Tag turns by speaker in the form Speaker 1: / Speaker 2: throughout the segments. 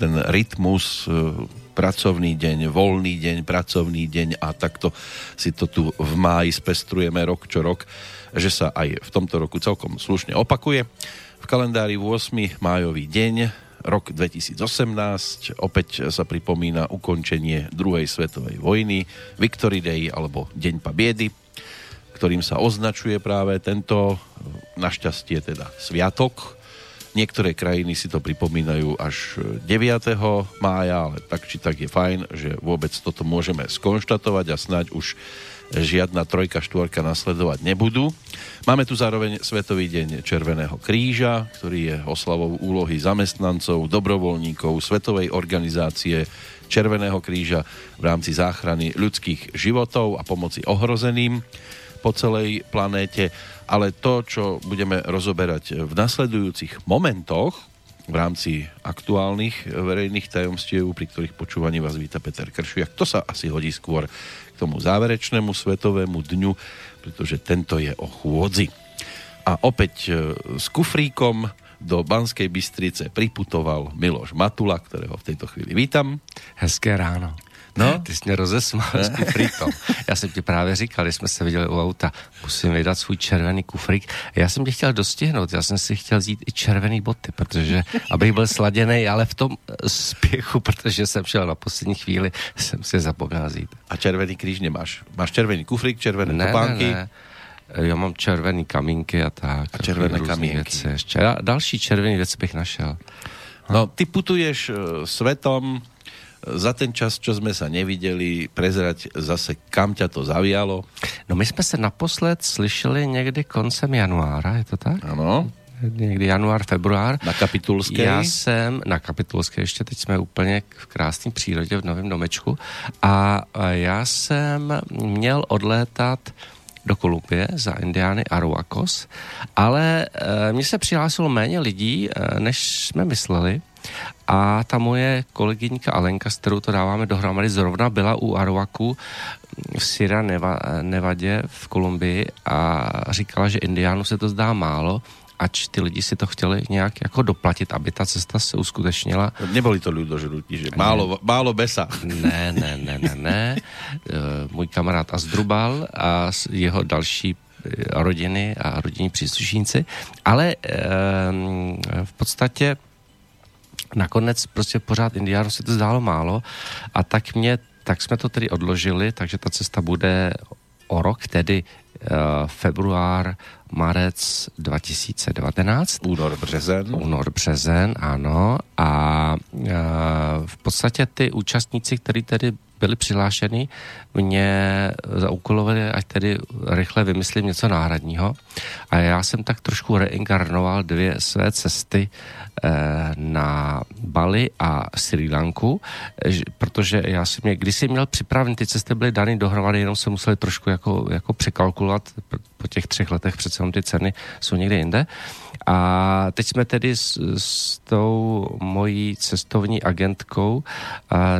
Speaker 1: ten rytmus pracovný deň, voľný deň, pracovný deň a takto si to tu v máji spestrujeme rok čo rok, že sa aj v tomto roku celkom slušne opakuje. V kalendári 8. májový deň, rok 2018, opäť sa pripomína ukončenie druhej svetovej vojny, Victory Day alebo Deň pabiedy, ktorým sa označuje práve tento našťastie teda sviatok, Niektoré krajiny si to pripomínajú až 9. mája, ale tak či tak je fajn, že vôbec toto môžeme skonštatovať a snáď už žiadna trojka, štvorka nasledovať nebudú. Máme tu zároveň Svetový deň Červeného kríža, ktorý je oslavou úlohy zamestnancov, dobrovoľníkov, Svetovej organizácie Červeného kríža v rámci záchrany ľudských životov a pomoci ohrozeným po celej planéte ale to, čo budeme rozoberať v nasledujúcich momentoch v rámci aktuálnych verejných tajomstiev, pri ktorých počúvaní vás víta Peter Kršiak, to sa asi hodí skôr k tomu záverečnému svetovému dňu, pretože tento je o chôdzi. A opäť e, s kufríkom do Banskej Bystrice priputoval Miloš Matula, kterého v této chvíli vítám.
Speaker 2: Hezké ráno. No? Ty jsi mě rozesmál s kufríkom. Já jsem ti právě říkal, když jsme se viděli u auta, musím vydat svůj červený kufrík. Já jsem tě chtěl dostihnout, já jsem si chtěl vzít i červený boty, protože, abych byl sladěný, ale v tom spěchu, protože jsem šel na poslední chvíli, jsem si zapomněl vzít.
Speaker 1: A červený kříž nemáš? Máš červený kufrík, červené ne, topánky? Ne, ne.
Speaker 2: Já mám červený kamínky a tak.
Speaker 1: A červené kamínky. Věci
Speaker 2: ještě. A další červený věc bych našel.
Speaker 1: No, ty putuješ uh, svetom, za ten čas, čo jsme sa neviděli, prezrať zase, kam ťa to zavialo?
Speaker 2: No my jsme se naposled slyšeli někdy koncem januára, je to tak?
Speaker 1: Ano
Speaker 2: někdy január, február.
Speaker 1: Na Kapitulské?
Speaker 2: Já jsem, na Kapitulské ještě, teď jsme úplně v krásné přírodě v Novém domečku a já jsem měl odlétat do Kolumbie za indiány Aruakos, ale e, mně se přihlásilo méně lidí, e, než jsme mysleli. A ta moje kolegyňka Alenka, s kterou to dáváme dohromady, zrovna byla u Aruaku v Sierra Nevadě v Kolumbii a říkala, že Indiánu se to zdá málo, ač ty lidi si to chtěli nějak jako doplatit, aby ta cesta se uskutečnila.
Speaker 1: Neboli to ľudožrutí, že málo, málo besa.
Speaker 2: Ne, ne, ne, ne, ne. Eh, můj kamarád Azdrubal a jeho další eh, rodiny a rodinní příslušníci, ale v podstatě nakonec prostě pořád Indiánů se to zdálo málo a tak mě, tak jsme to tedy odložili, takže ta cesta bude o rok, tedy február, marec 2019.
Speaker 1: Únor, březen.
Speaker 2: Únor, březen, ano. A uh, v podstatě ty účastníci, kteří tedy byli přihlášeni, mě zaúkolovali, ať tedy rychle vymyslím něco náhradního. A já jsem tak trošku reinkarnoval dvě své cesty eh, na Bali a Sri Lanku, protože já jsem mě, když jsem měl připraven, ty cesty byly dany dohromady, jenom se museli trošku jako, jako překalkulovat po těch třech letech, přece ty ceny jsou někde jinde. A teď jsme tedy s, s tou mojí cestovní agentkou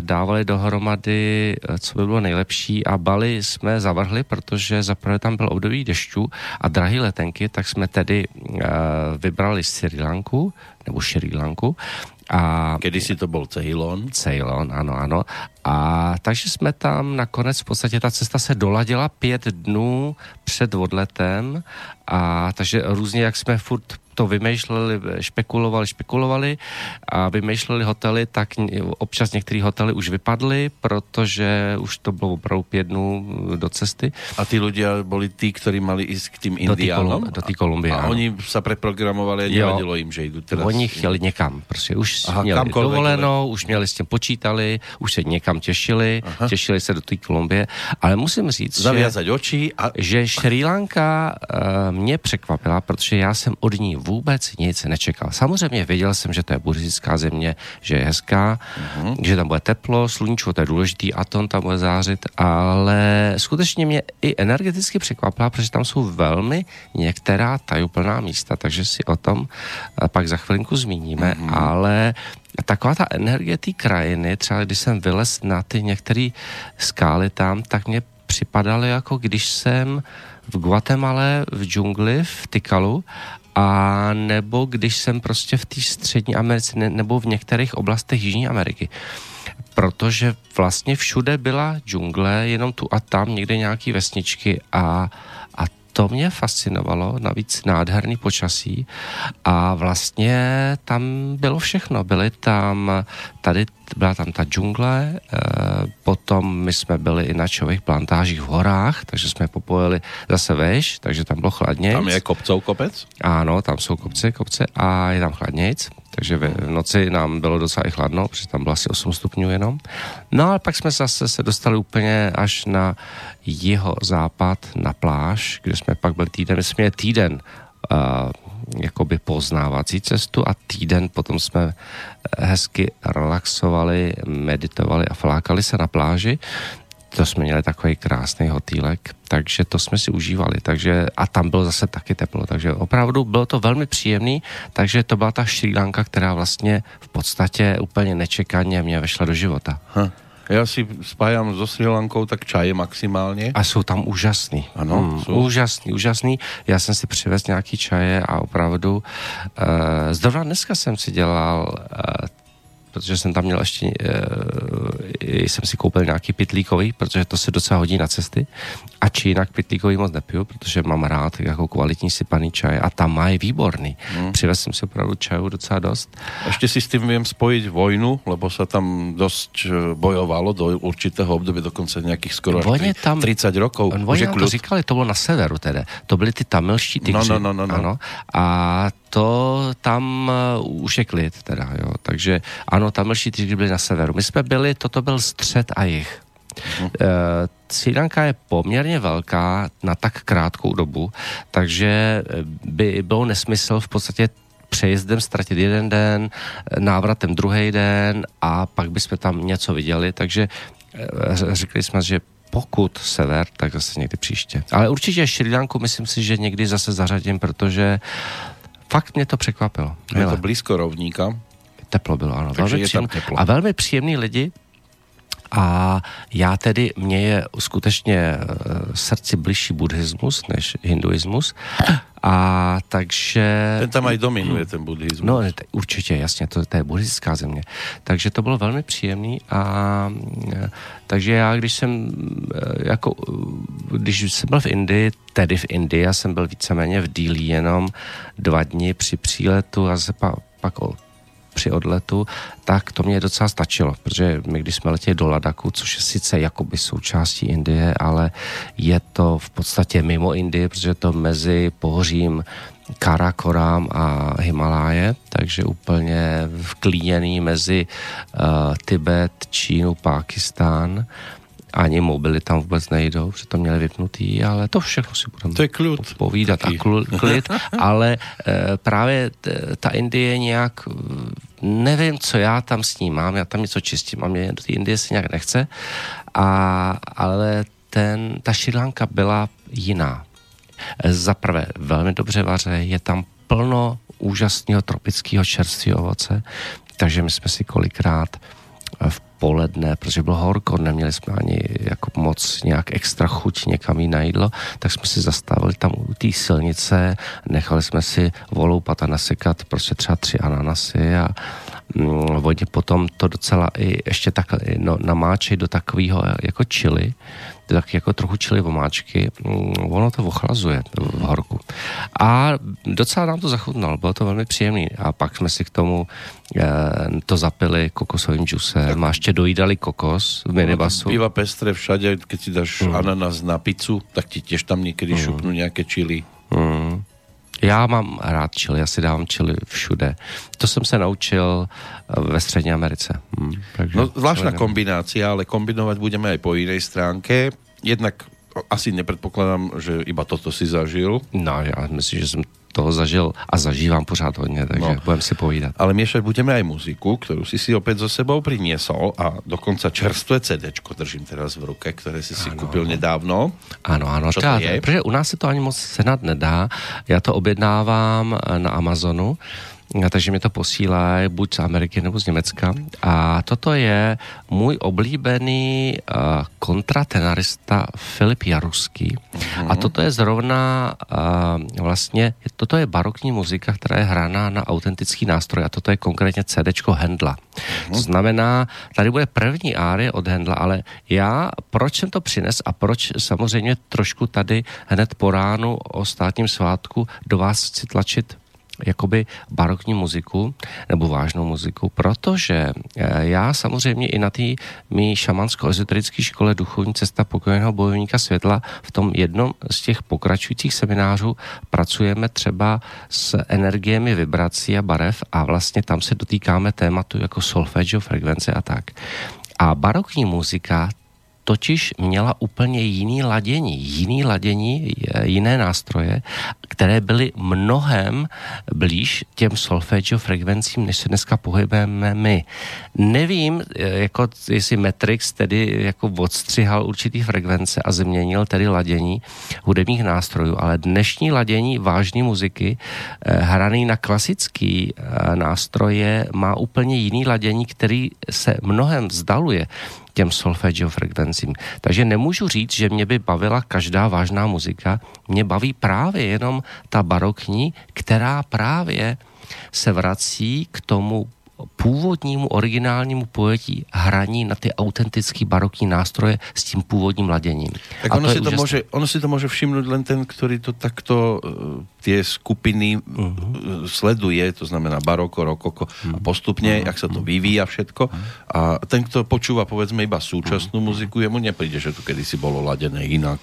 Speaker 2: dávali dohromady, co by bylo nejlepší a Bali jsme zavrhli, protože zaprvé tam byl období dešťů a drahé letenky, tak jsme tedy vybrali Sri Lanku, nebo Sri Lanku
Speaker 1: a si to byl Ceylon.
Speaker 2: Ceylon, ano, ano. A takže jsme tam nakonec v podstatě ta cesta se doladila pět dnů před odletem a takže různě, jak jsme furt to vymýšleli, špekulovali, špekulovali a vymýšleli hotely, tak občas některé hotely už vypadly, protože už to bylo opravdu pět dnů do cesty.
Speaker 1: A ty lidé byli ty, kteří mali jít k tým Indiánom?
Speaker 2: Do té Kolumbie,
Speaker 1: A oni se preprogramovali a nevadilo jim, že jdou
Speaker 2: teraz. Oni chtěli někam, prostě už Aha, měli dovolenou, už měli s tím počítali, už se někam těšili, Aha. těšili se do té Kolumbie, ale musím říct,
Speaker 1: Zavězat že, oči a...
Speaker 2: že Sri Lanka uh, mě překvapila, protože já jsem od ní vůbec nic nečekal. Samozřejmě věděl jsem, že to je buddhistická země, že je hezká, uh-huh. že tam bude teplo, sluníčko, to je důležitý, atom tam bude zářit, ale skutečně mě i energeticky překvapila, protože tam jsou velmi některá tajuplná místa, takže si o tom eh, pak za chvilinku zmíníme, uh-huh. ale taková ta energie té krajiny, třeba když jsem vylez na ty některé skály tam, tak mě připadaly jako když jsem v Guatemala v džungli v Tikalu a nebo když jsem prostě v té střední Americe ne, nebo v některých oblastech Jižní Ameriky. Protože vlastně všude byla džungle, jenom tu a tam někde nějaký vesničky a to mě fascinovalo, navíc nádherný počasí a vlastně tam bylo všechno. Byly tam, tady byla tam ta džungle, e, potom my jsme byli i na čových plantážích v horách, takže jsme popojili zase veš, takže tam bylo chladnějc.
Speaker 1: Tam je kopcov kopec?
Speaker 2: Ano, tam jsou kopce, kopce a je tam chladnějc takže v noci nám bylo docela i chladno, protože tam bylo asi 8 stupňů jenom. No ale pak jsme zase se dostali úplně až na jeho západ, na pláž, kde jsme pak byli týden, jsme měli týden uh, jakoby poznávací cestu a týden potom jsme hezky relaxovali, meditovali a flákali se na pláži to jsme měli takový krásný hotýlek, takže to jsme si užívali. Takže, a tam bylo zase taky teplo, takže opravdu bylo to velmi příjemný, takže to byla ta Sri Lanka, která vlastně v podstatě úplně nečekaně mě vešla do života.
Speaker 1: Ha. Já si spájám so Sri Lankou tak čaje maximálně.
Speaker 2: A jsou tam úžasný.
Speaker 1: Ano, hmm, jsou.
Speaker 2: Úžasný, úžasný. Já jsem si přivez nějaký čaje a opravdu uh, zrovna dneska jsem si dělal uh, protože jsem tam měl ještě, e, jsem si koupil nějaký pitlíkový, protože to se docela hodí na cesty. A či jinak pitlíkový moc nepiju, protože mám rád jako kvalitní sypaný čaj a tam má je výborný. Hmm. Přivez jsem si opravdu čaju docela dost.
Speaker 1: Ještě si s tím vím spojit vojnu, lebo se tam dost eh, bojovalo do určitého období, dokonce nějakých skoro tam, 30 rokov.
Speaker 2: Oni to říkali, to bylo na severu tedy. To byly ty tamilští tygři.
Speaker 1: No, no, no, no, no.
Speaker 2: Ano. A to tam uh, už je klid teda, jo. Takže ano, tamilští tygři byli na severu. My jsme byli, toto byl střed a jich. Uh, Sri Lanka je poměrně velká na tak krátkou dobu, takže by bylo nesmysl v podstatě přejezdem ztratit jeden den, návratem druhý den a pak bychom tam něco viděli, takže uh, řekli jsme, že pokud sever, tak zase někdy příště. Ale určitě Sri Lanku myslím si, že někdy zase zařadím, protože fakt mě to překvapilo.
Speaker 1: Je to blízko rovníka.
Speaker 2: Teplo bylo, ano.
Speaker 1: Takže velmi je příjemný, tam teplo.
Speaker 2: A velmi příjemní lidi, a já tedy, mně je skutečně eh, srdci bližší buddhismus než hinduismus. A takže...
Speaker 1: Ten tam aj dominuje, ten buddhismus.
Speaker 2: No, určitě, jasně, to, to je buddhistická země. Takže to bylo velmi příjemný a eh, takže já, když jsem eh, jako, když jsem byl v Indii, tedy v Indii, já jsem byl víceméně v dílí jenom dva dny při příletu a se pa, pak při odletu, tak to mě docela stačilo, protože my když jsme letěli do Ladaku, což je sice jakoby součástí Indie, ale je to v podstatě mimo Indie, protože to mezi pohořím Karakorám a Himaláje, takže úplně vklíněný mezi uh, Tibet, Čínu, Pákistán ani mobily tam vůbec nejdou, že to měli vypnutý, ale to všechno si budeme
Speaker 1: to je klid.
Speaker 2: povídat Taký. a kl, klid, ale e, právě t, ta Indie nějak, nevím, co já tam s ní mám, já tam něco čistím a mě do té Indie se nějak nechce, a, ale ten, ta Lanka byla jiná. Za prvé, velmi dobře vaře, je tam plno úžasného tropického čerstvého ovoce, takže my jsme si kolikrát v poledne, protože bylo horko, neměli jsme ani jako moc nějak extra chuť někam jít na jídlo, tak jsme si zastavili tam u té silnice, nechali jsme si voloupat a nasekat prostě třeba tři ananasy a mm, oni potom to docela i ještě tak no, namáčej do takového jako čili, tak jako trochu čili vomáčky, mm, ono to ochlazuje v horku. A docela nám to zachutnalo, bylo to velmi příjemné. A pak jsme si k tomu e, to zapili kokosovým džusem a ještě dojídali kokos v minibasu.
Speaker 1: Býva pestre všade, keď si dáš mm. ananas na pizzu, tak ti těž tam někdy mm. šupnú nějaké čili.
Speaker 2: Mm. Já mám rád čili, já si dávám čili všude. To jsem se naučil eh, ve Střední Americe. Hmm,
Speaker 1: takže no zvláštna kombinácia, ale kombinovat budeme aj po jiné stránke. Jednak asi nepredpokladám, že iba toto si zažil.
Speaker 2: No, já myslím, že jsem toho zažil a zažívám pořád hodně, takže no, budeme si povídat.
Speaker 1: Ale miešať budeme aj muziku, kterou si si opět so sebou priniesol a dokonca čerstvé CD držím teraz v ruke, které si si ano. koupil nedávno.
Speaker 2: Ano, ano. Čo to je? Protože u nás se to ani moc senat nedá. Já to objednávám na Amazonu takže mi to posílá buď z Ameriky nebo z Německa. A toto je můj oblíbený uh, kontratenarista Filip Jaruský. Mm-hmm. A toto je zrovna uh, vlastně, toto je barokní muzika, která je hraná na autentický nástroj a toto je konkrétně CDčko Hendla. Mm-hmm. To znamená, tady bude první árie od Hendla, ale já, proč jsem to přines a proč samozřejmě trošku tady hned po ránu o státním svátku do vás chci tlačit jakoby barokní muziku nebo vážnou muziku, protože eh, já samozřejmě i na té mý šamansko-ezoterické škole Duchovní cesta pokojného bojovníka světla v tom jednom z těch pokračujících seminářů pracujeme třeba s energiemi vibrací a barev a vlastně tam se dotýkáme tématu jako solfeggio, frekvence a tak. A barokní muzika totiž měla úplně jiný ladění, jiný ladění, jiné nástroje, které byly mnohem blíž těm solfeggio frekvencím, než se dneska pohybujeme my. Nevím, jako jestli Matrix tedy jako odstřihal určitý frekvence a změnil tedy ladění hudebních nástrojů, ale dnešní ladění vážné muziky eh, hraný na klasický eh, nástroje má úplně jiný ladění, který se mnohem vzdaluje těm solfeggio frekvencím. Takže nemůžu říct, že mě by bavila každá vážná muzika. Mě baví právě jenom ta barokní, která právě se vrací k tomu původnímu originálnímu pojetí hraní na ty autentické barokní nástroje s tím původním laděním.
Speaker 1: Tak ono, to si to, může, ono si to může všimnout len ten, který to takto uh, tie skupiny uh-huh. sleduje, to znamená baroko, rokoko uh-huh. a mhm. postupně, uh-huh. jak se to vyvíjí a všetko. Uh-huh. A ten, kdo počúva povedzme iba súčasnou uh-huh. muziku, jemu nepríde, že to kedysi bylo laděné jinak.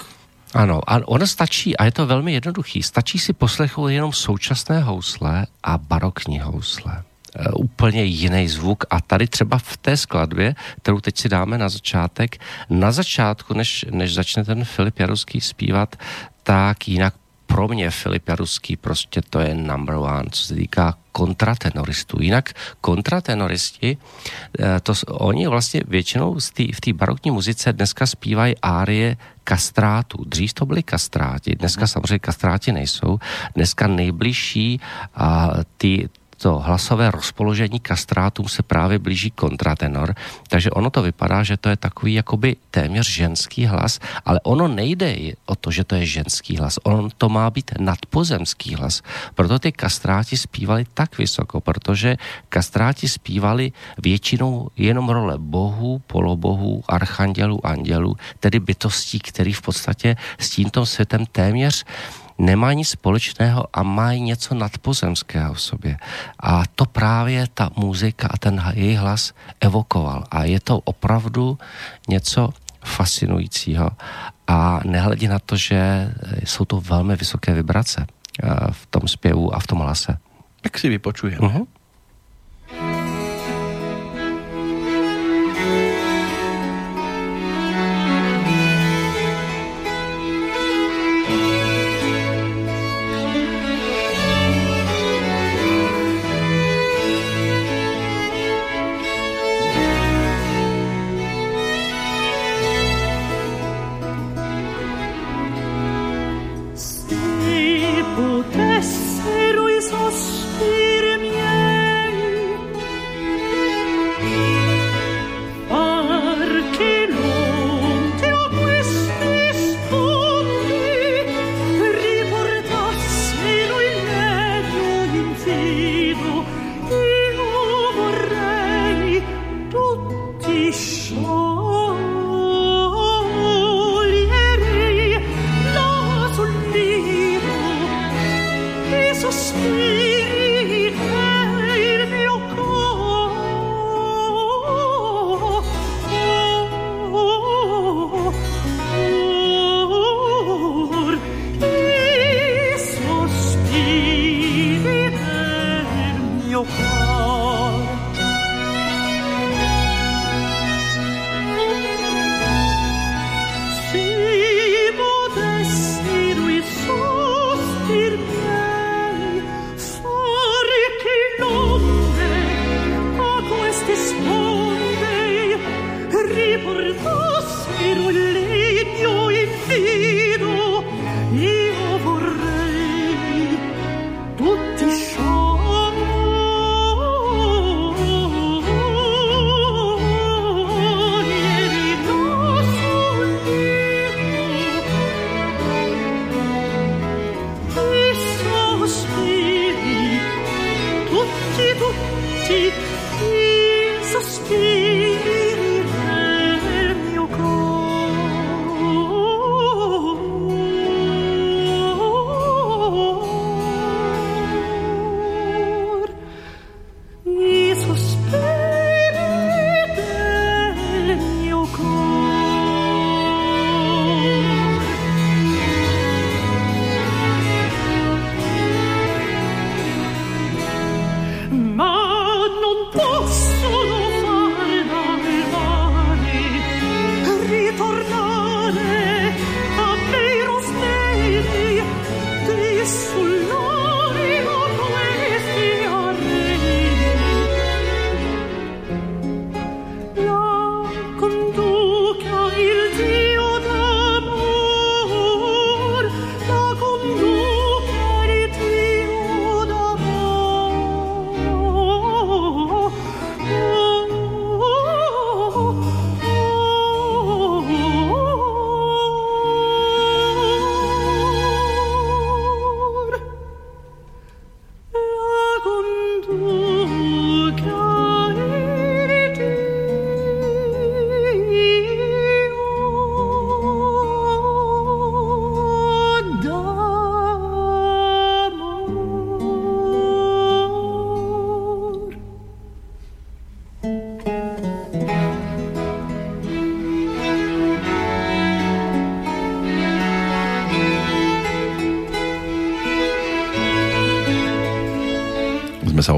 Speaker 2: Ano, a ono stačí, a je to velmi jednoduchý, stačí si poslechnout jenom současné housle a barokní housle. Eh, úplně jiný zvuk a tady třeba v té skladbě, kterou teď si dáme na začátek, na začátku, než, než začne ten Filip Jaruský zpívat, tak jinak pro mě Filip Jaruský prostě to je number one, co se týká kontratenoristů. Jinak kontratenoristi, eh, to, oni vlastně většinou tý, v té barokní muzice dneska zpívají árie kastrátů. Dřív to byly kastráti, dneska samozřejmě kastráti nejsou. Dneska nejbližší a ty, to hlasové rozpoložení kastrátům se právě blíží kontratenor, takže ono to vypadá, že to je takový jakoby téměř ženský hlas, ale ono nejde o to, že to je ženský hlas, on to má být nadpozemský hlas. Proto ty kastráti zpívali tak vysoko, protože kastráti zpívali většinou jenom role bohů, polobohů, archandělů, andělů, tedy bytostí, který v podstatě s tímto světem téměř nemají nic společného a mají něco nadpozemského v sobě. A to právě ta muzika a ten její hlas evokoval. A je to opravdu něco fascinujícího. A nehledě na to, že jsou to velmi vysoké vibrace eh, v tom zpěvu a v tom hlase.
Speaker 1: Jak si vypočujeme. Uh-huh.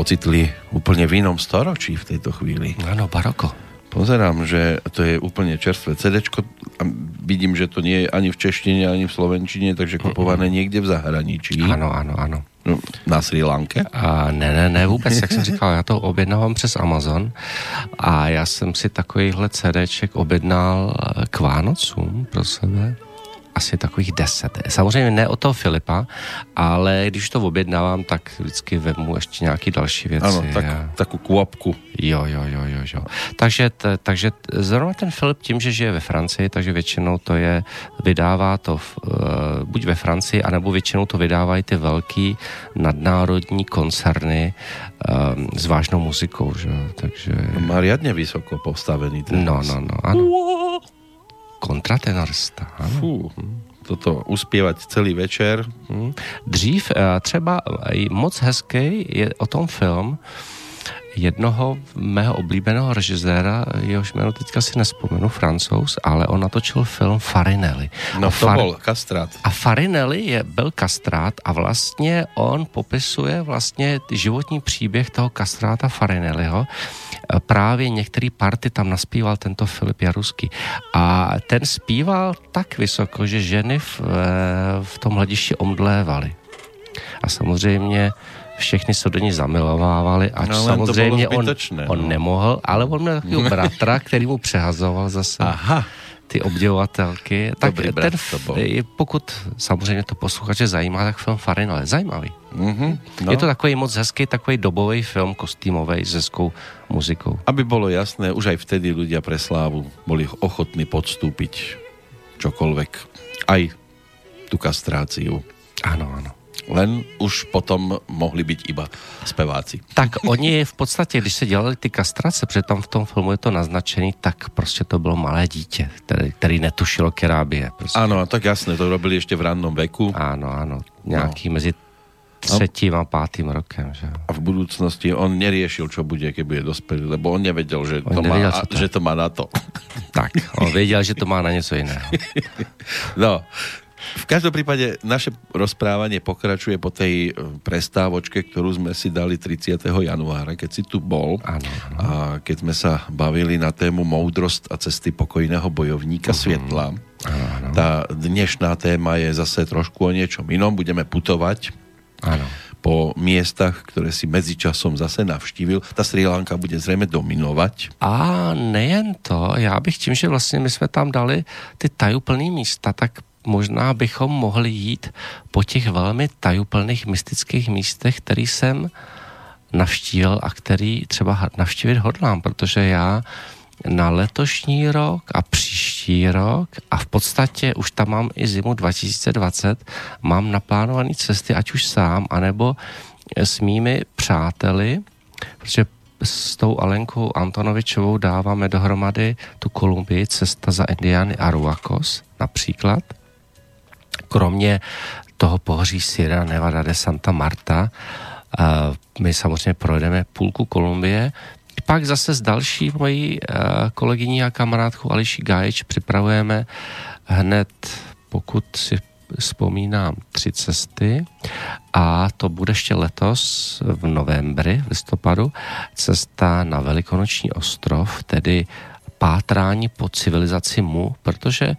Speaker 1: Ocitli úplne v inom storočí v tejto chvíli.
Speaker 2: Áno, baroko.
Speaker 1: Pozerám, že to je úplne čerstvé CD a vidím, že to nie je ani v češtine, ani v slovenčine, takže kupované niekde v zahraničí.
Speaker 2: Ano, ano, ano.
Speaker 1: No, na Sri Lanke?
Speaker 2: A ne, ne, ne, vůbec, jak jsem říkal, já to objednávám přes Amazon a já jsem si takovýhle CDček objednal k Vánocům pro sebe asi takových deset. Samozřejmě ne o toho Filipa, ale když to objednávám, tak vždycky vemu ještě nějaký další věci.
Speaker 1: Ano, tak, a... takovou kvapku.
Speaker 2: Jo, jo, jo, jo, jo. Takže, t, takže zrovna ten Filip tím, že žije ve Francii, takže většinou to je, vydává to v, uh, buď ve Francii, anebo většinou to vydávají ty velký nadnárodní koncerny um, s vážnou muzikou, že? Takže...
Speaker 1: Má riadně vysoko postavený.
Speaker 2: Ten no, no, no, ano. Kontratenorista.
Speaker 1: Fú, toto uspěvat celý večer.
Speaker 2: Hm. Dřív eh, třeba moc hezký je o tom film, jednoho mého oblíbeného režiséra, jehož jméno teďka si nespomenu, francouz, ale on natočil film Farinelli.
Speaker 1: No a to Far... byl kastrát.
Speaker 2: A Farinelli je, byl kastrát a vlastně on popisuje vlastně životní příběh toho kastráta Farinelliho. Právě některý party tam naspíval tento Filip Jaruský. A ten zpíval tak vysoko, že ženy v, eh, v tom hledišti omdlévaly. A samozřejmě všechny se do ní zamilovávali, a no, samozřejmě on, no. on nemohl, ale on měl takového bratra, který mu přehazoval zase.
Speaker 1: Aha
Speaker 2: ty obdivovatelky. Tak Dobrý ten, to pokud samozřejmě to posluchače zajímá, tak film Farin, ale zajímavý. Mm-hmm, no. Je to takový moc hezký, takový dobový film, kostýmový s hezkou muzikou.
Speaker 1: Aby bylo jasné, už aj vtedy ľudia pre slávu boli ochotní podstúpiť čokoľvek. Aj tu kastráciu.
Speaker 2: Ano, ano
Speaker 1: len už potom mohli být iba speváci.
Speaker 2: Tak oni v podstatě, když se dělali ty kastrace, protože tam v tom filmu je to naznačený, tak prostě to bylo malé dítě, který, který netušilo kerábie. Prostě.
Speaker 1: Ano, tak jasné, to robili ještě v rannom veku.
Speaker 2: Ano, ano, nějaký no. mezi třetím a pátým rokem. Že?
Speaker 1: A v budoucnosti on neriešil, čo bude, keď bude dospělý, lebo on nevěděl, že, on to, nevěděl, má, to... že to má na to.
Speaker 2: Tak, on věděl, že to má na něco jiného.
Speaker 1: no, v každom prípade naše rozprávanie pokračuje po tej e, prestávočke, ktorú sme si dali 30. januára, keď si tu bol.
Speaker 2: Ano, ano.
Speaker 1: A keď sme sa bavili na tému moudrost a cesty pokojného bojovníka uh-huh. světla.
Speaker 2: Ano, ano.
Speaker 1: Tá dnešná téma je zase trošku o niečom inom. Budeme putovať.
Speaker 2: Ano
Speaker 1: po miestach, ktoré si medzičasom zase navštívil. Ta Sri Lanka bude zřejmě dominovat.
Speaker 2: A nejen to, já bych tím, že vlastně my jsme tam dali ty tajuplný místa, tak možná bychom mohli jít po těch velmi tajuplných mystických místech, který jsem navštívil a který třeba navštívit hodlám, protože já na letošní rok a příští rok a v podstatě už tam mám i zimu 2020, mám naplánované cesty, ať už sám, anebo s mými přáteli, protože s tou Alenkou Antonovičovou dáváme dohromady tu Kolumbii, cesta za Indiany a Ruakos například. Kromě toho pohoří Sierra Nevada de Santa Marta, my samozřejmě projedeme půlku Kolumbie, pak zase s další mojí kolegyní a kamarádkou Ališí Gáječ připravujeme hned, pokud si vzpomínám, tři cesty. A to bude ještě letos v novembri, v listopadu, cesta na Velikonoční ostrov, tedy pátrání po civilizaci Mu, protože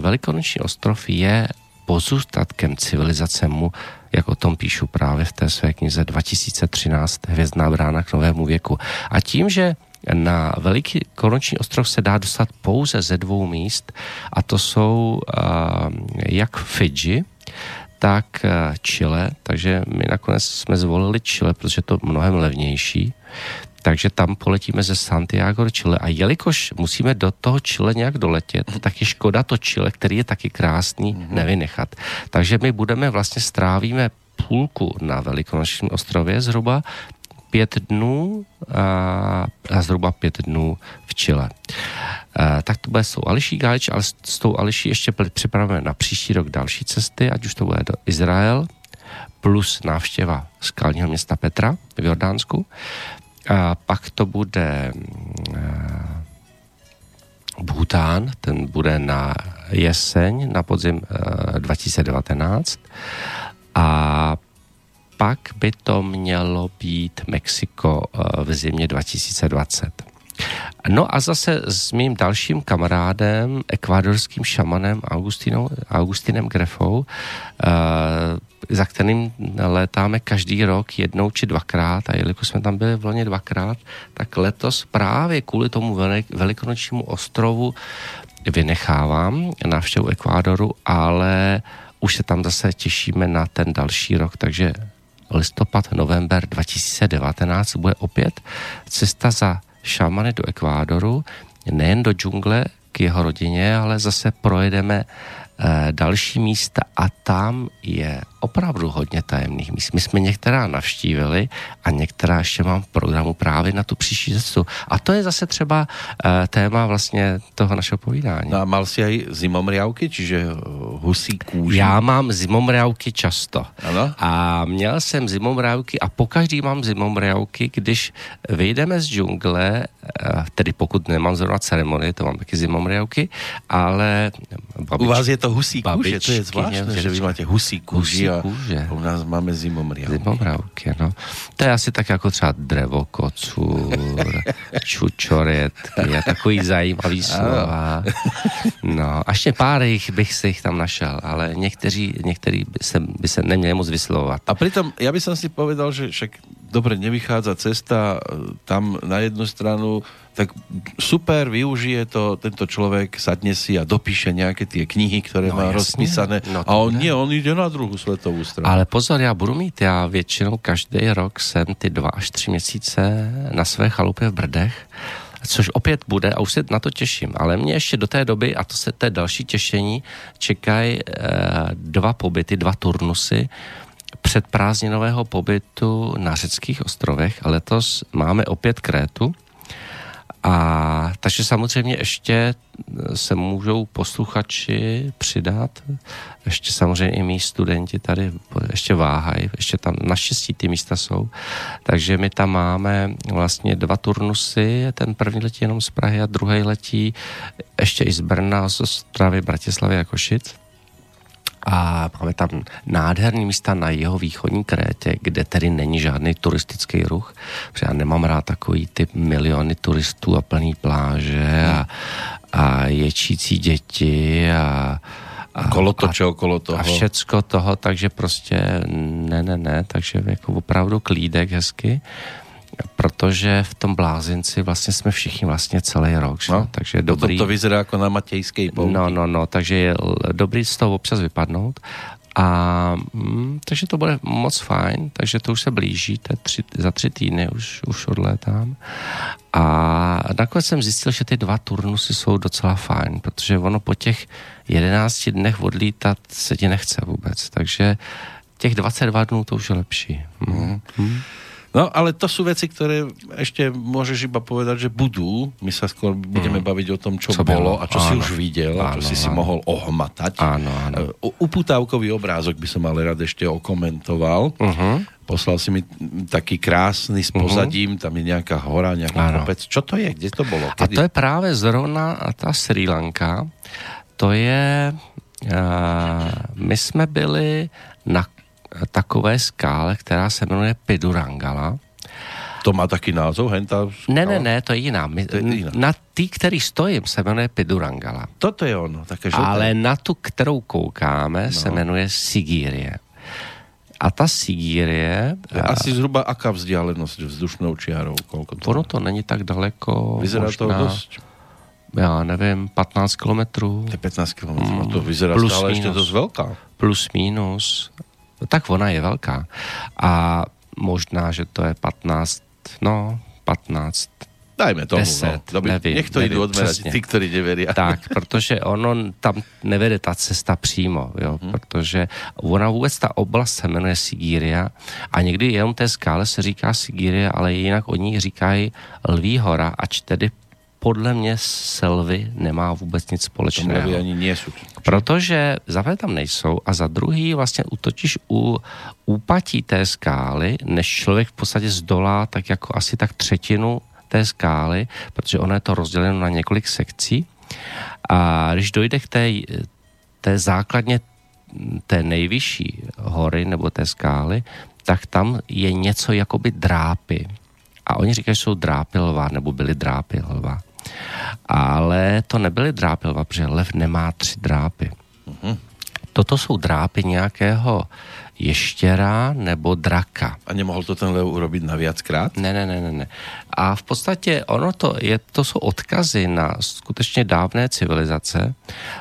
Speaker 2: Velikonoční ostrov je pozůstatkem civilizace mu, jak o tom píšu právě v té své knize 2013 Hvězdná brána k novému věku. A tím, že na Veliký koronční ostrov se dá dostat pouze ze dvou míst a to jsou uh, jak Fidži, tak Chile, takže my nakonec jsme zvolili Chile, protože je to mnohem levnější takže tam poletíme ze Santiago do Chile a jelikož musíme do toho Chile nějak doletět, tak je škoda to Chile, který je taky krásný, mm-hmm. nevynechat. Takže my budeme vlastně strávíme půlku na Velikonočním ostrově zhruba, pět dnů a, a zhruba pět dnů v Chile. A, tak to bude s tou Ališí Galič, ale s, s tou Ališí ještě připravujeme na příští rok další cesty, ať už to bude do Izrael, plus návštěva skalního města Petra v Jordánsku. A pak to bude mm, Bhután, ten bude na jeseň, na podzim 2019 a pak by to mělo být Mexiko eh, v zimě 2020. No a zase s mým dalším kamarádem, ekvádorským šamanem Augustinem, Grefou, eh, za kterým létáme každý rok jednou či dvakrát a jelikož jsme tam byli v loni dvakrát, tak letos právě kvůli tomu velik, velikonočnímu ostrovu vynechávám návštěvu Ekvádoru, ale už se tam zase těšíme na ten další rok, takže listopad, november 2019 bude opět cesta za šamany do Ekvádoru, nejen do džungle k jeho rodině, ale zase projedeme další místa a tam je opravdu hodně tajemných míst. My jsme některá navštívili a některá ještě mám v programu právě na tu příští cestu. A to je zase třeba e, téma vlastně toho našeho povídání.
Speaker 1: No a mal si aj zimomriavky, čiže eh, husí kůži?
Speaker 2: Já mám zimomriavky často.
Speaker 1: Ano?
Speaker 2: A měl jsem zimomriavky a pokaždý mám zimomriavky, když vyjdeme z džungle, tedy pokud nemám zrovna ceremonii, to mám taky zimomriavky, ale
Speaker 1: babič, U vás je to husí kůže, to je zvláštné, že vy máte husí kůži a
Speaker 2: kůže.
Speaker 1: u nás máme zimomriavky.
Speaker 2: Zimomriavky, no. To je asi tak jako třeba drevo, kocur, čučoretky a takový zajímavý slova. No, a ještě pár jich bych si jich tam našel, ale někteří, někteří by se, by se neměli moc vyslovovat.
Speaker 1: A pritom, ja by som si povedal, že však dobre, nevychádza cesta tam na jednu stranu, tak super, využije to tento človek, sadne si a dopíše nejaké tie knihy, ktoré no, má rozpísané. No, a on nie, on ide na druhou světovou stranu.
Speaker 2: Ale pozor, já budu mít, já většinou každý rok jsem ty dva až tři měsíce na své chalupě v Brdech což opět bude a už se na to těším. Ale mě ještě do té doby, a to se té další těšení, čekají e, dva pobyty, dva turnusy předprázdninového pobytu na řeckých ostrovech a letos máme opět Krétu. A takže samozřejmě ještě se můžou posluchači přidat. Ještě samozřejmě i mý studenti tady ještě váhají, ještě tam naštěstí ty místa jsou. Takže my tam máme vlastně dva turnusy, ten první letí jenom z Prahy a druhý letí ještě i z Brna, z Ostravy, Bratislavy a Košic a máme tam nádherný místa na jeho východní Krétě, kde tedy není žádný turistický ruch, protože já nemám rád takový typ miliony turistů a plný pláže a, a ječící děti a,
Speaker 1: a kolotoče okolo toho.
Speaker 2: A všecko toho, takže prostě ne, ne, ne, takže jako opravdu klídek hezky protože v tom blázinci vlastně jsme všichni vlastně celý rok, že?
Speaker 1: No,
Speaker 2: takže dobrý.
Speaker 1: To, to vyzerá jako na Matějské
Speaker 2: pouti. No, no, no, takže je dobrý z toho občas vypadnout. A mm, takže to bude moc fajn, takže to už se blíží, to tři, za tři týdny už, už odlétám. A nakonec jsem zjistil, že ty dva turnusy jsou docela fajn, protože ono po těch jedenácti dnech odlítat se ti nechce vůbec, takže těch 22 dnů to už je lepší. Mm. Mm.
Speaker 1: No, ale to sú veci, ktoré ešte môžeš iba povedať, že budú. My sa skôr budeme mm. baviť o tom, čo, čo bolo a čo áno. si už videl áno, a čo si áno. si mohol ohmatať.
Speaker 2: Áno, áno.
Speaker 1: Uh, uputávkový obrázok by som ale rád ešte okomentoval. Uh-huh. Poslal si mi taký krásny s mhm. pozadím, uh-huh. tam je nejaká hora, nejaký ano. kopec. Čo to je? Kde to bolo?
Speaker 2: Kedy? A to je právě zrovna ta Sri Lanka. To je... Uh, my jsme byli na takové skále, která se jmenuje Pidurangala.
Speaker 1: To má taky název, henta
Speaker 2: Ne, ne, ne, to je jiná. My, to je jiná. Na ty, který stojím, se jmenuje Pidurangala.
Speaker 1: Toto je ono, také
Speaker 2: žluté. Ale na tu, kterou koukáme, no. se jmenuje Sigírie. A ta Sigírie...
Speaker 1: Je a... asi zhruba aká vzdialenost vzdušnou čiarou? Kolko
Speaker 2: to ono to není tak daleko.
Speaker 1: Vyzerá možná... to dost
Speaker 2: já nevím, 15 kilometrů.
Speaker 1: To je 15 kilometrů, mm, to vyzerá plus stále minus, ještě dost velká.
Speaker 2: Plus minus. No, tak ona je velká. A možná, že to je 15, no, 15,
Speaker 1: Dajme tomu, 10, no. Dobrý, nevím, nech to nevím, jdu odmerať, ty, ktorí neveria.
Speaker 2: Tak, protože ono tam nevede ta cesta přímo, jo, hmm. protože ona vůbec ta oblast se jmenuje Sigíria a někdy jenom té skále se říká Sigíria, ale jinak oni říkají Lví hora, ač tedy podle mě Selvy nemá vůbec nic společného.
Speaker 1: ani nejsou.
Speaker 2: Protože za tam nejsou a za druhý vlastně totiž u úpatí té skály, než člověk v podstatě zdolá tak jako asi tak třetinu té skály, protože ono je to rozděleno na několik sekcí a když dojde k té, té základně té nejvyšší hory nebo té skály, tak tam je něco jakoby drápy. A oni říkají, že jsou drápy lva, nebo byly drápy lva. Ale to nebyly drápy lva, protože lev nemá tři drápy. Mm-hmm. Toto jsou drápy nějakého ještěra nebo draka.
Speaker 1: A nemohl to ten lev urobit na viackrát?
Speaker 2: Ne, ne, ne, ne, ne. A v podstatě ono to, je, to jsou odkazy na skutečně dávné civilizace,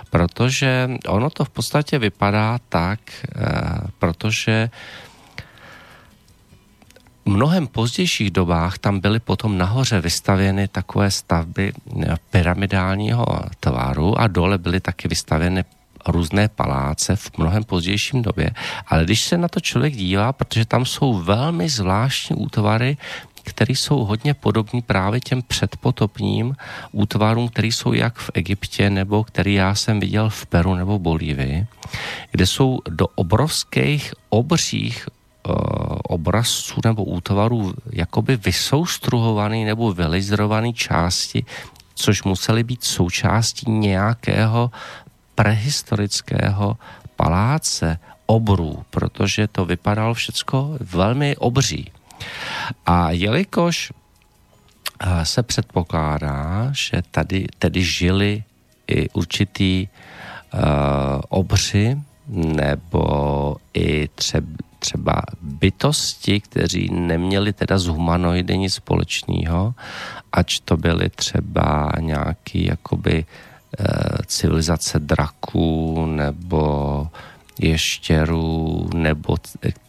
Speaker 2: protože ono to v podstatě vypadá tak, eh, protože mnohem pozdějších dobách tam byly potom nahoře vystavěny takové stavby eh, pyramidálního tvaru a dole byly taky vystavěny různé paláce v mnohem pozdějším době, ale když se na to člověk dívá, protože tam jsou velmi zvláštní útvary, které jsou hodně podobní právě těm předpotopním útvarům, které jsou jak v Egyptě, nebo který já jsem viděl v Peru nebo Bolívii, kde jsou do obrovských obřích obrazců nebo útvarů jakoby vysoustruhovaný nebo vylizrovaný části, což musely být součástí nějakého prehistorického paláce obrů, protože to vypadalo všecko velmi obří. A jelikož eh, se předpokládá, že tady tedy žili i určitý uh, obři nebo i třeba, třeba bytosti, kteří neměli teda z humanoidy nic společného, ač to byly třeba nějaký jakoby Eh, civilizace draků nebo ještěrů, nebo,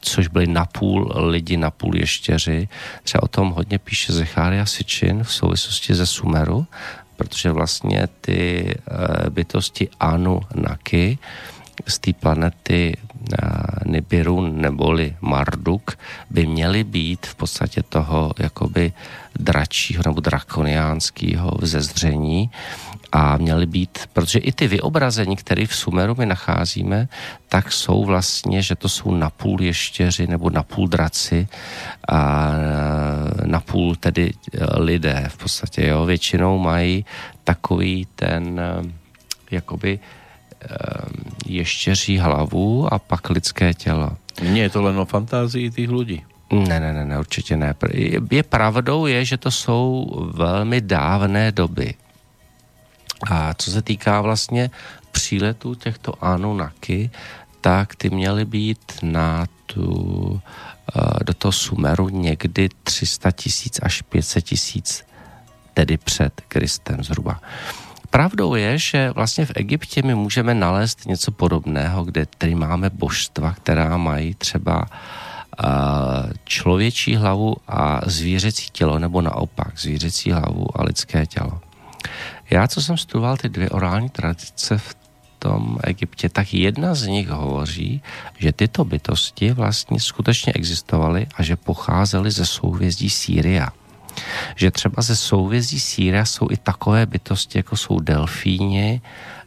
Speaker 2: což byli napůl lidi, napůl ještěři. Třeba o tom hodně píše Zecharia Sičin v souvislosti ze Sumeru, protože vlastně ty eh, bytosti Anu Naki z té planety eh, Nibiru neboli Marduk by měly být v podstatě toho jakoby dračího nebo drakoniánského vzezření a měly být, protože i ty vyobrazení, které v Sumeru my nacházíme, tak jsou vlastně, že to jsou napůl ještěři nebo napůl draci a napůl tedy lidé v podstatě, jo. Většinou mají takový ten jakoby ještěří hlavu a pak lidské tělo.
Speaker 1: Nie je to len o fantázii těch lidí.
Speaker 2: Ne, ne, ne, ne, určitě ne. Je pravdou je, že to jsou velmi dávné doby. A co se týká vlastně příletu těchto Anunnaki, tak ty měly být na tu, eh, do toho Sumeru někdy 300 tisíc až 500 tisíc, tedy před Kristem zhruba. Pravdou je, že vlastně v Egyptě my můžeme nalézt něco podobného, kde tady máme božstva, která mají třeba eh, člověčí hlavu a zvířecí tělo, nebo naopak zvířecí hlavu a lidské tělo. Já, co jsem studoval ty dvě orální tradice v tom Egyptě, tak jedna z nich hovoří, že tyto bytosti vlastně skutečně existovaly a že pocházely ze souvězdí Sýria. Že třeba ze souvězdí Sýria jsou i takové bytosti, jako jsou delfíni,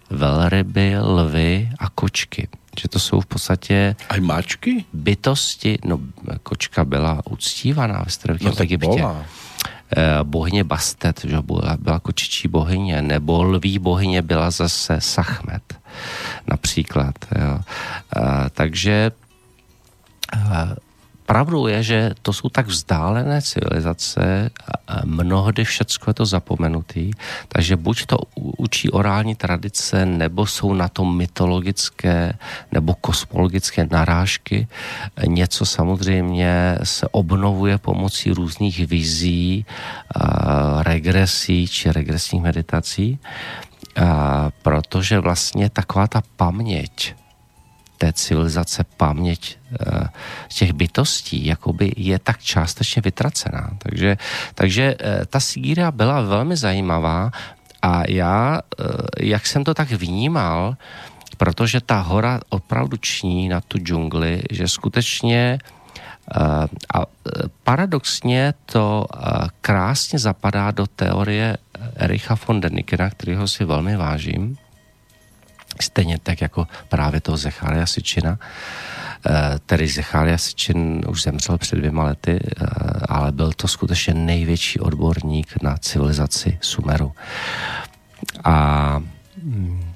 Speaker 2: velryby, lvy a kočky. Že to jsou v podstatě...
Speaker 1: A mačky?
Speaker 2: Bytosti, no kočka byla uctívaná ve starověkém no, Egyptě. Eh, bohyně Bastet, že byla, byla kočičí bohyně, nebo lví bohyně byla zase Sachmet například. Jo. A, takže a, pravdou je, že to jsou tak vzdálené civilizace, mnohdy všecko je to zapomenutý, takže buď to učí orální tradice, nebo jsou na to mytologické nebo kosmologické narážky. Něco samozřejmě se obnovuje pomocí různých vizí, regresí či regresních meditací, protože vlastně taková ta paměť, té civilizace paměť eh, těch bytostí jakoby je tak částečně vytracená. Takže, takže eh, ta Sigíria byla velmi zajímavá a já, eh, jak jsem to tak vnímal, protože ta hora opravdu ční na tu džungli, že skutečně a paradoxně to krásně zapadá do teorie Ericha von Denikena, kterého si velmi vážím, Stejně tak jako právě toho Zecharia Sičina. Eh, tedy Zecharia Sičin už zemřel před dvěma lety, eh, ale byl to skutečně největší odborník na civilizaci Sumeru. A mm,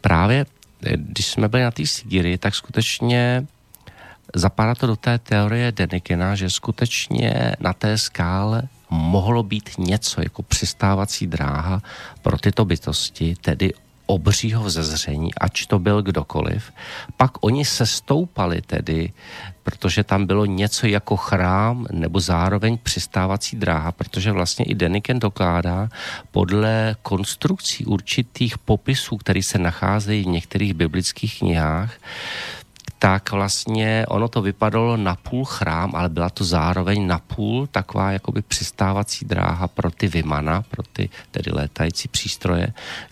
Speaker 2: právě, eh, když jsme byli na té Sigiri, tak skutečně zapadá to do té teorie Denikena, že skutečně na té skále mohlo být něco jako přistávací dráha pro tyto bytosti, tedy obřího vzezření, ač to byl kdokoliv. Pak oni se stoupali tedy, protože tam bylo něco jako chrám nebo zároveň přistávací dráha, protože vlastně i Deniken dokládá podle konstrukcí určitých popisů, které se nacházejí v některých biblických knihách, tak vlastně ono to vypadalo na půl chrám, ale byla to zároveň na půl taková jakoby přistávací dráha pro ty vymana, pro ty tedy létající přístroje,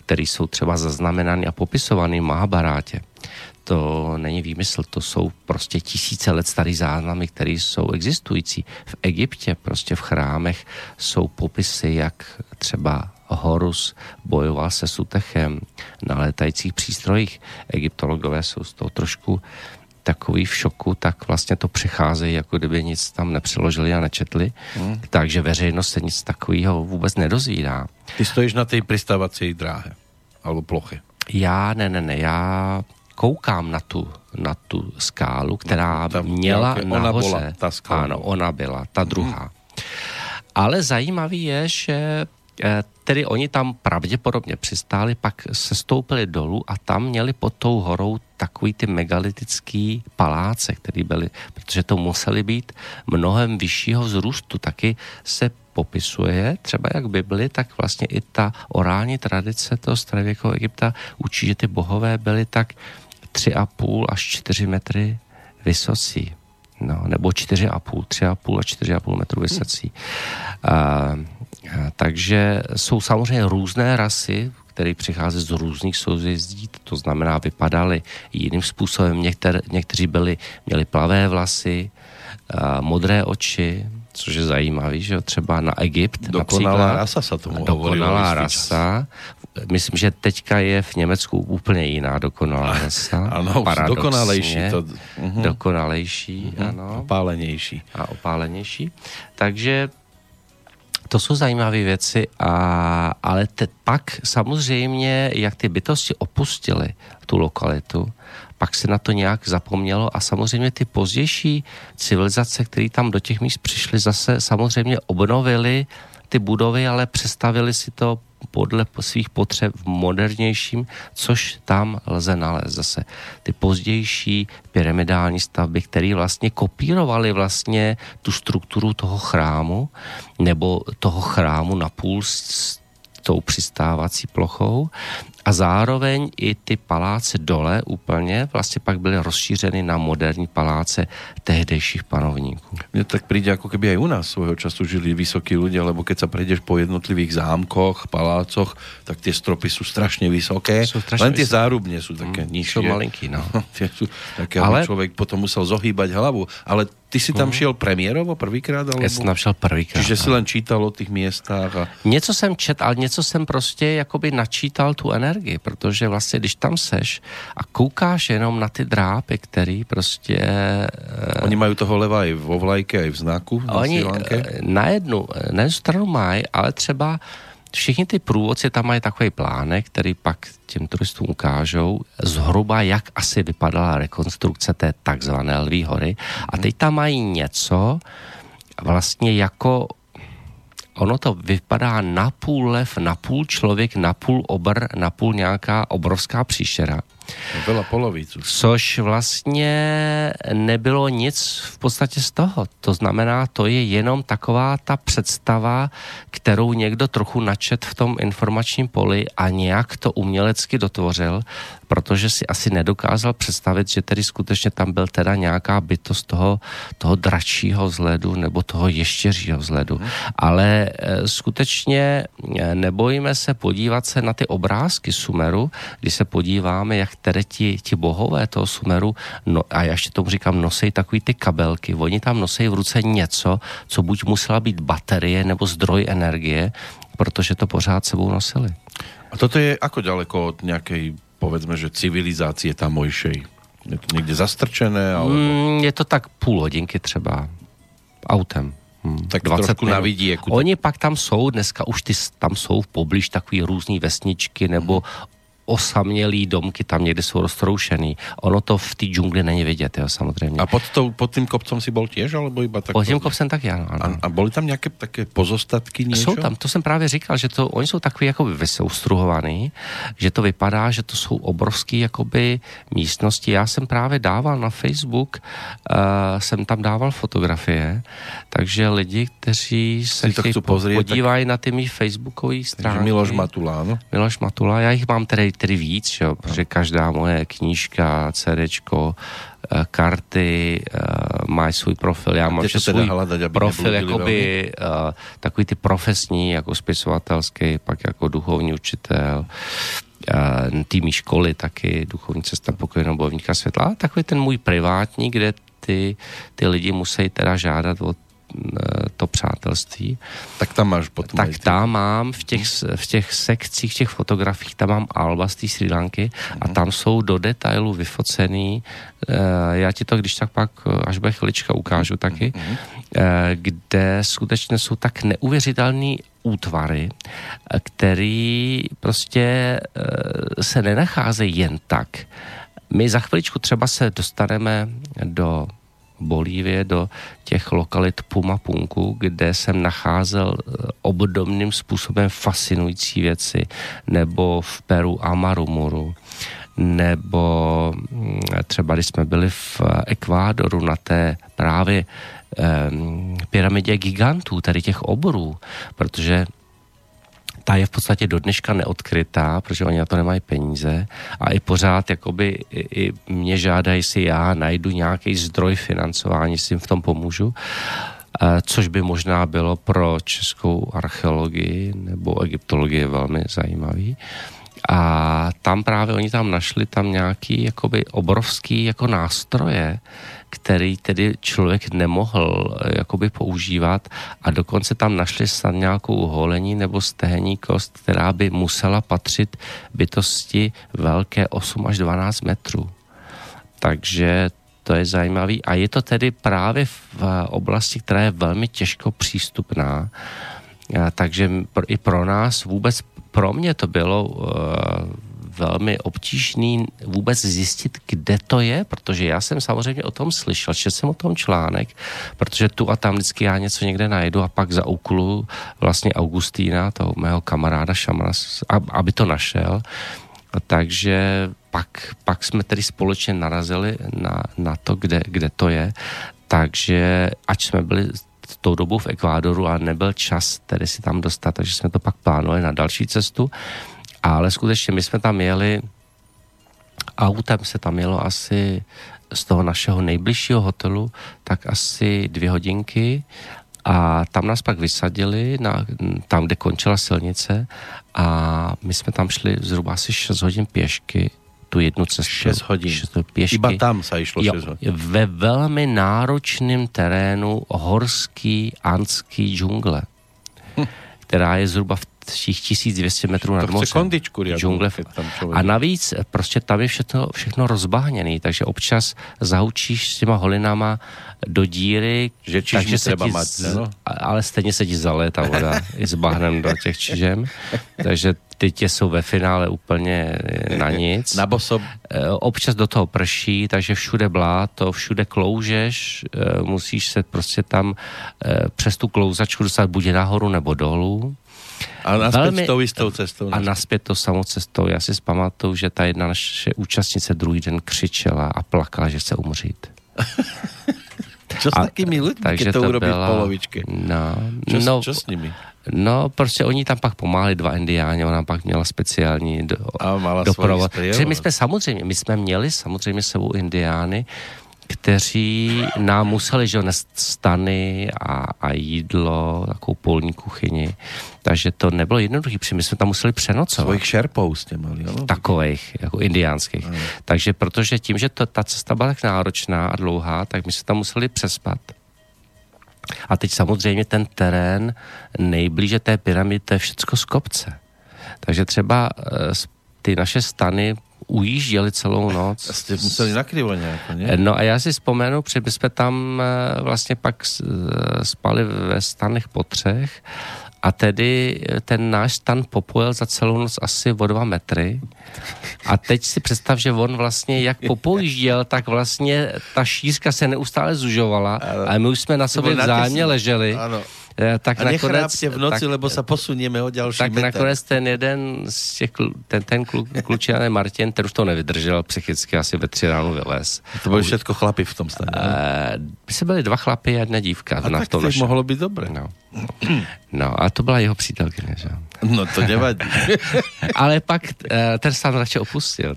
Speaker 2: které jsou třeba zaznamenány a popisovány v Mahabarátě. To není výmysl, to jsou prostě tisíce let starý záznamy, které jsou existující. V Egyptě prostě v chrámech jsou popisy, jak třeba Horus bojoval se Sutechem na létajících přístrojích. Egyptologové jsou z toho trošku takový v šoku, tak vlastně to přicházejí, jako kdyby nic tam nepřeložili a nečetli. Hmm. Takže veřejnost se nic takového vůbec nedozvídá.
Speaker 1: Ty stojíš na té pristávací dráhe, alebo plochy.
Speaker 2: Já, ne, ne, ne, já koukám na tu, na tu skálu, která no, měla nějaké, nahoře. Ona byla, ta skála. Ano, ona byla, ta druhá. Hmm. Ale zajímavý je, že tedy oni tam pravděpodobně přistáli, pak se stoupili dolů a tam měli pod tou horou takový ty megalitický paláce, které byly, protože to museli být mnohem vyššího vzrůstu. Taky se popisuje, třeba jak Bibli, tak vlastně i ta orální tradice toho starověkého Egypta učí, že ty bohové byly tak 3,5 až 4 metry vysocí. No, nebo 4,5, 3,5 a 4,5 metru vysocí. Uh, takže jsou samozřejmě různé rasy, které přichází z různých souhvězdí, to znamená, vypadaly jiným způsobem. Někter, někteří byli, měli plavé vlasy, modré oči, což je zajímavý, že třeba na Egypt.
Speaker 1: Dokonalá například, rasa se tomu
Speaker 2: Dokonalá rasa. Čas. Myslím, že teďka je v Německu úplně jiná dokonalá rasa.
Speaker 1: ano, dokonalejší. To,
Speaker 2: uh-huh. Dokonalejší, uh-huh. ano.
Speaker 1: Opálenější.
Speaker 2: A opálenější. Takže to jsou zajímavé věci, a, ale te, pak samozřejmě, jak ty bytosti opustily tu lokalitu, pak se na to nějak zapomnělo a samozřejmě ty pozdější civilizace, které tam do těch míst přišly, zase samozřejmě obnovily ty budovy, ale přestavili si to podle svých potřeb v modernějším, což tam lze nalézt zase. Ty pozdější pyramidální stavby, které vlastně kopírovaly vlastně tu strukturu toho chrámu, nebo toho chrámu na půl s tou přistávací plochou a zároveň i ty paláce dole úplně vlastně pak byly rozšířeny na moderní paláce tehdejších panovníků.
Speaker 1: Mně tak přijde, jako keby aj u nás svojho času žili vysokí lidé, lebo keď sa prejdeš po jednotlivých zámkoch, palácoch, tak ty stropy jsou strašně vysoké, sú strašne len ty zárubně jsou také mm, nižší.
Speaker 2: Jsou malinký, no.
Speaker 1: sú také, ale... člověk potom musel zohýbať hlavu, ale ty si tam mm. šel premiérovo prvýkrát? Alebo...
Speaker 2: Já jsem tam šel prvýkrát.
Speaker 1: Čiže si len čítal o těch městách? A...
Speaker 2: Něco jsem čet, ale něco jsem prostě jakoby načítal tu energii, protože vlastně když tam seš a koukáš jenom na ty drápy, který prostě...
Speaker 1: Uh... Oni mají toho leva i vo vlajke, i v znaku?
Speaker 2: Na Oni uh, na jednu, na jednu stranu mají, ale třeba všichni ty průvodci tam mají takový plánek, který pak těm turistům ukážou zhruba, jak asi vypadala rekonstrukce té takzvané Lví hory. A teď tam mají něco vlastně jako ono to vypadá na půl lev, na půl člověk, na půl obr, na půl nějaká obrovská příšera.
Speaker 1: Byla polovicu.
Speaker 2: Což vlastně nebylo nic v podstatě z toho. To znamená, to je jenom taková ta představa, kterou někdo trochu načet v tom informačním poli a nějak to umělecky dotvořil, protože si asi nedokázal představit, že tedy skutečně tam byl teda nějaká bytost toho, toho dračího vzhledu nebo toho ještěřího vzhledu. Hmm. Ale e, skutečně e, nebojíme se podívat se na ty obrázky Sumeru, kdy se podíváme, jak které ti, ti bohové toho Sumeru, no, a já ještě tomu říkám, nosej takový ty kabelky, oni tam nosej v ruce něco, co buď musela být baterie nebo zdroj energie, protože to pořád sebou nosili.
Speaker 1: A toto je ako daleko od nějaké, povedzme, že civilizácie tamojšej? Je to někde zastrčené? Alebo...
Speaker 2: Mm, je to tak půl hodinky třeba autem.
Speaker 1: Hmm, tak 20 trošku na vidieku.
Speaker 2: Oni pak tam jsou, dneska už ty tam jsou v poblíž takový různý vesničky nebo osamělý domky tam někde jsou roztroušený. Ono to v té džungli není vidět, jo, samozřejmě.
Speaker 1: A pod, tou, pod tím kopcem si byl těž, alebo iba tak?
Speaker 2: Pod tím kopcem taky, ano. ano.
Speaker 1: A, a byly tam nějaké také pozostatky něčo?
Speaker 2: Jsou tam, to jsem právě říkal, že to, oni jsou takový jako vysoustruhovaný, že to vypadá, že to jsou obrovský jakoby místnosti. Já jsem právě dával na Facebook, uh, jsem tam dával fotografie, takže lidi, kteří se chtějí podívají tak... na ty mý facebookové stránky. Takže
Speaker 1: Miloš Matula, no?
Speaker 2: Miloš Matula, já jich mám tedy, tedy víc, jo, protože každá moje knížka, CDčko, eh, karty, uh, má svůj profil. Já mám svůj hledat, profil, jakoby uh, takový ty profesní, jako spisovatelský, pak jako duchovní učitel, týmy školy taky, duchovní cesta pokojeného bojovníka světla, a takový ten můj privátní, kde ty, ty lidi musí teda žádat od Eh, to přátelství.
Speaker 1: Tak tam máš potom.
Speaker 2: Tak tam mám v těch, v těch sekcích, v těch fotografiích, tam mám alba z té Sri Lanky a mhm. tam jsou do detailu vyfocený, eh, já ti to když tak pak, eh, až bude chvilička, ukážu taky, mhm. kde skutečně jsou tak neuvěřitelný útvary, který prostě se nenacházejí jen tak. My za chviličku třeba se dostaneme do Bolívie do těch lokalit Pumapunku, kde jsem nacházel eh, obdobným způsobem fascinující věci, nebo v Peru Amarumuru, nebo mm, třeba když jsme byli v Ekvádoru na té právě eh, pyramidě gigantů, tady těch oborů, protože ta je v podstatě do dneška neodkrytá, protože oni na to nemají peníze a i pořád jakoby i, i mě žádají si já najdu nějaký zdroj financování, s tím v tom pomůžu což by možná bylo pro českou archeologii nebo egyptologii velmi zajímavý. A tam právě oni tam našli tam nějaký jakoby obrovský jako nástroje, který tedy člověk nemohl eh, jakoby používat. A dokonce tam našli snad nějakou holení nebo stehení kost, která by musela patřit bytosti velké 8 až 12 metrů. Takže to je zajímavý. A je to tedy právě v oblasti, která je velmi těžko přístupná, takže i pro nás vůbec, pro mě to bylo uh, velmi obtížný vůbec zjistit, kde to je, protože já jsem samozřejmě o tom slyšel, že jsem o tom článek, protože tu a tam vždycky já něco někde najdu a pak za úkolu vlastně Augustína, toho mého kamaráda Šamana, aby to našel. Takže pak, pak jsme tedy společně narazili na, na to, kde, kde to je. Takže ať jsme byli tou dobu v Ekvádoru a nebyl čas tedy si tam dostat, takže jsme to pak plánovali na další cestu. Ale skutečně my jsme tam jeli, autem se tam jelo asi z toho našeho nejbližšího hotelu, tak asi dvě hodinky. A tam nás pak vysadili na, tam, kde končila silnice. A my jsme tam šli zhruba asi 6 hodin pěšky tu jednu cestu.
Speaker 1: 6 hodin. 6
Speaker 2: hodin pěšky.
Speaker 1: Iba tam se išlo 6 hodin.
Speaker 2: Ve velmi náročném terénu horský anský džungle, hm. která je zhruba v 1200 metrů nad mořem.
Speaker 1: kondičku,
Speaker 2: džungle. A navíc prostě tam je všechno, všechno rozbahněný, takže občas zaučíš s těma holinama do díry,
Speaker 1: že takže se ti, mať, no?
Speaker 2: ale stejně se ti zalé ta voda i s bahnem do těch čižem, takže ty tě jsou ve finále úplně na nic.
Speaker 1: Na boso...
Speaker 2: E, občas do toho prší, takže všude bláto, všude kloužeš, e, musíš se prostě tam e, přes tu klouzačku dostat buď nahoru nebo dolů.
Speaker 1: A naspět Velmi, tou jistou cestou.
Speaker 2: A naspět to samou cestou. Já si zpamatuju, že ta jedna naše účastnice druhý den křičela a plakala, že chce umřít.
Speaker 1: Čo s takými lidmi, takže to urobí byla, polovičky?
Speaker 2: No,
Speaker 1: čo,
Speaker 2: no,
Speaker 1: čo s nimi?
Speaker 2: No, prostě oni tam pak pomáhali dva indiáni, ona pak měla speciální do, doprovod. my jsme samozřejmě, my jsme měli samozřejmě sebou indiány, kteří nám museli že nést stany a, a jídlo, takovou polní kuchyni. Takže to nebylo jednoduché, protože my jsme tam museli přenocovat.
Speaker 1: Svojich šerpou jste měli, jo?
Speaker 2: Takových, jako indiánských. Ano. Takže protože tím, že to, ta cesta byla tak náročná a dlouhá, tak my jsme tam museli přespat. A teď samozřejmě ten terén nejblíže té pyramidy, to je všecko z kopce. Takže třeba eh, ty naše stany ujížděli celou noc.
Speaker 1: Jste museli nakryvo nějak,
Speaker 2: ne? No a já si vzpomenu, protože jsme tam eh, vlastně pak eh, spali ve stanech po třech A tedy ten náš stan popojil za celou noc asi o dva metry. A teď si představ, že on vlastně jak popojížděl, tak vlastně ta šířka se neustále zužovala a my už jsme na sobě vzájemně leželi. Ano
Speaker 1: Eh, tak a nakonec, v noci, tak, lebo sa posunieme o ďalší
Speaker 2: Tak meter. nakonec ten jeden z těch, ten, ten klu, klučiané Martin, ten už to nevydržel, psychicky asi ve tři ráno vylez.
Speaker 1: To byly všetko chlapy v tom stane. Uh,
Speaker 2: by se byli dva chlapy a jedna dívka.
Speaker 1: A na tak to mohlo být dobré.
Speaker 2: No. no a to byla jeho přítelkyně, že?
Speaker 1: No to nevadí.
Speaker 2: Ale pak uh, ten stan radši opustil.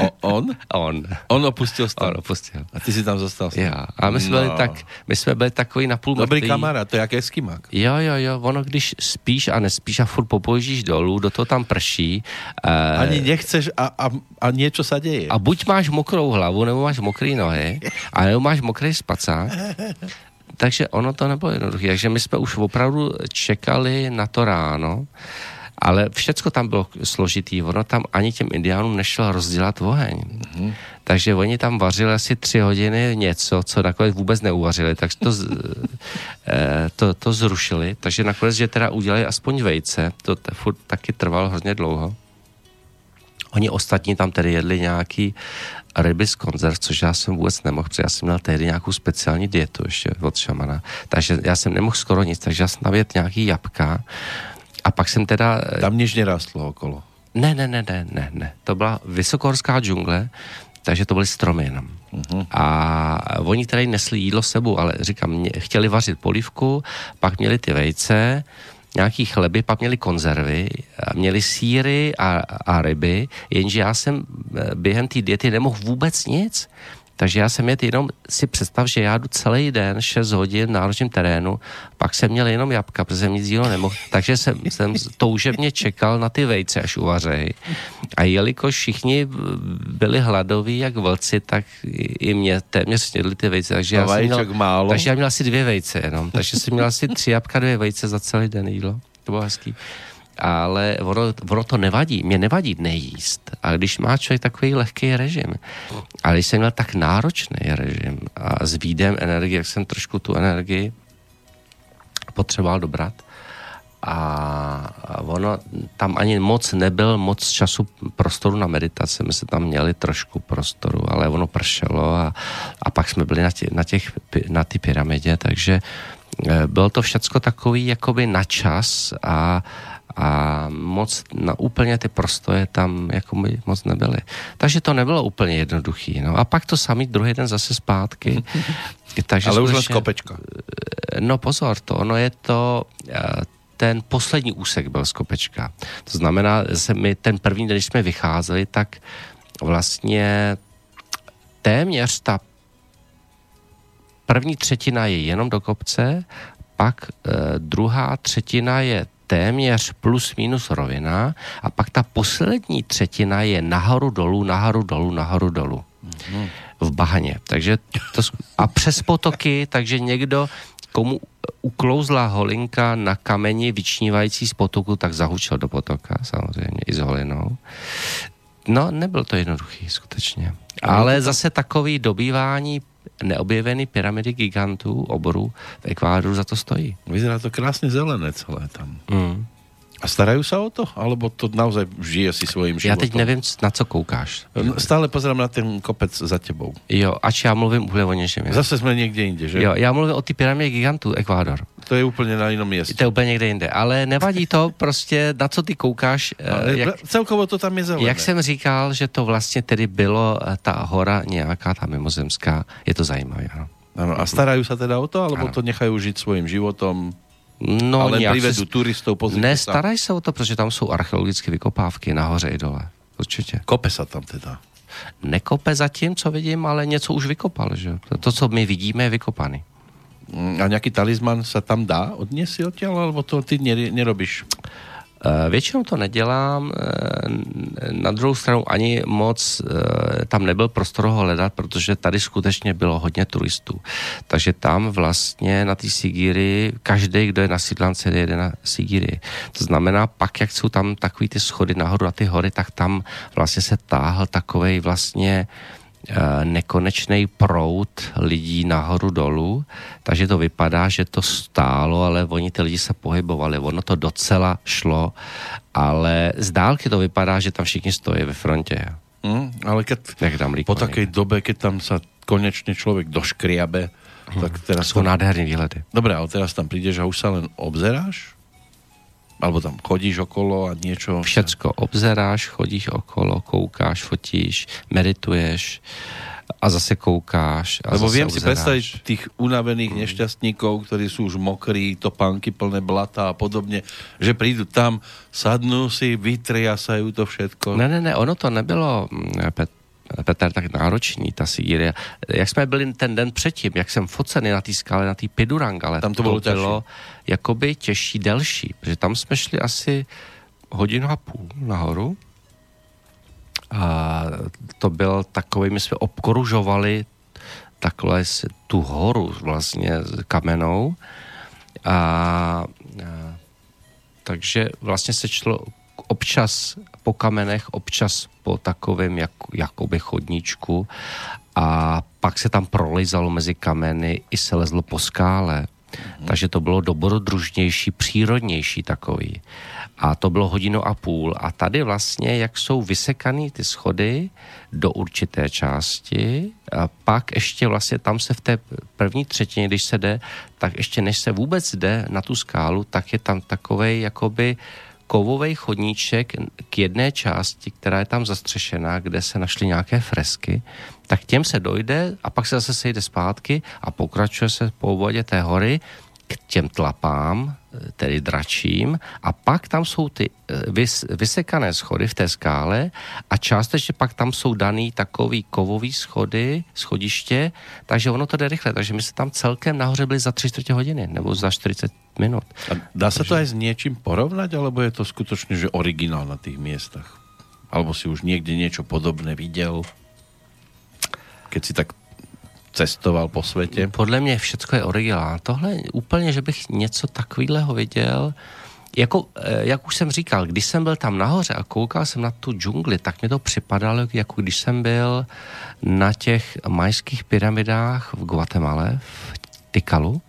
Speaker 1: O, on?
Speaker 2: On.
Speaker 1: On opustil stan.
Speaker 2: On opustil.
Speaker 1: A ty si tam zostal.
Speaker 2: Já. A my jsme no. byli tak, my jsme byli takový na půl
Speaker 1: Dobrý kamarád, to je jak eskimák.
Speaker 2: Jo, jo, jo, ono když spíš a nespíš a furt popojíždíš dolů, do toho tam prší.
Speaker 1: Eh, Ani nechceš a, a, a něco se děje.
Speaker 2: A buď máš mokrou hlavu, nebo máš mokré nohy, a nebo máš mokrý spacák. Takže ono to nebylo jednoduché. Takže my jsme už opravdu čekali na to ráno ale všecko tam bylo složitý. Ono tam ani těm indiánům nešlo rozdělat oheň. Mm-hmm. Takže oni tam vařili asi tři hodiny něco, co nakonec vůbec neuvařili, tak to, eh, to, to zrušili. Takže nakonec, že teda udělali aspoň vejce, to furt taky trvalo hrozně dlouho. Oni ostatní tam tedy jedli nějaký ryby z konzerv, což já jsem vůbec nemohl, protože já jsem měl tehdy nějakou speciální dietu ještě od šamana. Takže já jsem nemohl skoro nic, takže já jsem tam nějaký jabka a pak jsem teda...
Speaker 1: Eh, Tam nič nerastlo okolo.
Speaker 2: Ne, ne, ne, ne, ne, ne. To byla vysokohorská džungle, takže to byly stromy jenom. Uh-huh. A oni tady nesli jídlo sebou, ale říkám, mě, chtěli vařit polivku, pak měli ty vejce, nějaký chleby, pak měli konzervy, měli síry a, a ryby, jenže já jsem eh, během té diety nemohl vůbec nic. Takže já jsem jet jenom si představ, že já jdu celý den 6 hodin v náročném terénu, pak jsem měl jenom jabka, protože jsem nic jílo nemohl. Takže jsem, jsem toužebně čekal na ty vejce, až uvařej. A jelikož všichni byli hladoví jak vlci, tak i mě téměř snědli ty vejce. Takže já, jsem měl,
Speaker 1: málo.
Speaker 2: takže já měl asi dvě vejce jenom. Takže jsem měl asi tři jabka, dvě vejce za celý den jídlo. To bylo hezký ale ono, ono to nevadí. Mě nevadí nejíst. Ale když má člověk takový lehký režim, ale když jsem měl tak náročný režim a s výdem energie, jak jsem trošku tu energii potřeboval dobrat, a ono tam ani moc nebyl moc času prostoru na meditaci, my jsme tam měli trošku prostoru, ale ono pršelo a, a pak jsme byli na, tě, na, těch, na ty pyramidě, takže eh, bylo to všecko takový jakoby na čas a, a moc na úplně ty prostoje tam jako by moc nebyly. Takže to nebylo úplně jednoduchý. No. A pak to samý druhý den zase zpátky.
Speaker 1: Takže Ale už už kopečka.
Speaker 2: No pozor, to ono je to eh, ten poslední úsek byl z kopečka. To znamená, že my ten první den, když jsme vycházeli, tak vlastně téměř ta první třetina je jenom do kopce, pak e, druhá třetina je téměř plus minus rovina a pak ta poslední třetina je nahoru dolů, nahoru dolů, nahoru dolů. Mm-hmm. V bahaně. Takže to, a přes potoky, takže někdo, komu uklouzla holinka na kameni vyčnívající z potoku, tak zahučil do potoka, samozřejmě i s holinou. No, nebyl to jednoduchý, skutečně. Ale zase takový dobývání neobjevený pyramidy gigantů oborů v Ekvádoru za to stojí.
Speaker 1: Vyzerá to krásně zelené celé tam. Mm. A starají se o to? Alebo to naozaj žije si svojím životem?
Speaker 2: Já teď nevím, na co koukáš.
Speaker 1: No, stále pozerám na ten kopec za tebou.
Speaker 2: Jo, ač já mluvím úplně o něčem.
Speaker 1: Zase jsme někde jinde, že?
Speaker 2: Jo, já mluvím o ty pyramidě gigantů, Ekvádor.
Speaker 1: To je úplně na jinom městě.
Speaker 2: To je úplně někde jinde, ale nevadí to, prostě na co ty koukáš.
Speaker 1: Ale jak, celkovo to tam je zelené.
Speaker 2: Jak jsem říkal, že to vlastně tedy bylo eh, ta hora nějaká, ta mimozemská, je to zajímavé. Ano.
Speaker 1: Ano, a starají se teda o to, alebo ano. to nechají žít svým životom?
Speaker 2: No,
Speaker 1: ale privedú si... turistov.
Speaker 2: Ne, staraj se o to, protože tam jsou archeologické vykopávky nahoře i dole. Určitě.
Speaker 1: Kope se tam teda.
Speaker 2: Nekope zatím, co vidím, ale něco už vykopal. Že? To, co my vidíme, je vykopaný.
Speaker 1: A nějaký talisman se tam dá odněsi si odtěl, alebo to ty nerobíš?
Speaker 2: Eh, většinou to nedělám, eh, na druhou stranu ani moc eh, tam nebyl prostor ho hledat, protože tady skutečně bylo hodně turistů. Takže tam vlastně na ty Sigíry, každý, kdo je na sídlance, jede na Sigíry. To znamená, pak jak jsou tam takový ty schody nahoru na ty hory, tak tam vlastně se táhl takovej vlastně nekonečný prout lidí nahoru dolů, takže to vypadá, že to stálo, ale oni ty lidi se pohybovali, ono to docela šlo, ale z dálky to vypadá, že tam všichni stojí ve frontě.
Speaker 1: Mm, ale keď, po takej dobe, keď tam sa konečne človek doškriabe, hmm. tak teraz...
Speaker 2: Sú tam... nádherné výhledy.
Speaker 1: Dobre, ale teraz tam prídeš a už sa len obzeráš? Alebo tam chodíš okolo a niečo...
Speaker 2: Všecko obzeráš, chodíš okolo, koukáš, fotíš, medituješ a zase koukáš. A
Speaker 1: Lebo
Speaker 2: zase
Speaker 1: viem obzeráš. si predstaviť tých unavených nešťastníkov, ktorí sú už mokrí, topánky plné blata a podobne, že prídu tam, sadnú si, vytriasajú to všetko.
Speaker 2: Ne, ne, ne, ono to nebylo, mm, Pet, Petr, tak náročný, ta Sýrie. Jak jsme byli ten den předtím, jak jsem focený na té skále, na té Pidurang, ale
Speaker 1: tam to, bylo, to bylo
Speaker 2: jakoby těžší, delší, protože tam jsme šli asi hodinu a půl nahoru. A to byl takový, my jsme obkružovali takhle tu horu vlastně kamenou. A, a takže vlastně se člo občas po kamenech, občas po takovém jak, jakoby chodníčku a pak se tam prolizalo mezi kameny i se lezlo po skále. Mm-hmm. Takže to bylo dobrodružnější, přírodnější takový. A to bylo hodinu a půl. A tady vlastně, jak jsou vysekaný ty schody do určité části, a pak ještě vlastně tam se v té první třetině, když se jde, tak ještě než se vůbec jde na tu skálu, tak je tam takovej jakoby kovový chodníček k jedné části, která je tam zastřešená, kde se našly nějaké fresky, tak těm se dojde a pak se zase sejde zpátky a pokračuje se po obvodě té hory k těm tlapám, tedy dračím, a pak tam jsou ty eh, vys, vysekané schody v té skále a částečně pak tam jsou daný takový kovový schody, schodiště, takže ono to jde rychle. Takže my jsme tam celkem nahoře byli za 3 čtvrtě hodiny nebo za 40 minut.
Speaker 1: A dá se to aj s něčím porovnať, alebo je to skutečně, že originál na těch místech? Alebo si už někde něco podobné viděl? Keď si tak cestoval po světě?
Speaker 2: Podle mě všechno je originál. Tohle úplně, že bych něco takového viděl, jako, eh, jak už jsem říkal, když jsem byl tam nahoře a koukal jsem na tu džungli, tak mi to připadalo, jako když jsem byl na těch majských pyramidách v Guatemala, v Tikalu,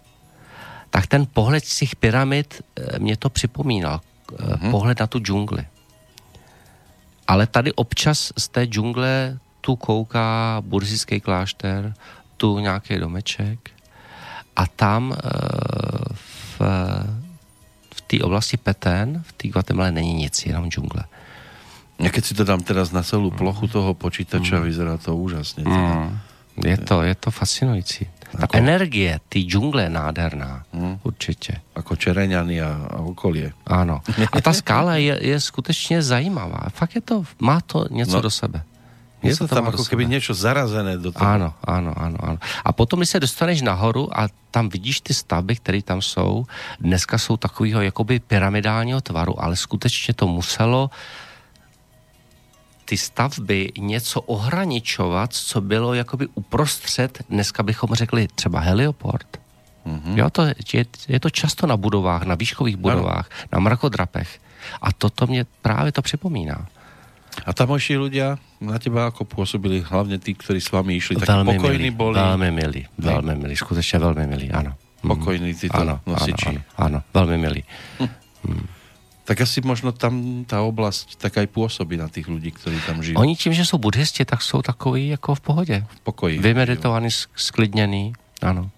Speaker 2: tak ten pohled z těch pyramid eh, mě to připomínal. Mm-hmm. Pohled na tu džungli. Ale tady občas z té džungle tu kouká burzijský klášter, tu nějaký domeček a tam e, v, v té oblasti Petén, v té Guatemala není nic, jenom džungle.
Speaker 1: A keď si to dám teraz na celou plochu toho počítača, mm. vyzerá to úžasně. Mm.
Speaker 2: Je to, je to fascinující. Ta ako... energie té džungle je nádherná, mm. určitě.
Speaker 1: Jako Čereňany a, a okolie.
Speaker 2: Ano. A ta skála je, je skutečně zajímavá. Fakt je to, má to něco no. do sebe.
Speaker 1: Je to tam jako keby něco zarazené do toho.
Speaker 2: Ano, ano, ano, ano. A potom, když se dostaneš nahoru a tam vidíš ty stavby, které tam jsou, dneska jsou takového jakoby pyramidálního tvaru, ale skutečně to muselo ty stavby něco ohraničovat, co bylo jakoby uprostřed, dneska bychom řekli třeba helioport. Mm-hmm. Jo, to je, je to často na budovách, na výškových budovách, ano. na mrakodrapech. A toto mě právě to připomíná.
Speaker 1: A tamojší ľudia na teba ako pôsobili, hlavne tí, ktorí s vami išli, tak pokojní milí, boli?
Speaker 2: Velmi milí, velmi milí, skutečně velmi milí, ano.
Speaker 1: Mhm. Pokojní tyto ano, nosiči.
Speaker 2: Ano, ano, ano, velmi milí. Hm.
Speaker 1: Hmm. Tak asi možno tam ta oblast tak aj působí na těch lidí, kteří tam žijí.
Speaker 2: Oni tím, že jsou buddhisti, tak jsou takový jako v pohodě.
Speaker 1: V pokoji.
Speaker 2: Vymeditovaný, sklidněný, ano.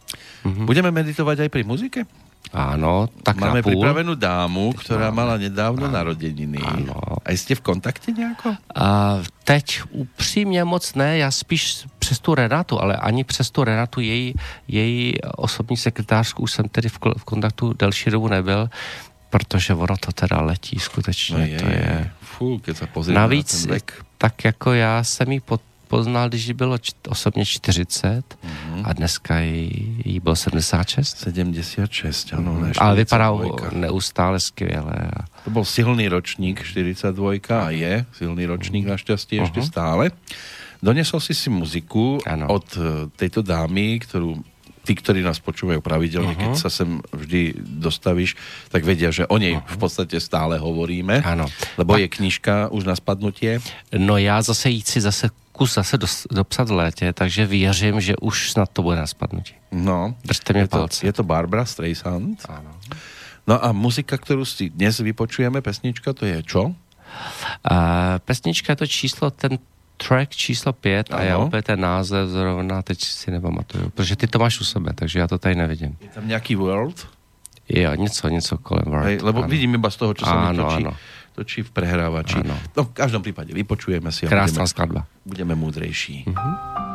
Speaker 1: Mhm. Budeme meditovat aj pri muzike?
Speaker 2: Áno, tak
Speaker 1: Máme pripravenú dámu, ktorá Máme. mala nedávno áno. narodeniny. Áno. A jste v kontakte nějako?
Speaker 2: A teď upřímně moc ne, já spíš přes tu Renatu, ale ani přes tu Renatu, její, její osobní sekretářku už jsem tedy v, v kontaktu delší dobu nebyl, protože ono to teda letí skutečně. No je, to je...
Speaker 1: Fú, keď se
Speaker 2: Navíc, na tak jako já jsem jí pod, poznal, když jí bylo č- osobně 40 mm-hmm. a dneska jí, jí bylo 76.
Speaker 1: 76, ano.
Speaker 2: Mm-hmm. Ale vypadá neustále skvěle. A...
Speaker 1: To byl silný ročník 42 a je silný ročník naštěstí mm-hmm. ještě mhm. stále. Donesol si si muziku ano. od eh, této dámy, kterou tí, ktorí nás počúvajú pravidelne, uh-huh. keď sa sem vždy dostavíš, tak vedia, že o nej uh-huh. v podstate stále hovoríme.
Speaker 2: Ano.
Speaker 1: Lebo tak... je knižka už na spadnutie.
Speaker 2: No já zase jí chci zase kus zase dos, dopsat v létě, takže věřím, že už snad to bude na spadnutí.
Speaker 1: No,
Speaker 2: Držte mě
Speaker 1: je to,
Speaker 2: palce.
Speaker 1: je to Barbara Streisand.
Speaker 2: Ano.
Speaker 1: No a muzika, kterou si dnes vypočujeme, pesnička, to je čo?
Speaker 2: A pesnička je to číslo, ten track číslo pět a já
Speaker 1: Ano.
Speaker 2: opět ten název zrovna teď si nepamatuju, protože ty to máš u sebe, takže já to tady nevidím.
Speaker 1: Je tam nějaký world?
Speaker 2: Jo, něco, něco kolem Word.
Speaker 1: Hej, lebo
Speaker 2: ano.
Speaker 1: vidím iba z toho, čo sa mi točí,
Speaker 2: áno.
Speaker 1: Točí v prehrávači.
Speaker 2: Áno.
Speaker 1: No v každom prípade vypočujeme si a
Speaker 2: Krásná
Speaker 1: budeme,
Speaker 2: skladba.
Speaker 1: budeme múdrejší.
Speaker 3: Tonight,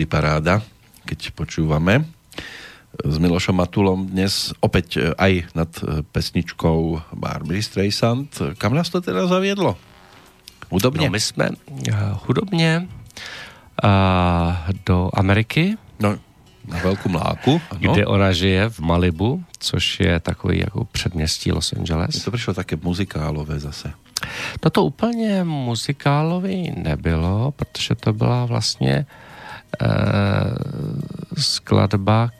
Speaker 1: vždy paráda, keď počúvame s Milošom Matulom dnes opäť e, aj nad e, pesničkou Barbary Streisand. Kam nás to teda zaviedlo? Hudobně?
Speaker 2: No, my jsme uh, hudobně uh, do Ameriky,
Speaker 1: No, Na Velkou mláku, ano.
Speaker 2: kde ona žije v Malibu, což je takový jako předměstí Los Angeles.
Speaker 1: Je to přišlo také muzikálové zase.
Speaker 2: Toto úplně muzikálový nebylo, protože to byla vlastně eh, skladba,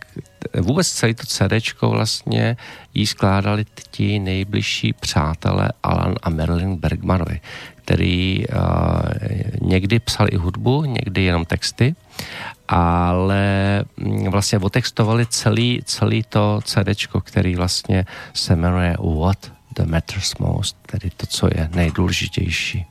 Speaker 2: vůbec celý to CD vlastně jí skládali ti nejbližší přátelé Alan a Marilyn Bergmanovi, který uh, někdy psal i hudbu, někdy jenom texty, ale mm, vlastně otextovali celý, celý to CD, který vlastně se jmenuje What the Matters Most, tedy to, co je nejdůležitější.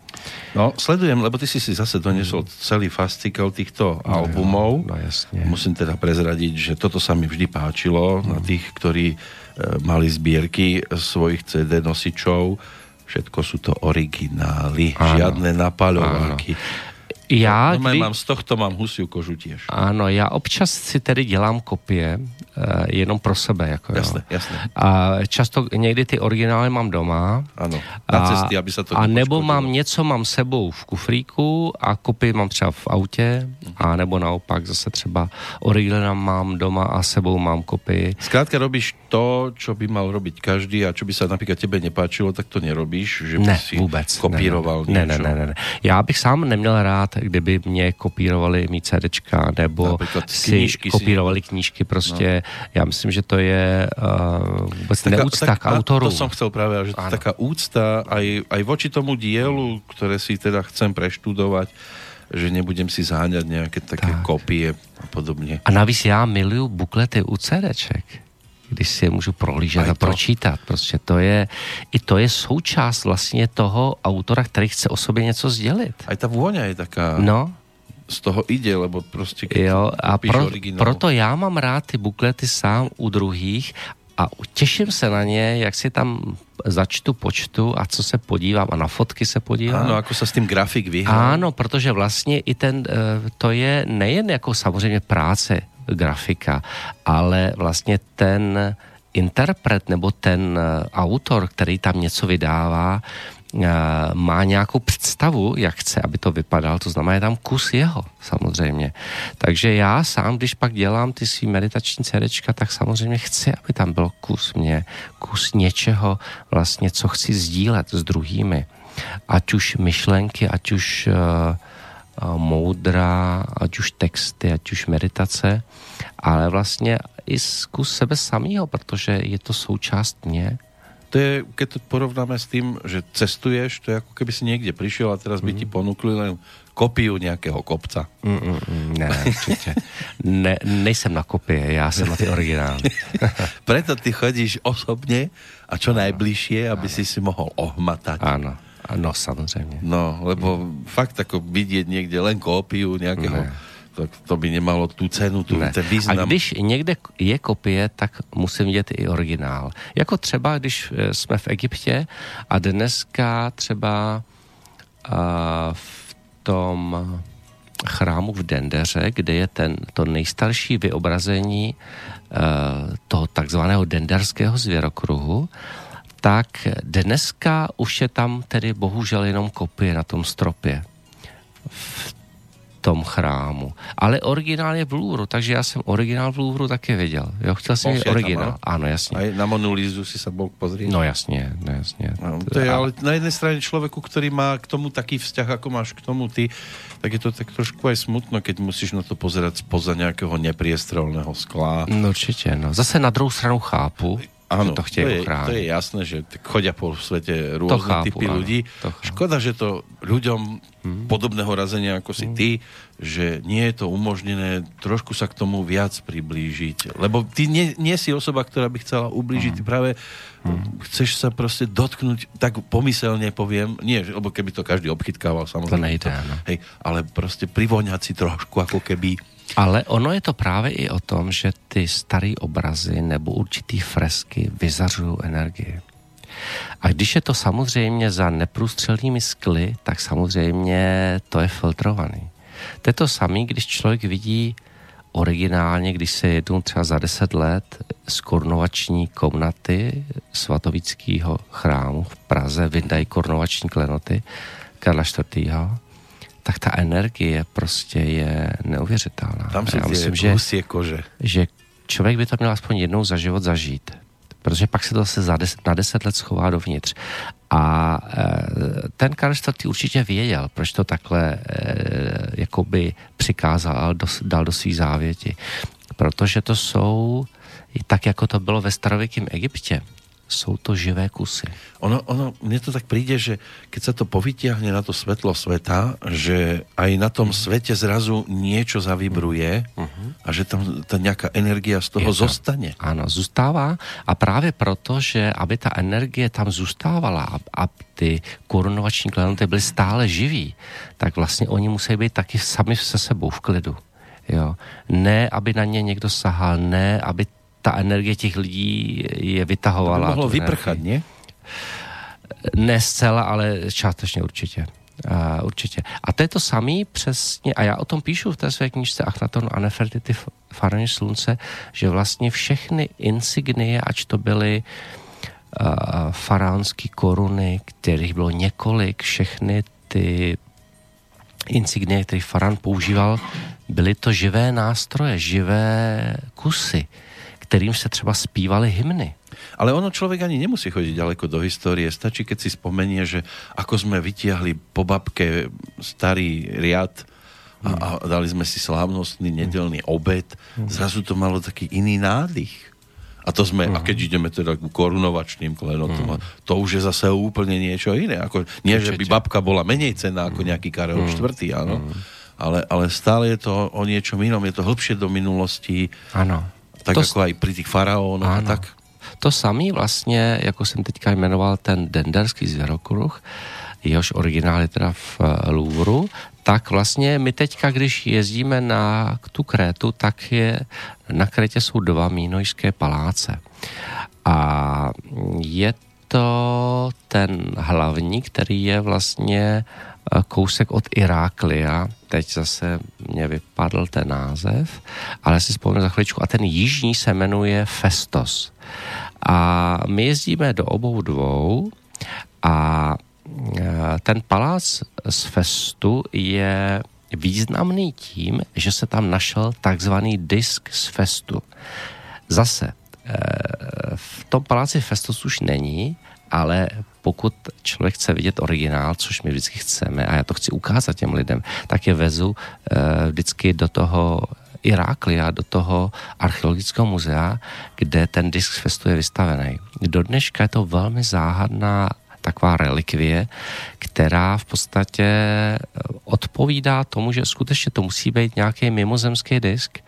Speaker 1: No, sledujem, lebo ty si si zase donesol celý fascikel týchto no, albumov.
Speaker 2: No, jasne.
Speaker 1: Musím teda prezradiť, že toto sa mi vždy páčilo mm. na tých, ktorí e, mali zbierky svojich CD nosičov. Všetko sú to originály, Áno. žiadne napaľováky. Áno.
Speaker 2: Já,
Speaker 1: no, kdy... mám, z tohto mám husiu kožu těž.
Speaker 2: Ano, já občas si tedy dělám kopie, uh, jenom pro sebe. Jako,
Speaker 1: jasné, jo. jasné.
Speaker 2: A často někdy ty originály mám doma.
Speaker 1: Ano, na cesty, aby se to
Speaker 2: A nebo mám něco, mám sebou v kufríku a kopii mám třeba v autě, uh-huh. a nebo naopak zase třeba originál mám doma a sebou mám kopii.
Speaker 1: Zkrátka robíš to, čo by mal robiť každý a čo by sa napríklad tebe nepáčilo, tak to nerobíš, že by
Speaker 2: ne,
Speaker 1: si
Speaker 2: vůbec.
Speaker 1: kopíroval
Speaker 2: ne, ne, ne, ne, ne. Já bych sám neměl rád, kdyby mě kopírovali mý CDčka, nebo Například si knížky kopírovali si... knížky, prostě no. já myslím, že to je uh, vůbec taká, neúcta tak, k autoru.
Speaker 1: To som chcel práve, že ano. taká úcta aj, aj voči tomu dielu, ktoré si teda chcem preštudovať, že nebudem si záňať nějaké také tak. kopie a podobně.
Speaker 2: A navíc já miluju buklety u CDček když si je můžu prohlížet a, a pročítat. Prostě to je, i to je součást vlastně toho autora, který chce o sobě něco sdělit.
Speaker 1: A ta vůně je taká...
Speaker 2: No,
Speaker 1: z toho ide, lebo prostě
Speaker 2: jo, a pro, proto já mám rád ty buklety sám u druhých a těším se na ně, jak si tam začtu, počtu a co se podívám a na fotky se podívám.
Speaker 1: Ano, jako se s tím grafik vyhrál.
Speaker 2: Ano, protože vlastně i ten, eh, to je nejen jako samozřejmě práce grafika, ale vlastně ten interpret nebo ten eh, autor, který tam něco vydává, eh, má nějakou představu, jak chce, aby to vypadalo, to znamená, je tam kus jeho, samozřejmě. Takže já sám, když pak dělám ty svý meditační CDčka, tak samozřejmě chci, aby tam byl kus mě, kus něčeho, vlastně, co chci sdílet s druhými. Ať už myšlenky, ať už uh, moudra, ať už texty, ať už meditace, ale vlastně i zkus sebe samého, protože je to součást mě.
Speaker 1: To je, keď to porovnáme s tým, že cestuješ, to je ako keby si niekde prišiel a teraz by mm. ti ponúkli len kopiu nějakého kopca.
Speaker 2: Mm, mm, mm, ne, určitě. Ne, nejsem na kopie, já jsem na ty originály.
Speaker 1: Preto ty chodíš osobně a čo najbližšie, aby ano. si si mohl ohmatať.
Speaker 2: Ano. No samozřejmě.
Speaker 1: No, lebo mm. fakt jako vidět někde len kópiu nějakého, ne. tak to by nemalo tu cenu, tu, ne. ten význam.
Speaker 2: A když někde je kopie, tak musím vidět i originál. Jako třeba, když eh, jsme v Egyptě a dneska třeba uh, v tom chrámu v Dendeře, kde je ten, to nejstarší vyobrazení uh, toho takzvaného denderského zvěrokruhu, tak dneska už je tam tedy bohužel jenom kopie na tom stropě v tom chrámu. Ale originál je v Louvru, takže já jsem originál v Louvru taky viděl. Jo, chtěl jsem mít originál. Tam, ano, jasně.
Speaker 1: A na Monu Lizu si se bol pozrieť?
Speaker 2: No jasně, no jasně.
Speaker 1: No, to je ale na jedné straně člověku, který má k tomu taký vzťah, jako máš k tomu ty, tak je to tak trošku aj smutno, keď musíš na to pozerať spoza nějakého nepriestrelného skla.
Speaker 2: No určitě, no. Zase na druhou stranu chápu, ano, to chtějí to je,
Speaker 1: to je jasné, že chodia po svete různé chápu, typy ano, ľudí. Škoda, že to ľuďom hmm. podobného razenia ako si hmm. ty, že nie je to umožnené trošku sa k tomu viac priblížiť. Lebo ty nie, nie si osoba, ktorá by chcela ublížiť. Hmm. Ty práve hmm. chceš sa prostě dotknúť, tak pomyselne poviem, nie, lebo keby to každý obchytkával, samozrejme.
Speaker 2: To nejde, to,
Speaker 1: hej, ale prostě privoňať si trošku, ako keby
Speaker 2: ale ono je to právě i o tom, že ty staré obrazy nebo určitý fresky vyzařují energii. A když je to samozřejmě za neprůstřelnými skly, tak samozřejmě to je filtrovaný. To je to samé, když člověk vidí originálně, když se jednou třeba za deset let z korunovační komnaty svatovického chrámu v Praze vyndají korunovační klenoty Karla IV., tak ta energie prostě je neuvěřitelná.
Speaker 1: Tam si
Speaker 2: Já myslím, že,
Speaker 1: husie kože.
Speaker 2: že člověk by to měl aspoň jednou za život zažít. Protože pak se to zase za des, na deset let schová dovnitř. A e, ten Karlštad určitě věděl, proč to takhle e, jakoby přikázal a do, dal do svých závěti. Protože to jsou, tak jako to bylo ve starověkém Egyptě, jsou to živé kusy.
Speaker 1: Ono, ono, mne to tak príde, že keď sa to povytiahne na to svetlo sveta, že aj na tom svete zrazu niečo zavibruje uh-huh. a že tam ta nejaká energia z toho
Speaker 2: Je to-
Speaker 1: zostane.
Speaker 2: Ano, zůstává a právě proto, že aby ta energie tam zůstávala a, a ty korunovační klenoty byly stále živí, tak vlastně oni musí být taky sami se sebou v klidu. Jo. Ne, aby na ně někdo sahal, ne, aby ta energie těch lidí je
Speaker 1: To by
Speaker 2: vytahovala.
Speaker 1: mohlo
Speaker 2: energii.
Speaker 1: nie?
Speaker 2: Ne zcela, ale částečně určitě. Uh, určitě. A to je to samý přesně, a já o tom píšu v té své knižce Achnaton a Nefertiti Faraně slunce, že vlastně všechny insignie, ač to byly uh, faraonské koruny, kterých bylo několik, všechny ty insignie, které faraon používal, byly to živé nástroje, živé kusy, kterým se třeba zpívaly hymny.
Speaker 1: Ale ono človek ani nemusí chodiť ďaleko do histórie. Stačí, keď si spomenie, že ako sme vytiahli po babke starý riad a, a dali sme si slávnostný nedelný obed. Zrazu to malo taký iný nádych. A to sme, a keď ideme teda k korunovačným klenotom, a to už je zase úplne niečo iné. Ako, nie, že by babka bola menej cenná ako nejaký Karel IV, áno. Ale, ale stále je to o niečom inom, je to hĺbšie do minulosti,
Speaker 2: Ano.
Speaker 1: Tak
Speaker 2: To
Speaker 1: ako aj pri tých faraónoch a tak.
Speaker 2: To samý vlastně, jako jsem teďka jmenoval ten denderský zvěrokruh, jehož originál je teda v eh, Louvru, tak vlastně my teďka, když jezdíme na tu Krétu, tak je, na Krétě jsou dva mínojské paláce. A je to ten hlavní, který je vlastně eh, kousek od Iráklia. Teď zase mě vypadl ten název, ale si vzpomenu za chviličku. A ten jižní se jmenuje Festos. A my jezdíme do obou dvou a eh, ten palác z Festu je významný tím, že se tam našel takzvaný disk z Festu. Zase, eh, v tom paláci Festus už není, ale pokud člověk chce vidět originál, což my vždycky chceme, a já to chci ukázat těm lidem, tak je vezu eh, vždycky do toho Iráklia, do toho archeologického muzea, kde ten disk Festu je vystavený. Do dneška je to velmi záhadná taková relikvie, která v podstatě eh, odpovídá tomu, že skutečně to musí být nějaký mimozemský disk,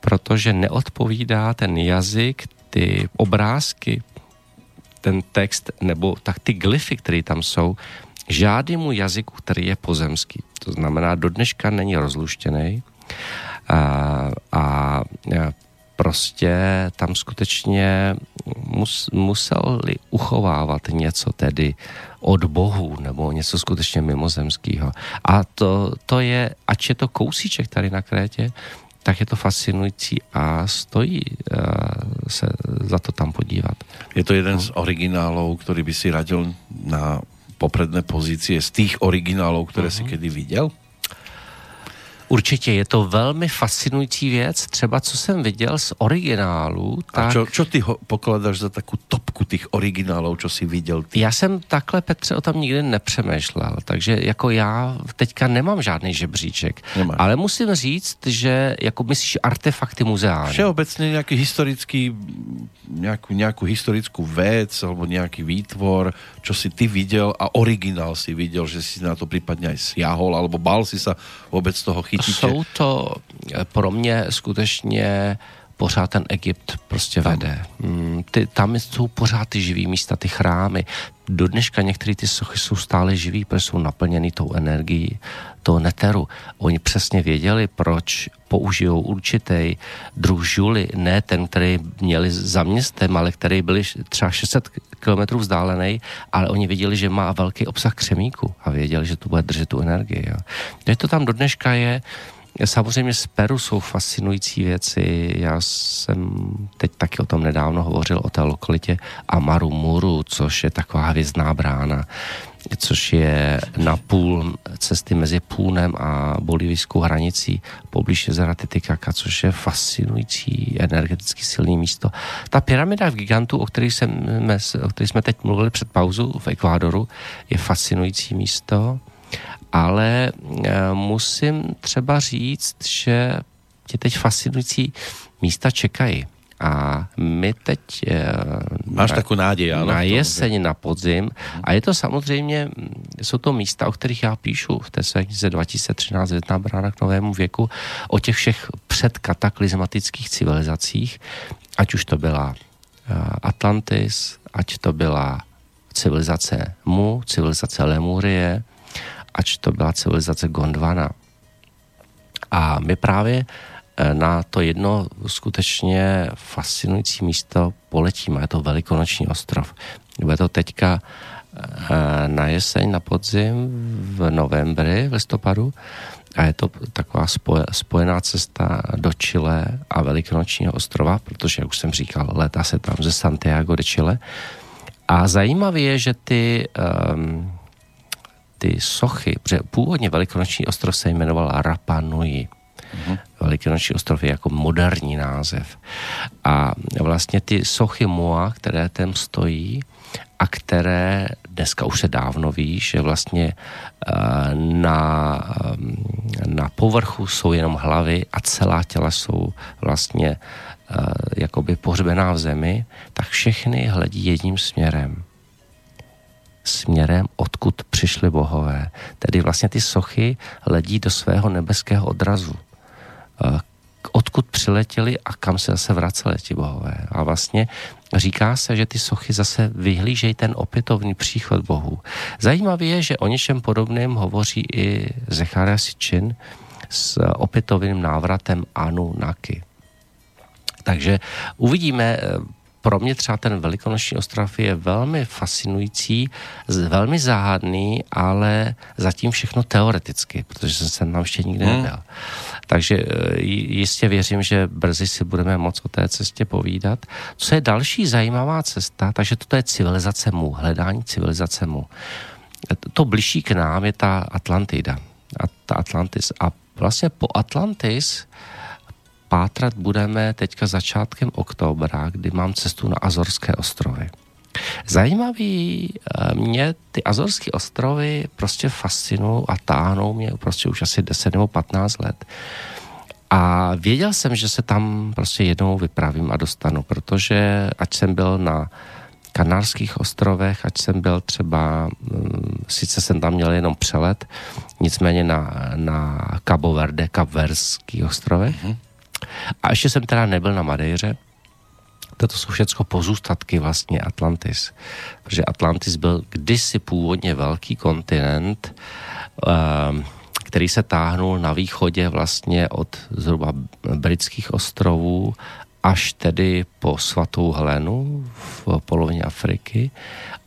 Speaker 2: protože neodpovídá ten jazyk, ty obrázky, ten text nebo tak ty glyfy, které tam jsou, žádnému jazyku, který je pozemský. To znamená, do dneška není rozluštěný a, a prostě tam skutečně mus, museli uchovávat něco tedy od bohu nebo něco skutečně mimozemského. A to, to je, ač je to kousíček tady na Krétě, tak je to fascinující a stojí uh, se za to tam podívat.
Speaker 1: Je to jeden z originálov, ktorý by si radil na popredné pozície z tých originálov, ktoré si kedy videl?
Speaker 2: Určitě je to velmi fascinující věc. Třeba co jsem viděl z originálu,
Speaker 1: A
Speaker 2: tak...
Speaker 1: čo, čo ty ho pokladáš za takú topku tých originálov, čo si viděl ty?
Speaker 2: Já jsem takhle, Petře, o tom nikdy nepřemýšlel, takže jako já teďka nemám žádný žebříček.
Speaker 1: Nemáš.
Speaker 2: Ale musím říct, že jako myslíš artefakty muzeální.
Speaker 1: Všeobecne nejaký historický, nejakú, nejakú historickú vec alebo nejaký výtvor, čo si ty videl a originál si videl, že si na to prípadne aj siahol alebo bál si sa vôbec toho chytíte?
Speaker 2: Jsou to eh, pro mě skutečně pořád ten Egypt prostě vede. Mm, Ty, tam jsou pořád ty živý místa, ty chrámy. Do dneška některé ty sochy jsou stále živý, protože jsou naplněny tou energií toho neteru. Oni přesně věděli, proč použijou určitý druh žuly, ne ten, který měli za městem, ale který byl třeba 600 kilometrů vzdálený, ale oni věděli, že má velký obsah křemíku a věděli, že to bude držet tu energii. Jo. Takže to tam do dneška je, Samozřejmě z Peru jsou fascinující věci. Já jsem teď taky o tom nedávno hovořil, o té lokalitě Amaru Muru, což je taková hvězdná brána. což je na půl cesty mezi Půnem a bolivijskou hranicí poblíž jezera Titicaca, což je fascinující energeticky silný místo. Ta pyramida v gigantu, o které jsme, o který jsme teď mluvili před pauzu v Ekvádoru, je fascinující místo, ale eh, musím třeba říct, že tě teď fascinující místa čekají. A my teď...
Speaker 1: Eh, Máš na, takovou nádej,
Speaker 2: ano? Na jeseň, na podzim. A je to samozřejmě, jsou to místa, o kterých já píšu v té své knize 2013 Větná brána k novému věku, o těch všech předkataklizmatických civilizacích, ať už to byla eh, Atlantis, ať to byla civilizace Mu, civilizace Lemurie, ať to byla civilizace Gondwana. A my právě Eh, na to jedno skutečně fascinující místo poletíme. Je to Velikonoční ostrov. Bude to teďka eh, na jeseň, na podzim, v novembri, v listopadu a je to taková spojená cesta do Chile a Velikonočního ostrova, protože, jak už jsem říkal, létá se tam ze Santiago de Chile. A zajímavé je, že ty, um, ty sochy, protože původně Velikonoční ostrov se jmenoval Rapa Nui, Mm-hmm. Velikonoční ostrov je jako moderní název. A vlastně ty sochy Moa, které tam stojí, a které dneska už se dávno ví, že vlastně eh, na, eh, na povrchu jsou jenom hlavy a celá těla jsou vlastně eh, jakoby pohřbená v zemi, tak všechny hledí jedním směrem směrem, odkud přišly bohové. Tedy vlastně ty sochy hledí do svého nebeského odrazu odkud přiletěli a kam se zase vraceli ti bohové. A vlastně říká se, že ty sochy zase vyhlížejí ten opětovný příchod bohů. Zajímavé je, že o něčem podobném hovoří i Zecharia Sičin s opětovným návratem Anu Naky. Takže uvidíme, pro mě třeba ten Velikonoční ostrov je velmi fascinující, velmi záhadný, ale zatím všechno teoreticky, protože jsem se tam ještě nikdy hmm. nebyl. Takže e, jistě věřím, že brzy si budeme moc o té cestě povídat. Co je další zajímavá cesta, takže toto je civilizace mu, hledání civilizace mu. To blížší k nám je ta Atlantida, a ta Atlantis. A vlastně po Atlantis pátrat budeme teďka začátkem oktobra, kdy mám cestu na Azorské ostrovy. Zajímavý eh, mě ty Azorské ostrovy prostě fascinují a táhnou mě prostě už asi 10 nebo 15 let. A věděl jsem, že se tam prostě jednou vypravím a dostanu, protože ať jsem byl na Kanárských ostrovech, ať jsem byl třeba, mm, sice jsem tam měl jenom přelet, nicméně na, na Cabo Verde, Kapverských ostrovech, mm-hmm. A ještě jsem teda nebyl na Madejře, toto jsou všechno pozůstatky vlastně Atlantis. Protože Atlantis byl kdysi původně velký kontinent, ehm, který se táhnul na východě vlastně od zhruba britských ostrovů až tedy po svatou Helenu v polovině Afriky,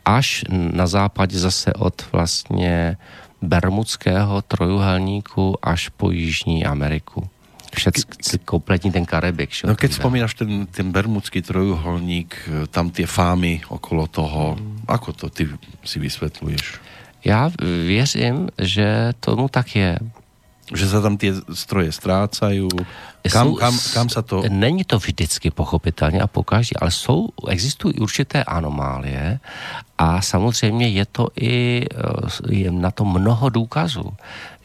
Speaker 2: až na západě zase od vlastně Bermudského trojuhelníku až po Jižní Ameriku všetci, kompletní ten Karibik.
Speaker 1: Čo? No keď spomínaš ten, ten bermudský trojuholník, tam tie fámy okolo toho, hmm. ako to ty si vysvětluješ?
Speaker 2: Já věřím, že tomu tak je.
Speaker 1: Že se tam ty stroje ztrácají. Kam, kam, kam se to...
Speaker 2: Není to vždycky pochopitelně a pokaždé, ale jsou, existují určité anomálie a samozřejmě je to i, e, je na to mnoho důkazů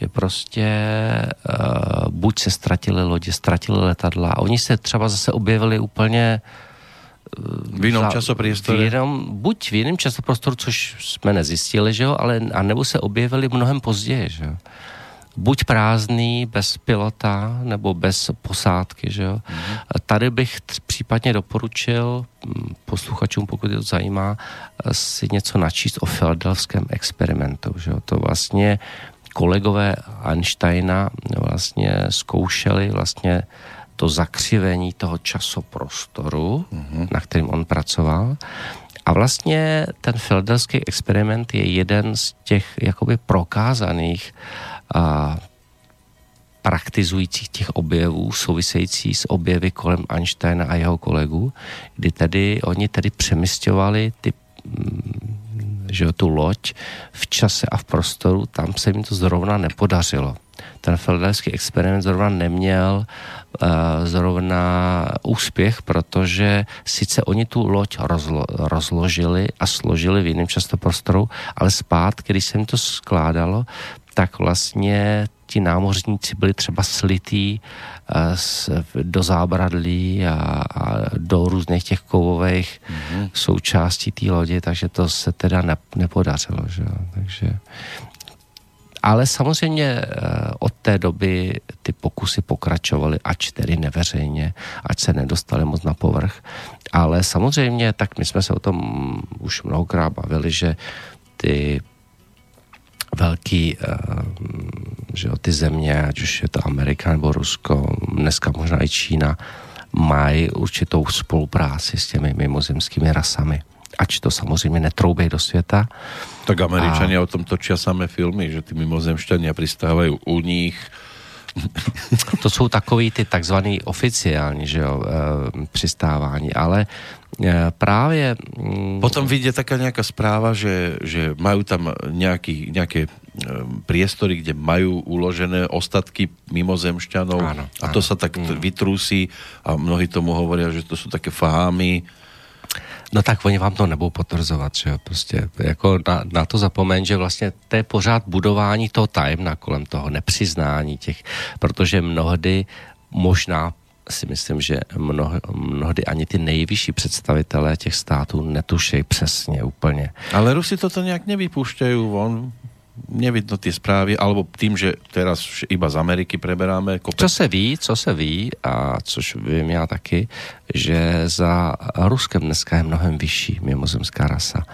Speaker 2: je prostě uh, buď se ztratily lodě, ztratily letadla oni se třeba zase objevili úplně
Speaker 1: uh, v jinom časoprostoru.
Speaker 2: buď v jiném časoprostoru, což jsme nezjistili, že jo, ale a nebo se objevili mnohem později, že jo. Buď prázdný, bez pilota, nebo bez posádky, že jo. Mm-hmm. Tady bych případně doporučil hm, posluchačům, pokud je to zajímá, si něco načíst o filadelfském experimentu, že jo. To vlastně kolegové Einsteina vlastně zkoušeli vlastně to zakřivení toho časoprostoru, mm-hmm. na kterým on pracoval. A vlastně ten filadelský experiment je jeden z těch jakoby prokázaných a, praktizujících těch objevů související s objevy kolem Einsteina a jeho kolegů, kdy tedy oni tedy přemysťovali ty že jo, tu loď v čase a v prostoru, tam se jim to zrovna nepodařilo. Ten filadelský experiment zrovna neměl uh, zrovna úspěch, protože sice oni tu loď rozlo, rozložili a složili v jiném častoprostoru, ale zpátky, když se jim to skládalo, tak vlastně ti námořníci byli třeba slitý uh, do zábradlí a, a do různých těch kovových mm-hmm. součástí té lodi, takže to se teda ne, nepodařilo. Že? Takže ale samozřejmě eh, od té doby ty pokusy pokračovaly, ač tedy neveřejně, ať se nedostali moc na povrch. Ale samozřejmě, tak my jsme se o tom už mnohokrát bavili, že ty velký, eh, že jo, ty země, ať už je to Amerika nebo Rusko, dneska možná i Čína, mají určitou spolupráci s těmi mimozemskými rasami ač to samozřejmě netroubej do světa.
Speaker 1: Tak američania a... o tom točia samé filmy, že ty mimozemšťania pristávají u nich.
Speaker 2: To jsou takový ty takzvaný oficiální že jo, e, přistávání, ale e, právě...
Speaker 1: Mm, Potom vyjde taká nějaká správa, že, že majú tam nejaký, nejaké e, priestory, kde majú uložené ostatky mimozemšťanov áno, a to sa tak mm. vytrúsi a mnohí tomu hovoria, že to sú také fámy
Speaker 2: No tak oni vám to nebudou potvrzovat, že jo, prostě jako na, na to zapomeň, že vlastně to je pořád budování toho tajemna kolem toho, nepřiznání těch, protože mnohdy možná si myslím, že mnoho, mnohdy ani ty nejvyšší představitelé těch států netušejí přesně úplně.
Speaker 1: Ale Rusi toto nějak nevypúšťají von nevidno ty zprávy, alebo tým, že teraz iba z Ameriky preberáme
Speaker 2: kopec. Co se ví, co se ví, a což vím já taky, že za Ruskem dneska je mnohem vyšší mimozemská rasa.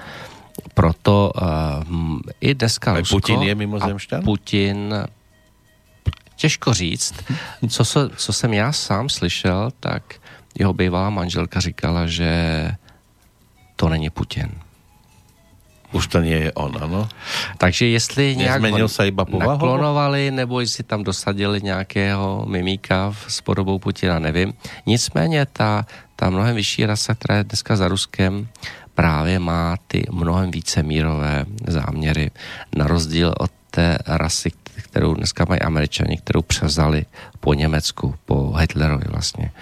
Speaker 2: Proto uh, i dneska
Speaker 1: a Rusko... Putin je mimozemšťan?
Speaker 2: Putin těžko říct. Co, so, co jsem já sám slyšel, tak jeho bývalá manželka říkala, že to není Putin.
Speaker 1: Už to nie je on, ano?
Speaker 2: Takže jestli nějak
Speaker 1: se iba
Speaker 2: naklonovali, nebo jestli tam dosadili nějakého mimíka s podobou Putina, nevím. Nicméně ta, ta mnohem vyšší rasa, která je dneska za Ruskem, právě má ty mnohem více mírové záměry, na rozdíl od té rasy, kterou dneska mají američani, kterou převzali po Německu, po Hitlerovi vlastně.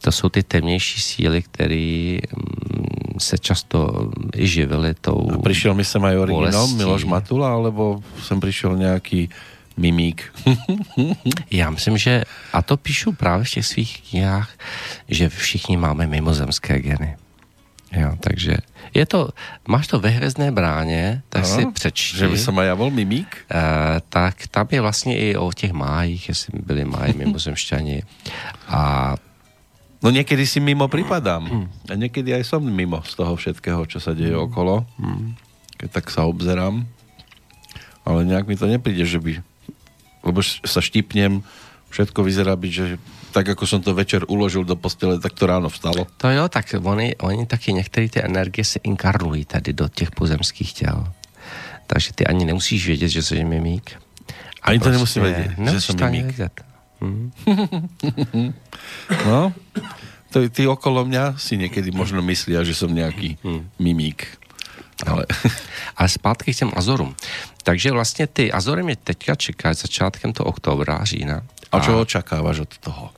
Speaker 2: To jsou ty temnější síly, které mm, se často i živili tou
Speaker 1: A přišel mi sem aj originál Miloš Matula, alebo jsem přišel nějaký mimík?
Speaker 2: Já myslím, že, a to píšu právě v těch svých knihách, že všichni máme mimozemské geny. Jo, takže je to, máš to ve hvězdné bráně, tak no, si přečti.
Speaker 1: Že by ja bol mimík?
Speaker 2: E, tak tam je vlastně i o těch májích, jestli byli máji mimozemšťani. A
Speaker 1: No niekedy si mimo pripadám. A niekedy aj som mimo z toho všetkého, čo sa deje okolo. Keď tak sa obzerám. Ale nejak mi to nepríde, že by... Lebo sa štípnem, všetko vyzerá byť, že tak ako som to večer uložil do postele, tak to ráno vstalo.
Speaker 2: To jo, tak oni, oni taky některé ty energie se inkarnují tady do těch pozemských těl. Takže ty ani nemusíš vědět, že jsi mimík.
Speaker 1: Ani to prostě nemusím vědět, že jsem mimík. Vědět. Mm. no, to, ty okolo mňa si někdy možno myslia, že jsem nějaký mm. mimík. Ale...
Speaker 2: Ale zpátky k těm Azorům. Takže vlastně ty Azory mě teďka čekají začátkem toho oktobra, října.
Speaker 1: A, a čo očekáváš od toho?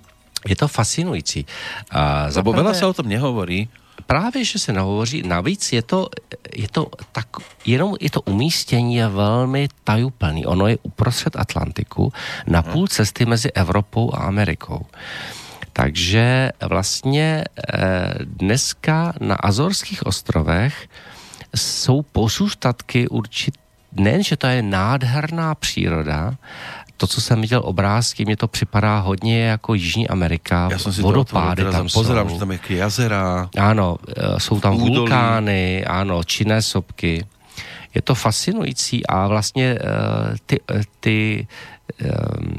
Speaker 2: Je to fascinující.
Speaker 1: A Lebo zaprvé... veľa sa o tom nehovorí,
Speaker 2: Právě, že se nehovoří. Navíc je to, je to tak, jenom je to umístění je velmi tajuplný. Ono je uprostřed Atlantiku, na mhm. půl cesty mezi Evropou a Amerikou. Takže vlastně eh, dneska na Azorských ostrovech jsou pozůstatky určitě nejen, že to je nádherná příroda, to, co jsem viděl obrázky, mě to připadá hodně jako Jižní Amerika.
Speaker 1: Já jsem si vodopády to tam pozerám, jsou. že tam je jazera.
Speaker 2: Ano, e, jsou tam údolí. vulkány, ano, činné sopky. Je to fascinující a vlastně e, ty, e, ty,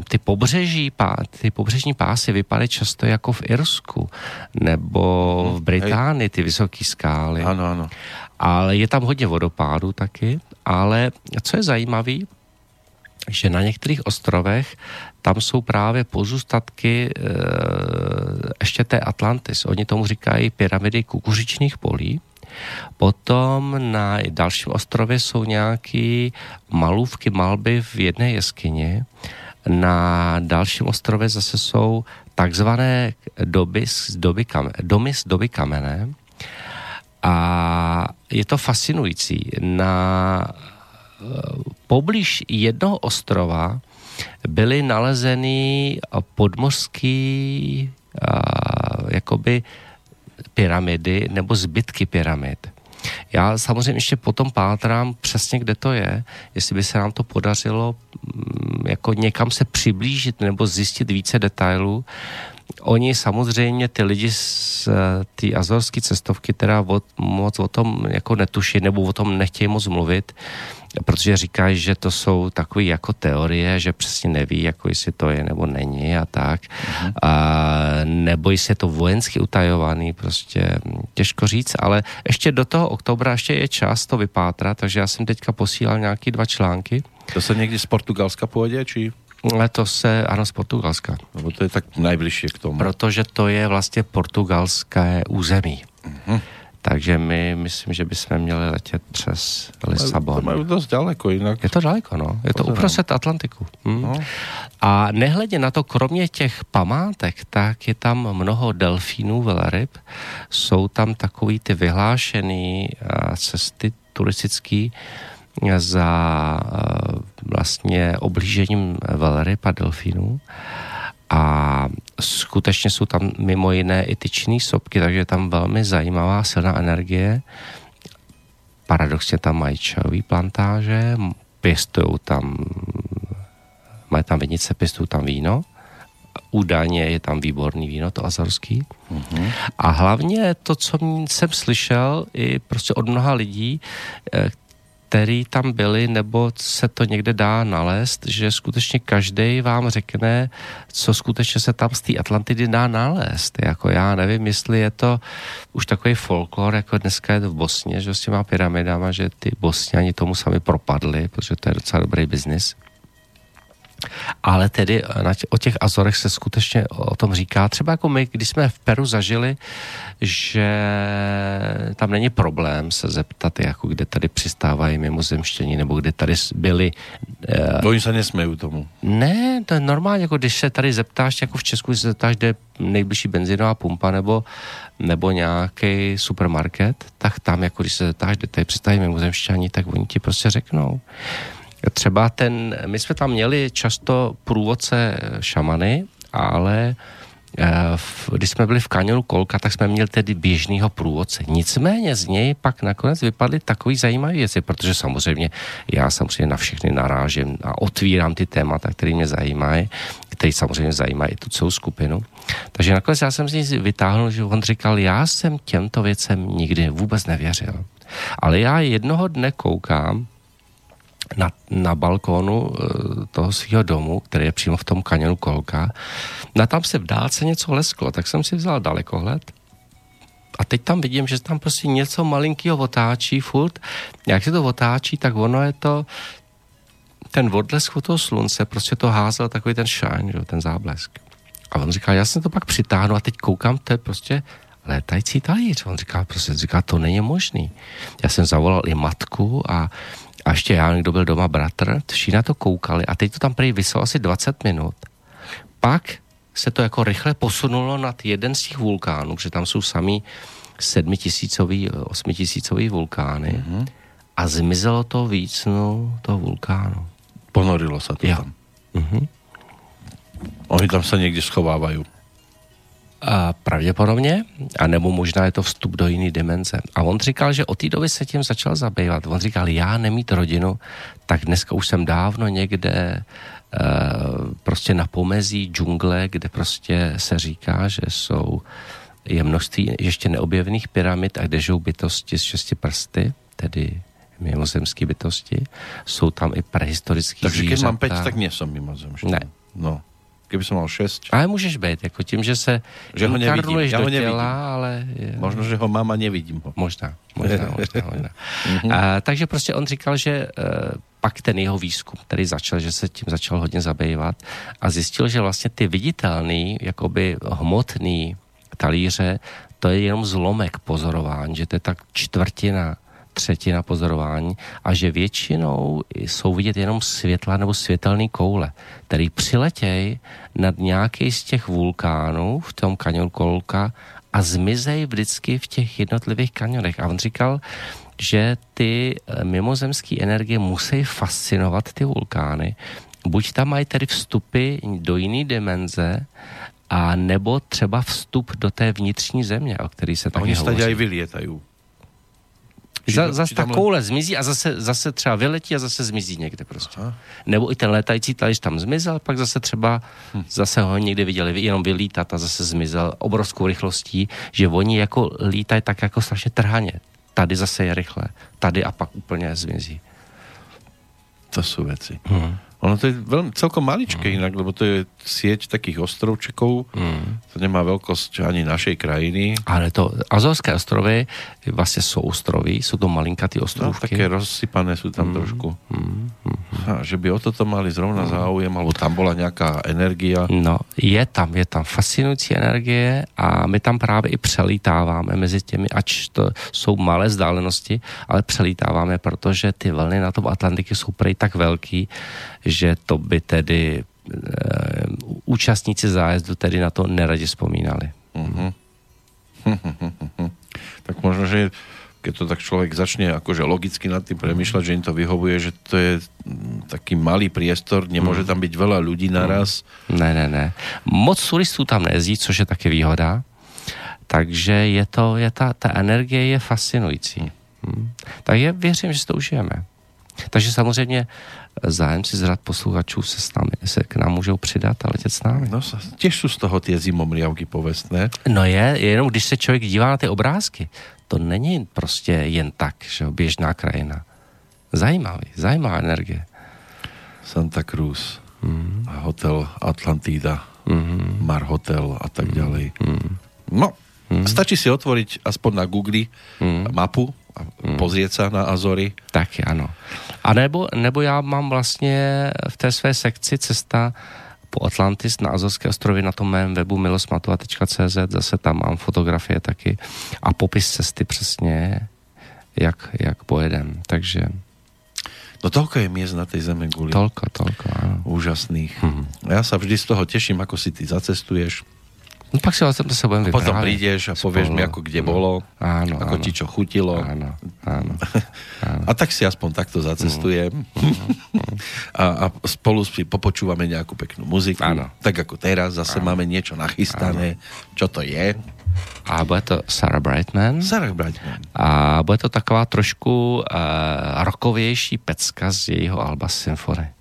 Speaker 2: ty pobřeží, ty pobřežní pásy vypadají často jako v Irsku nebo v Británii, ty vysoké skály.
Speaker 1: Ano, ano.
Speaker 2: Ale je tam hodně vodopádů taky, ale co je zajímavé, že na některých ostrovech tam jsou právě pozůstatky e, ještě té Atlantis. Oni tomu říkají pyramidy kukuřičných polí. Potom na dalším ostrově jsou nějaké malůvky, malby v jedné jeskyni. Na dalším ostrově zase jsou takzvané doby doby, domy z doby kamene. A je to fascinující. Na poblíž jednoho ostrova byly nalezeny podmořský jakoby pyramidy nebo zbytky pyramid. Já samozřejmě ještě potom pátrám přesně, kde to je, jestli by se nám to podařilo mm, jako někam se přiblížit nebo zjistit více detailů. Oni samozřejmě, ty lidi z té azorské cestovky teda o, moc o tom jako netuší nebo o tom nechtějí moc mluvit, protože říkají, že to jsou takové jako teorie, že přesně neví, jako jestli to je nebo není a tak. Mm-hmm. A, nebo jestli je to vojensky utajovaný, prostě těžko říct, ale ještě do toho oktobra ještě je čas to vypátrat, takže já jsem teďka posílal nějaký dva články.
Speaker 1: To se někdy z Portugalska půjde, či?
Speaker 2: To se, ano, z Portugalska.
Speaker 1: No, to je tak nejbližší k tomu.
Speaker 2: Protože to je vlastně portugalské území. Mm-hmm. Takže my myslím, že bychom měli letět přes Lisabon.
Speaker 1: To mají dost daleko jinak.
Speaker 2: Je to daleko, no. Je to uprostřed Atlantiku. Hm. No. A nehledě na to, kromě těch památek, tak je tam mnoho delfínů, veleryb. Jsou tam takový ty vyhlášený cesty turistický za vlastně oblížením veleryb a delfínů a skutečně jsou tam mimo jiné i tyčné sopky, takže je tam velmi zajímavá silná energie. Paradoxně tam mají čajové plantáže, pěstují tam, mají tam vinice, pěstují tam víno, údajně je tam výborný víno, to azorský. Mm-hmm. A hlavně to, co jsem slyšel i prostě od mnoha lidí, eh, který tam byli, nebo se to někde dá nalézt, že skutečně každý vám řekne, co skutečně se tam z té Atlantidy dá nalézt. Jako já nevím, jestli je to už takový folklor, jako dneska je to v Bosně, že s těma pyramidama, že ty Bosňani tomu sami propadli, protože to je docela dobrý biznis. Ale tedy na tě, o těch Azorech se skutečně o tom říká. Třeba jako my, když jsme v Peru zažili, že tam není problém se zeptat, jako kde tady přistávají mimozemštění, nebo kde tady byli.
Speaker 1: Uh, Oni se nesmějí tomu.
Speaker 2: Ne, to je normálně, jako když se tady zeptáš, jako v Česku se zeptáš, kde je nejbližší benzinová pumpa, nebo, nebo nějaký supermarket, tak tam, jako když se zeptáš, kde tady přistávají mimozemštění, tak oni ti prostě řeknou. Třeba ten, my jsme tam měli často průvodce šamany, ale eh, když jsme byli v kanionu Kolka, tak jsme měli tedy běžného průvodce. Nicméně z něj pak nakonec vypadly takový zajímavé věci, protože samozřejmě já samozřejmě na všechny narážím a otvírám ty témata, které mě zajímají, které samozřejmě zajímají i tu celou skupinu. Takže nakonec já jsem z něj vytáhnul, že on říkal, já jsem těmto věcem nikdy vůbec nevěřil. Ale já jednoho dne koukám, na, na balkónu eh, toho svého domu, který je přímo v tom kanionu Kolka. Na tam se v dálce něco lesklo, tak jsem si vzal dalekohled a teď tam vidím, že tam prostě něco malinkého otáčí furt. Jak se to otáčí, tak ono je to ten odlesk toho slunce, prostě to házel takový ten shine, ten záblesk. A on říká, já jsem to pak přitáhnu a teď koukám, to je prostě létající talíř. On říká, prostě říká, to není možný. Já jsem zavolal i matku a a ještě já, kdo byl doma bratr, všichni na to koukali a teď to tam prý vyselo asi 20 minut. Pak se to jako rychle posunulo nad jeden z těch vulkánů, protože tam jsou sami sedmitisícový, osmitisícový vulkány mm-hmm. a zmizelo to víc no, toho vulkánu.
Speaker 1: Ponorilo se to jo. tam. Mm-hmm. Oni tam se někdy schovávají.
Speaker 2: A pravděpodobně, a nebo možná je to vstup do jiné dimenze. A on říkal, že od té doby se tím začal zabývat. On říkal, já nemít rodinu, tak dneska už jsem dávno někde uh, prostě na pomezí džungle, kde prostě se říká, že jsou je množství ještě neobjevených pyramid a kde žijou bytosti s šesti prsty, tedy mimozemské bytosti. Jsou tam i prehistorické
Speaker 1: Takže když mám pět, tak nejsem mimozemský.
Speaker 2: Ne.
Speaker 1: No kdyby som mal 6.
Speaker 2: Ale můžeš být, jako tím, že se
Speaker 1: že ho nevidím.
Speaker 2: Já ho nevidím. Těla, ale...
Speaker 1: Je... Možno, že ho mám a nevidím ho.
Speaker 2: Možná, možná, možná. možná. Mhm. a, takže prostě on říkal, že uh, pak ten jeho výzkum, který začal, že se tím začal hodně zabývat a zjistil, že vlastně ty viditelný, jakoby hmotný talíře, to je jenom zlomek pozorování, že to je tak čtvrtina třetina pozorování a že většinou jsou vidět jenom světla nebo světelné koule, který přiletějí nad nějaký z těch vulkánů v tom kanionu Kolka a zmizej vždycky v těch jednotlivých kanionech. A on říkal, že ty eh, mimozemské energie musí fascinovat ty vulkány. Buď tam mají tedy vstupy do jiné dimenze, a nebo třeba vstup do té vnitřní země, o který se taky
Speaker 1: Oni
Speaker 2: hovoří.
Speaker 1: Oni vylietají.
Speaker 2: Za, zase ta koule zmizí a zase, zase třeba vyletí a zase zmizí někde prostě. Aha. Nebo i ten létající talíř tam zmizel, pak zase třeba hm. zase ho někdy viděli jenom vylítat a zase zmizel obrovskou rychlostí, že oni jako lítají tak jako strašně trhaně. Tady zase je rychle, tady a pak úplně zmizí.
Speaker 1: To jsou věci. Hmm. Ono to je veľmi, celkom maličké mm. inak, lebo to je sieť takých ostrovčekov, mm. to nemá veľkosť ani našej krajiny.
Speaker 2: Ale to Azorské ostrovy vlastne sú ostrovy, sú to malinkatý ostrovky.
Speaker 1: No, také rozsypané sú tam mm. trošku. Mm. A že by o toto mali zrovna mm. záujem, alebo tam bola nejaká energia.
Speaker 2: No, je tam, je tam fascinující energie a my tam právě i přelítáváme mezi těmi, ač to jsou malé vzdálenosti, ale přelítáváme, protože ty vlny na tom Atlantiky jsou prej tak velký, že to by tedy e, účastníci zájezdu tedy na to neradi vzpomínali. Uh-huh.
Speaker 1: tak možno, že keď to tak človek začne akože logicky nad tým premýšľať, že im to vyhovuje, že to je mm, taký malý priestor, nemôže mm. tam byť veľa ľudí naraz.
Speaker 2: Ne, ne, ne. Moc turistů tam nejezdí, což je taky výhoda. Takže je to, je ta, ta energie je fascinující. Hmm. Tak je, věřím, že si to užijeme. Takže samozřejmě zájemci z rad posluchačů se, s námi, se k nám můžou přidat a letět s námi.
Speaker 1: No, těž jsou z toho ty zimomriavky povestné.
Speaker 2: No je, jenom když se člověk dívá na ty obrázky, to není prostě jen tak, že běžná krajina. Zajímavý, zajímavá energie.
Speaker 1: Santa Cruz, mm. hotel Atlantida, mm. Mar Hotel a tak mm. ďalej. Mm. No, mm. stačí si otvoriť aspoň na Google mm. mapu a hmm. pozrieť sa na Azory.
Speaker 2: Tak ano. A nebo, nebo já mám vlastně v té své sekci cesta po Atlantis na Azorské ostrovy na tom mém webu milosmatova.cz, zase tam mám fotografie taky a popis cesty přesně, jak, jak pojedem. Takže
Speaker 1: No toľko je miest na tej zeme guli.
Speaker 2: Toľko, toľko, áno.
Speaker 1: Úžasných. Mm-hmm. Ja sa vždy z toho teším, ako si ty zacestuješ
Speaker 2: No pak si o tom sa budem
Speaker 1: Potom prídeš a povieš mi, ako kde bolo, áno, ako áno. ti čo chutilo.
Speaker 2: Áno, áno,
Speaker 1: áno. A tak si aspoň takto zacestujem. Mm, a, a spolu si popočúvame nejakú peknú muziku. Áno. Tak ako teraz, zase áno. máme niečo nachystané. Áno. Čo to je?
Speaker 2: A bude to Sarah Brightman.
Speaker 1: Sarah Brightman.
Speaker 2: A bude to taková trošku uh, rokovější pecka z jejího Alba Symphony.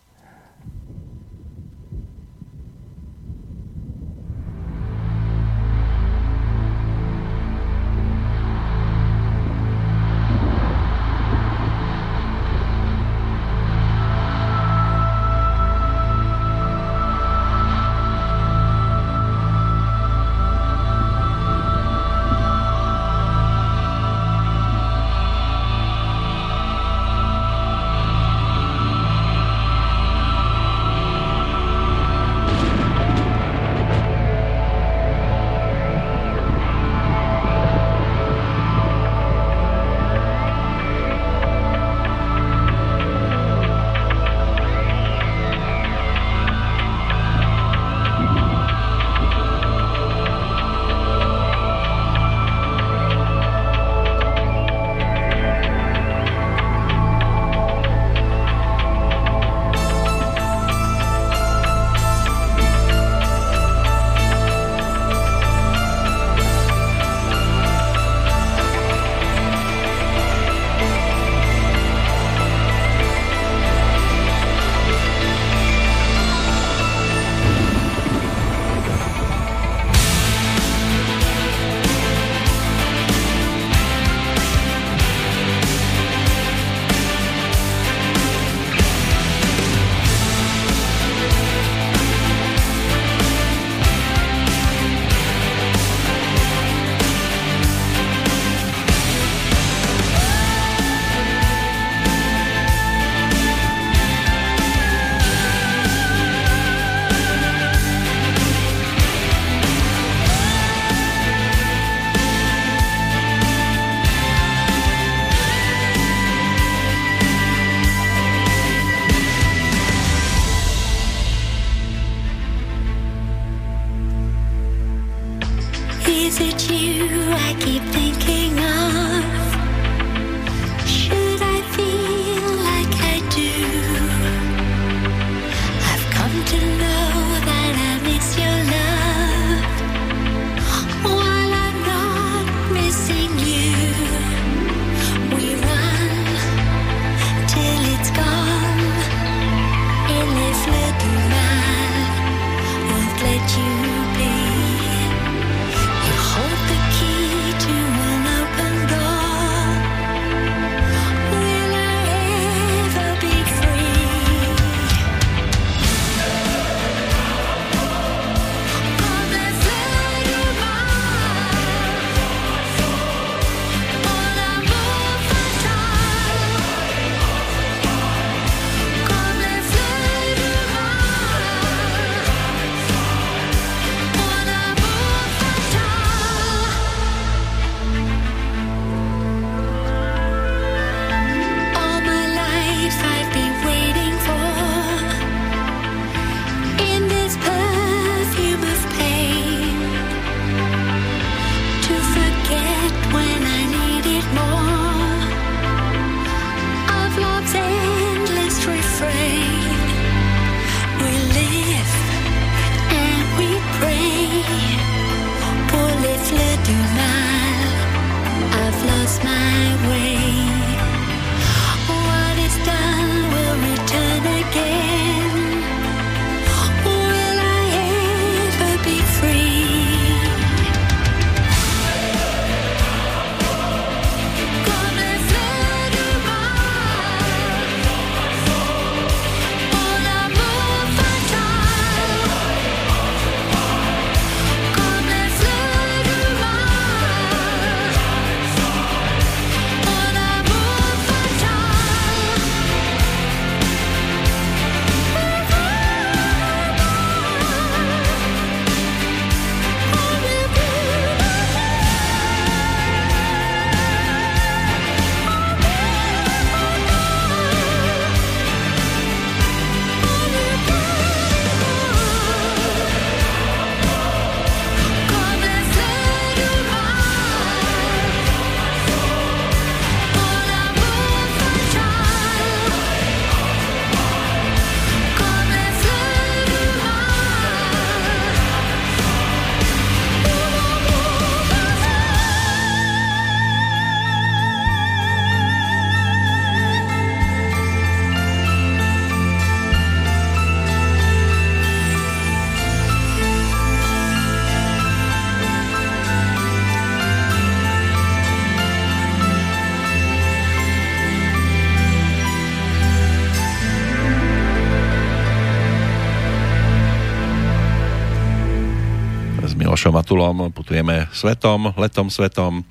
Speaker 1: Matulom putujeme svetom, letom svetom.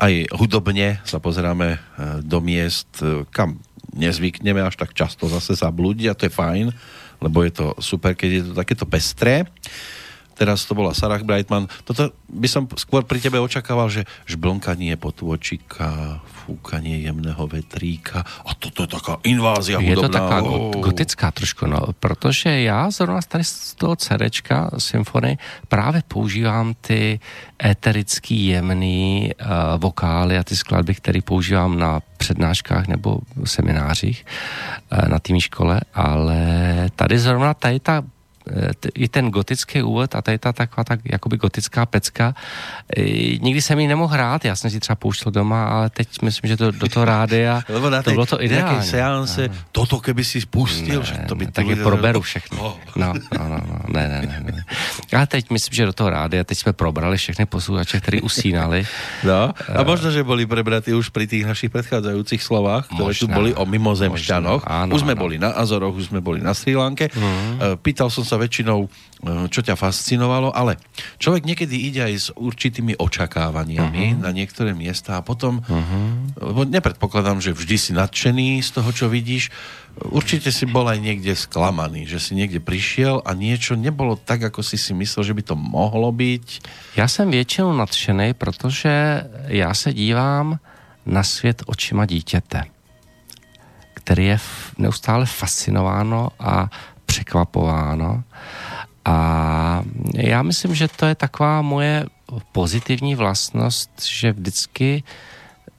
Speaker 1: Aj hudobne sa pozeráme e, do miest, e, kam nezvykneme až tak často zase zablúdiť a to je fajn, lebo je to super, keď je to takéto pestré. Teraz to bola Sarah Brightman. Toto by som skôr pri tebe očakával, že žblnkanie potôčika, fúkanie jemného vetríka a toto je taká invázia
Speaker 2: Je to
Speaker 1: hudobná.
Speaker 2: taková
Speaker 1: Oh.
Speaker 2: go- gotická trošku, no, protože já zrovna tady z toho CDčka symfony právě používám ty eterický, jemný uh, vokály a ty skladby, které používám na přednáškách nebo seminářích uh, na tým škole, ale tady zrovna tady ta t- i ten gotický úvod a tady ta taková tak jakoby gotická pecka. eh, Nikdy jsem ji nemohl hrát, já jsem si třeba pouštěl doma, ale teď myslím, že to do toho rádia, to bylo to ideální.
Speaker 1: seanse, toto keby si spustil, že to by...
Speaker 2: tak je proberu všechno.
Speaker 1: Oh.
Speaker 2: No, no, no, no, ne, ne, ne, ne. Ale teď myslím, že do toho rádia, teď jsme probrali všechny posluchače, kteří usínali.
Speaker 1: No, a možno, že boli prebratí už pri tých našich predchádzajúcich slovách, ktoré tu
Speaker 2: Možná.
Speaker 1: boli o mimozemšťanoch.
Speaker 2: Možná,
Speaker 1: už sme
Speaker 2: áno.
Speaker 1: boli na Azoroch, už sme boli na Sri Lanke. Uh-huh. Pýtal som sa väčšinou, eh, čo ťa fascinovalo, ale človek niekedy ide aj s určitými očakávaniami uh-huh. na niektoré miesta a potom, uh-huh. lebo nepredpokladám, že vždy si nadšený z toho, čo vidíš, určite si bol aj niekde sklamaný, že si niekde prišiel a niečo nebolo tak, ako si si myslel, že by to mohlo byť.
Speaker 2: Já jsem většinou nadšený, protože já se dívám na svět očima dítěte, který je neustále fascinováno a překvapováno. A já myslím, že to je taková moje pozitivní vlastnost, že vždycky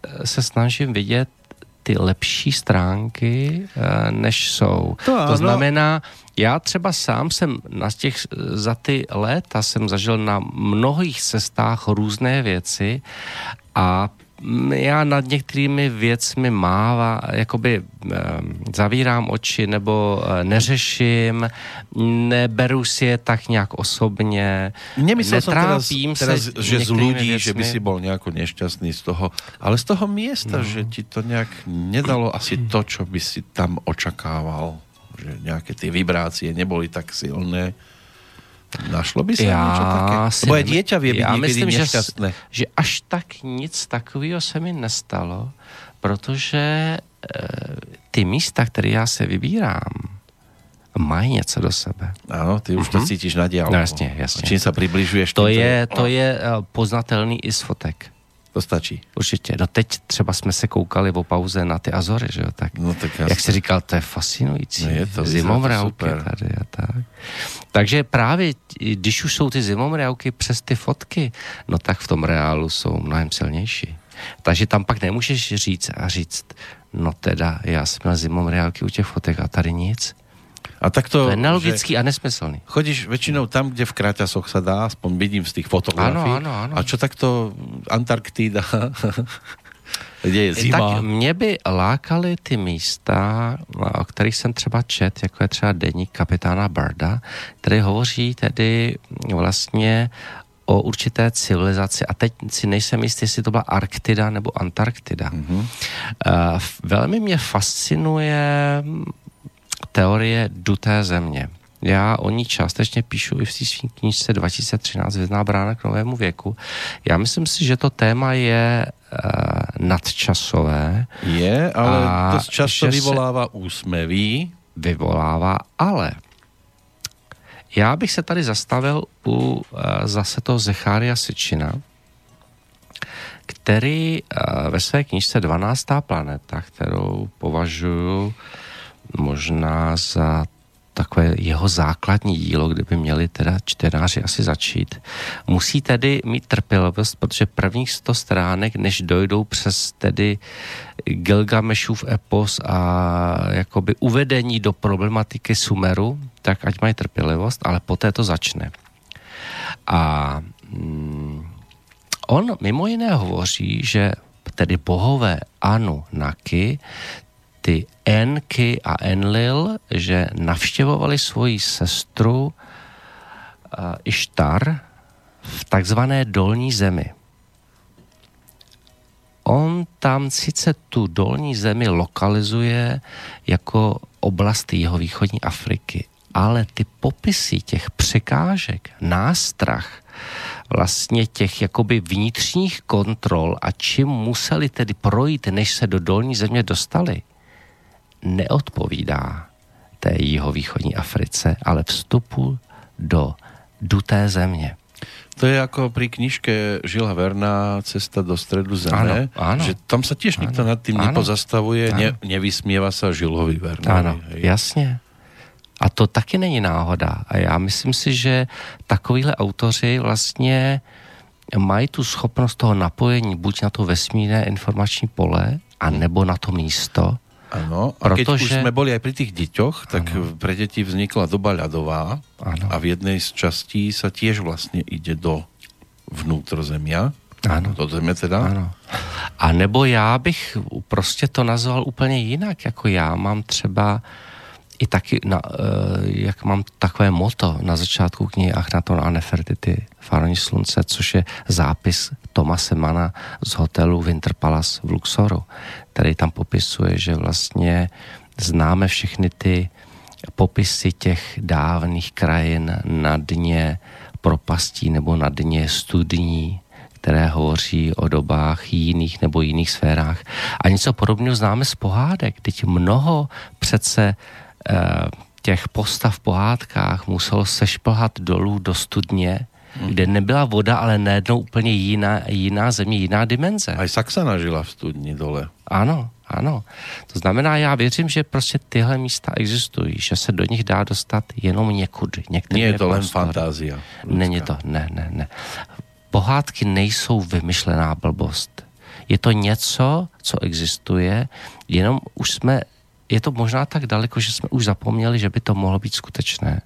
Speaker 2: eh, se snažím vidět ty lepší stránky, eh, než jsou.
Speaker 1: To.
Speaker 2: To znamená, já třeba sám jsem na těch, za ty léta jsem zažil na mnohých cestách různé věci a já nad některými věcmi máva, jakoby eh, zavírám oči nebo eh, neřeším, neberu si je tak nějak osobně,
Speaker 1: Nemyslel som teraz, teraz
Speaker 2: se
Speaker 1: že z ľudí, že by si bol nejako nešťastný z toho, ale z toho miesta,
Speaker 2: No.
Speaker 1: že ti to nejak nedalo asi to, čo by si tam očakával. Že nejaké tie vibrácie neboli tak silné. Našlo by sa niečo také?
Speaker 2: si
Speaker 1: Lebo aj
Speaker 2: nemy-
Speaker 1: dieťa vie byť
Speaker 2: já myslím, že, že až tak nic takového se mi nestalo, protože e, ty místa, které já se vybírám, mají něco do sebe.
Speaker 1: Áno, ty už to cítiš na diálku.
Speaker 2: No, jasne.
Speaker 1: A Čím sa približuješ,
Speaker 2: To je, to je e, poznatelný i z fotek.
Speaker 1: To stačí.
Speaker 2: Určitě. No teď třeba jsme se koukali o pauze na ty Azory, že jo? Tak,
Speaker 1: No tak
Speaker 2: jak
Speaker 1: jasne.
Speaker 2: jsi říkal, to je fascinující.
Speaker 1: No je to, vyzerá to super.
Speaker 2: tady a tak. Takže právě, když už jsou ty zimomriavky přes ty fotky, no tak v tom reálu jsou mnohem silnější. Takže tam pak nemůžeš říct a říct, no teda, já jsem měl zimomriavky u těch fotek a tady nic.
Speaker 1: A tak to,
Speaker 2: To je nelogický a nesmyslný.
Speaker 1: chodíš väčšinou tam, kde v kráťasoch sa dá, aspoň vidím z tých fotografií.
Speaker 2: Áno, áno, áno.
Speaker 1: A čo takto Antarktída, kde je zima.
Speaker 2: Tak mě by lákaly ty místa, o kterých jsem třeba čet, jako je třeba deník kapitána Barda, který hovoří tedy vlastně o určité civilizaci, a teď si nejsem jistý, jestli to byla Arktida nebo Antarktida. Mm-hmm. Uh, velmi mě fascinuje teorie duté země. Já o ní částečně píšu i v té svým knížce 2013 Vězná brána k novému věku. Já myslím si, že to téma je uh, nadčasové,
Speaker 1: Je, ale
Speaker 2: A
Speaker 1: dosť často vyvolává úsmevy.
Speaker 2: vyvolává, ale já bych se tady zastavil u uh, zase toho Zechária Sečina, který uh, ve své knižce 12. planeta, kterou považuji možná za takové jeho základní dílo, kde by měli teda čtenáři asi začít. Musí tedy mít trpělivost, protože prvních 100 stránek, než dojdou přes tedy Gilgamešův epos a jakoby uvedení do problematiky Sumeru, tak ať mají trpělivost, ale poté to začne. A mm, on mimo jiné hovoří, že tedy bohové Anu, Naki, ty Enki a Enlil, že navštěvovali svoji sestru uh, Ištar v takzvané dolní zemi. On tam sice tu dolní zemi lokalizuje jako oblast jeho východní Afriky, ale ty popisy těch překážek, nástrah, vlastně těch jakoby vnitřních kontrol a čím museli tedy projít, než se do dolní země dostali, neodpovídá té jihovýchodní Africe, ale vstupu do duté země.
Speaker 1: To je ako pri knižke Žila Verná Cesta do stredu zeme,
Speaker 2: Áno, áno.
Speaker 1: že tam sa tiež nikto
Speaker 2: Áno,
Speaker 1: nad tým
Speaker 2: áno.
Speaker 1: nepozastavuje,
Speaker 2: Áno.
Speaker 1: ne, nevysmieva sa Žilovi.
Speaker 2: Ano,
Speaker 1: hej.
Speaker 2: jasně. A to taky není náhoda. A já myslím si, že takovýhle autoři vlastně mají tu schopnost toho napojení buď na to vesmírné informační pole, a nebo na to místo.
Speaker 1: Áno, a keď už
Speaker 2: Protože-
Speaker 1: sme boli aj pri tých deťoch, tak pre deti vznikla doba ľadová
Speaker 2: Áno.
Speaker 1: a v jednej z častí sa tiež vlastne ide do vnútrozemia,
Speaker 2: Ano.
Speaker 1: do zeme teda.
Speaker 2: Ano. A nebo já bych prostě to nazval úplně jinak, jako já mám třeba i taky, na, eh, jak mám takové moto na začátku knihy Achnaton a Nefertiti, Faraoni slunce, což je zápis Tomase Mana z hotelu Winter Palace v Luxoru, který tam popisuje, že vlastně známe všechny ty popisy těch dávných krajin na dně propastí nebo na dně studní, které hovoří o dobách jiných nebo jiných sférách. A něco podobného známe z pohádek. Teď mnoho přece těch postav v pohádkách muselo sešplhat dolů do studně, kde nebyla voda, ale najednou úplně jiná, jiná země, jiná dimenze.
Speaker 1: Aj Saxana žila v studni dole.
Speaker 2: Ano, ano. To znamená, já věřím, že prostě tyhle místa existují, že se do nich dá dostat jenom někud.
Speaker 1: Nie je to len
Speaker 2: prostory.
Speaker 1: fantázia.
Speaker 2: Není
Speaker 1: ľudská.
Speaker 2: to, ne, ne, ne. pohádky nejsou vymyšlená blbost. Je to něco, co existuje, jenom už jsme, je to možná tak daleko, že jsme už zapomněli, že by to mohlo být skutečné.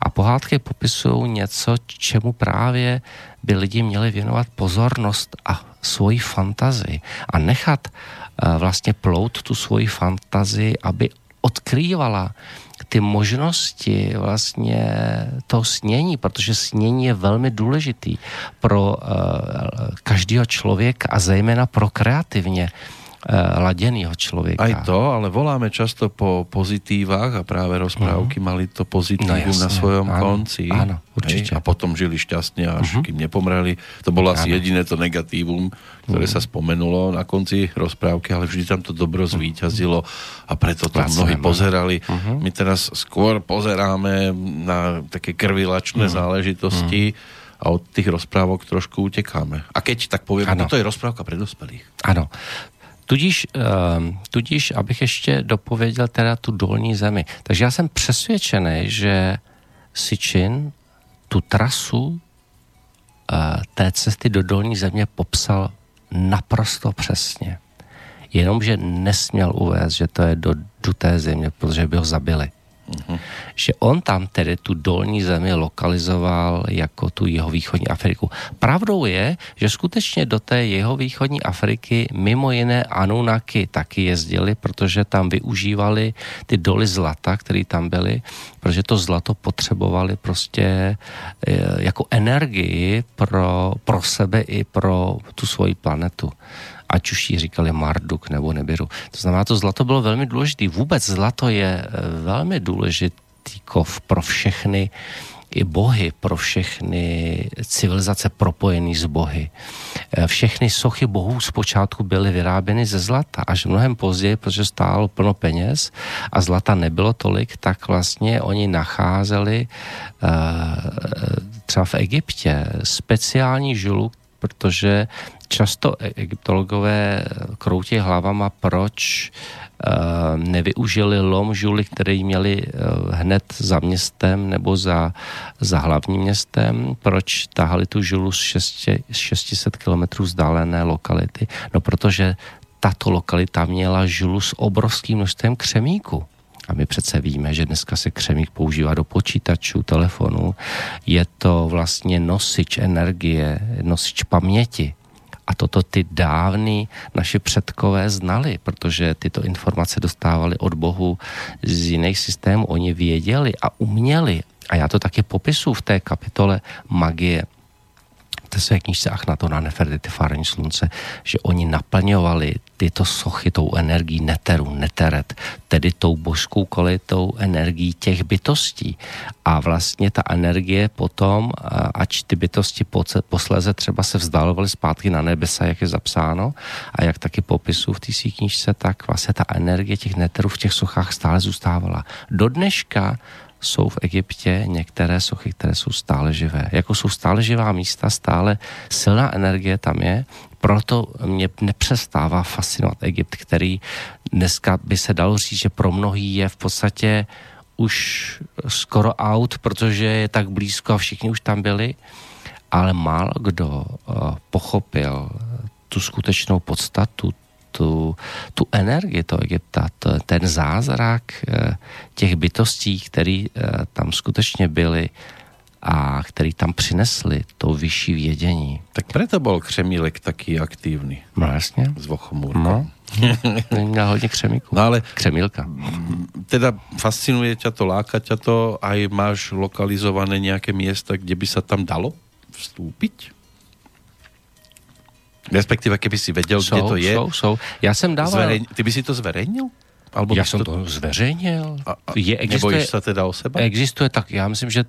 Speaker 2: A pohádky popisují něco, čemu právě by lidi měli věnovat pozornost a svoji fantazii a nechat uh, vlastně plout tu svoji fantazii, aby odkrývala ty možnosti vlastně toho snění, protože snění je velmi důležitý pro uh, každého člověka a zejména pro kreativně uh, laděnýho člověka.
Speaker 1: Aj to, ale voláme často po pozitívach a práve rozprávky uh-huh. mali to pozitívum no, na svojom áno, konci.
Speaker 2: Áno, určite.
Speaker 1: Hej, a potom žili šťastne, až uh-huh. kým nepomreli. To bolo asi jediné to negatívum, ktoré uh-huh. sa spomenulo na konci rozprávky, ale vždy tam to dobro zvíťazilo a preto to Jasne, mnohí pozerali. Uh-huh. My teraz skôr pozeráme na také krvilačné uh-huh. záležitosti uh-huh. a od tých rozprávok trošku utekáme. A keď tak poviem, no to je rozprávka pre dospelých.
Speaker 2: Ano, Tudíž, ehm, tudíž, abych ještě dopověděl teda tu dolní zemi. Takže já jsem přesvědčený, že Sičin tu trasu eh, té cesty do dolní země popsal naprosto přesně. Jenomže nesměl uvést, že to je do duté země, protože by ho zabili. Že on tam tedy tu dolní zemi lokalizoval jako tu jeho východní Afriku. Pravdou je, že skutečně do té jeho východní Afriky mimo jiné Anunnaki taky jezdili, protože tam využívali ty doly zlata, které tam byly, protože to zlato potřebovali prostě e, jako energii pro, pro sebe i pro tu svoji planetu ať už ji říkali Marduk nebo Nebiru. To znamená, to zlato bylo velmi důležité. Vůbec zlato je eh, velmi důležitý kov pro všechny i bohy, pro všechny civilizace propojené s bohy. Eh, všechny sochy bohů zpočátku byly vyráběny ze zlata, až mnohem později, protože stálo plno peněz a zlata nebylo tolik, tak vlastně oni nacházeli uh, třeba v Egyptě speciální žulu, protože často e- egyptologové kroutí hlavama, proč uh, nevyužili lom žuly, který měli uh, hned za městem nebo za, za hlavním městem, proč tahali tu žulu z 600 kilometrů vzdálené lokality. No protože tato lokalita měla žulu s obrovským množstvím křemíku. A my přece víme, že dneska se křemík používá do počítačů, telefonů. Je to vlastně nosič energie, nosič paměti. A toto ty dávny naši předkové znali, protože tyto informace dostávali od Bohu z jiných systémů. Oni věděli a uměli. A já to taky popisu v té kapitole magie té své knižce na Nefertiti Fárení slunce, že oni naplňovali tyto sochy tou energií neteru, neteret, tedy tou božskou kvalitou energií těch bytostí. A vlastně ta energie potom, ač ty bytosti posléze třeba se vzdalovaly zpátky na nebesa, jak je zapsáno, a jak taky popisu v té knižce, tak vlastně ta energie těch neterů v těch sochách stále zůstávala. Do dneška jsou v Egyptě některé sochy, které jsou stále živé. Jako jsou stále živá místa, stále silná energie tam je, proto mě nepřestává fascinovat Egypt, který dneska by se dalo říct, že pro mnohý je v podstatě už skoro out, protože je tak blízko a všichni už tam byli, ale málo kdo uh, pochopil tu skutečnou podstatu, tu, tu energii toho Egypta, ten zázrak eh, těch bytostí, které eh, tam skutečně byly a který tam přinesli to vyšší vědění.
Speaker 1: Tak preto byl křemílek taký aktivní.
Speaker 2: No jasně.
Speaker 1: S Vochomůrkou.
Speaker 2: No. Měl hodně křemíků.
Speaker 1: No ale...
Speaker 2: Křemílka.
Speaker 1: Teda fascinuje ťa to, láka ťa to, aj máš lokalizované nějaké města, kde by se tam dalo vstúpiť? Respektive, keby si věděl, kde to je.
Speaker 2: Jsou, jsou. Já jsem dával... Zverej...
Speaker 1: Ty by si to zveřejnil?
Speaker 2: Albo já jsem to, to zveřejnil.
Speaker 1: A, a je, existuje, nebojíš se teda o sebe?
Speaker 2: Existuje tak, já myslím, že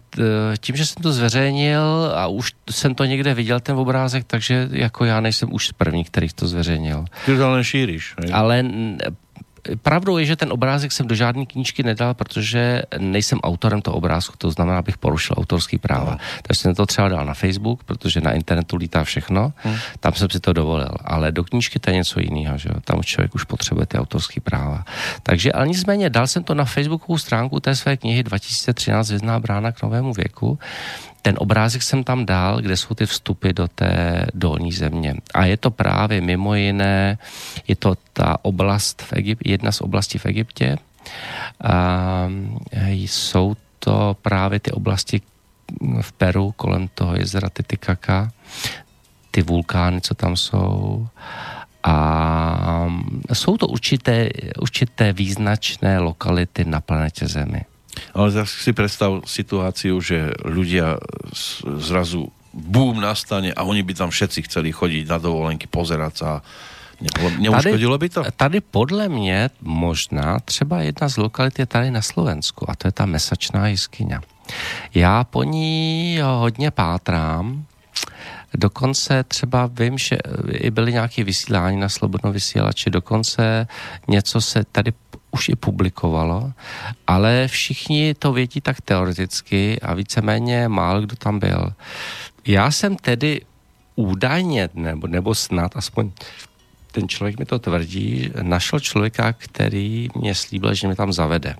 Speaker 2: tím, že jsem to zveřejnil a už jsem to někde viděl, ten obrázek, takže jako já nejsem už první, který to zveřejnil.
Speaker 1: Ty to ale šíříš.
Speaker 2: Ale Pravdou je, že ten obrázek jsem do žádné knížky nedal, protože nejsem autorem toho obrázku, to znamená, abych porušil autorský práva. No. Takže jsem to třeba dal na Facebook, protože na internetu lítá všechno, hmm. tam jsem si to dovolil. Ale do knížky to je něco jiného, že tam člověk už potřebuje ty autorské práva. Takže ale nicméně dal jsem to na Facebookovou stránku té své knihy 2013 Vězná brána k novému věku ten obrázek jsem tam dal, kde jsou ty vstupy do té dolní země. A je to právě mimo jiné, je to ta oblast v Egyptě, jedna z oblastí v Egyptě. A jsou to právě ty oblasti v Peru kolem toho jezera Titicaca, ty vulkány, co tam jsou. A jsou to určité, určité význačné lokality na planetě Zemi.
Speaker 1: Ale tak si predstav situáciu, že ľudia zrazu boom nastane a oni by tam všetci chceli chodiť na dovolenky, pozerať sa. Neuškodilo by to?
Speaker 2: Tady podle mě možná třeba jedna z lokalit je tady na Slovensku a to je ta Mesačná jiskyňa. Já po ní hodně pátrám, Dokonce třeba vím, že i byly nějaké vysílání na Slobodno vysílači, dokonce něco se tady už i publikovalo, ale všichni to vědí tak teoreticky a víceméně málo kdo tam byl. Já jsem tedy údajně, nebo, nebo snad aspoň ten člověk mi to tvrdí, našel člověka, který mě slíbil, že mě tam zavede.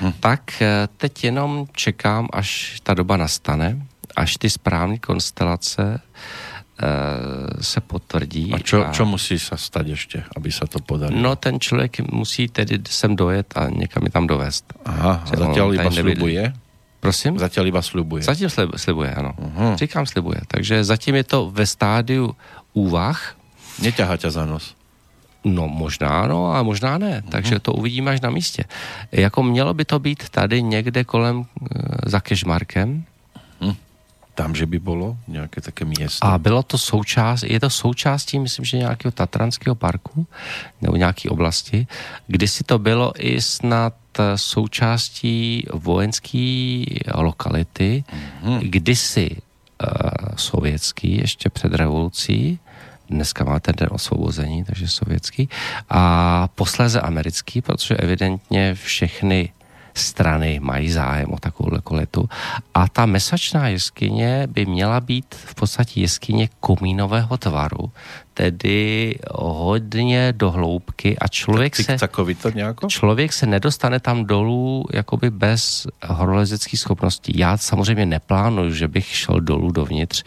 Speaker 2: Hmm. Tak eh, teď jenom čekám, až ta doba nastane, až ty správné konstelace Eh, se potvrdí.
Speaker 1: A čo, a čo musí sa stať ešte, aby sa to podarilo?
Speaker 2: No ten člověk musí tedy sem dojet a někam je tam dovést.
Speaker 1: Aha, a zatiaľ iba slibuje?
Speaker 2: Prosím?
Speaker 1: Zatím iba slibuje.
Speaker 2: Zatím slibuje, ano. Uh-huh. Říkám slibuje. Takže zatím je to ve stádiu úvah.
Speaker 1: Neťahá ťa za nos.
Speaker 2: No možná no a možná ne, uh-huh. takže to uvidíme až na místě. Jako mělo by to být tady někde kolem uh, za Kešmarkem,
Speaker 1: tam, že by bylo nějaké také město?
Speaker 2: A bylo to součást, je to součástí, myslím, že nějakého Tatranského parku nebo nějaké oblasti, kdy si to bylo i snad součástí vojenské lokality, mm-hmm. kdysi uh, sovětský, ještě před revolucí, dneska máme ten den osvobození, takže sovětský, a posléze americký, protože evidentně všechny strany mají zájem o takovou lokalitu. A ta mesačná jeskyně by měla být v podstatě jeskyně komínového tvaru, tedy hodně do hloubky a člověk se,
Speaker 1: to nějako?
Speaker 2: člověk se nedostane tam dolů jakoby bez horolezeckých schopností. Já samozřejmě neplánuju, že bych šel dolů dovnitř,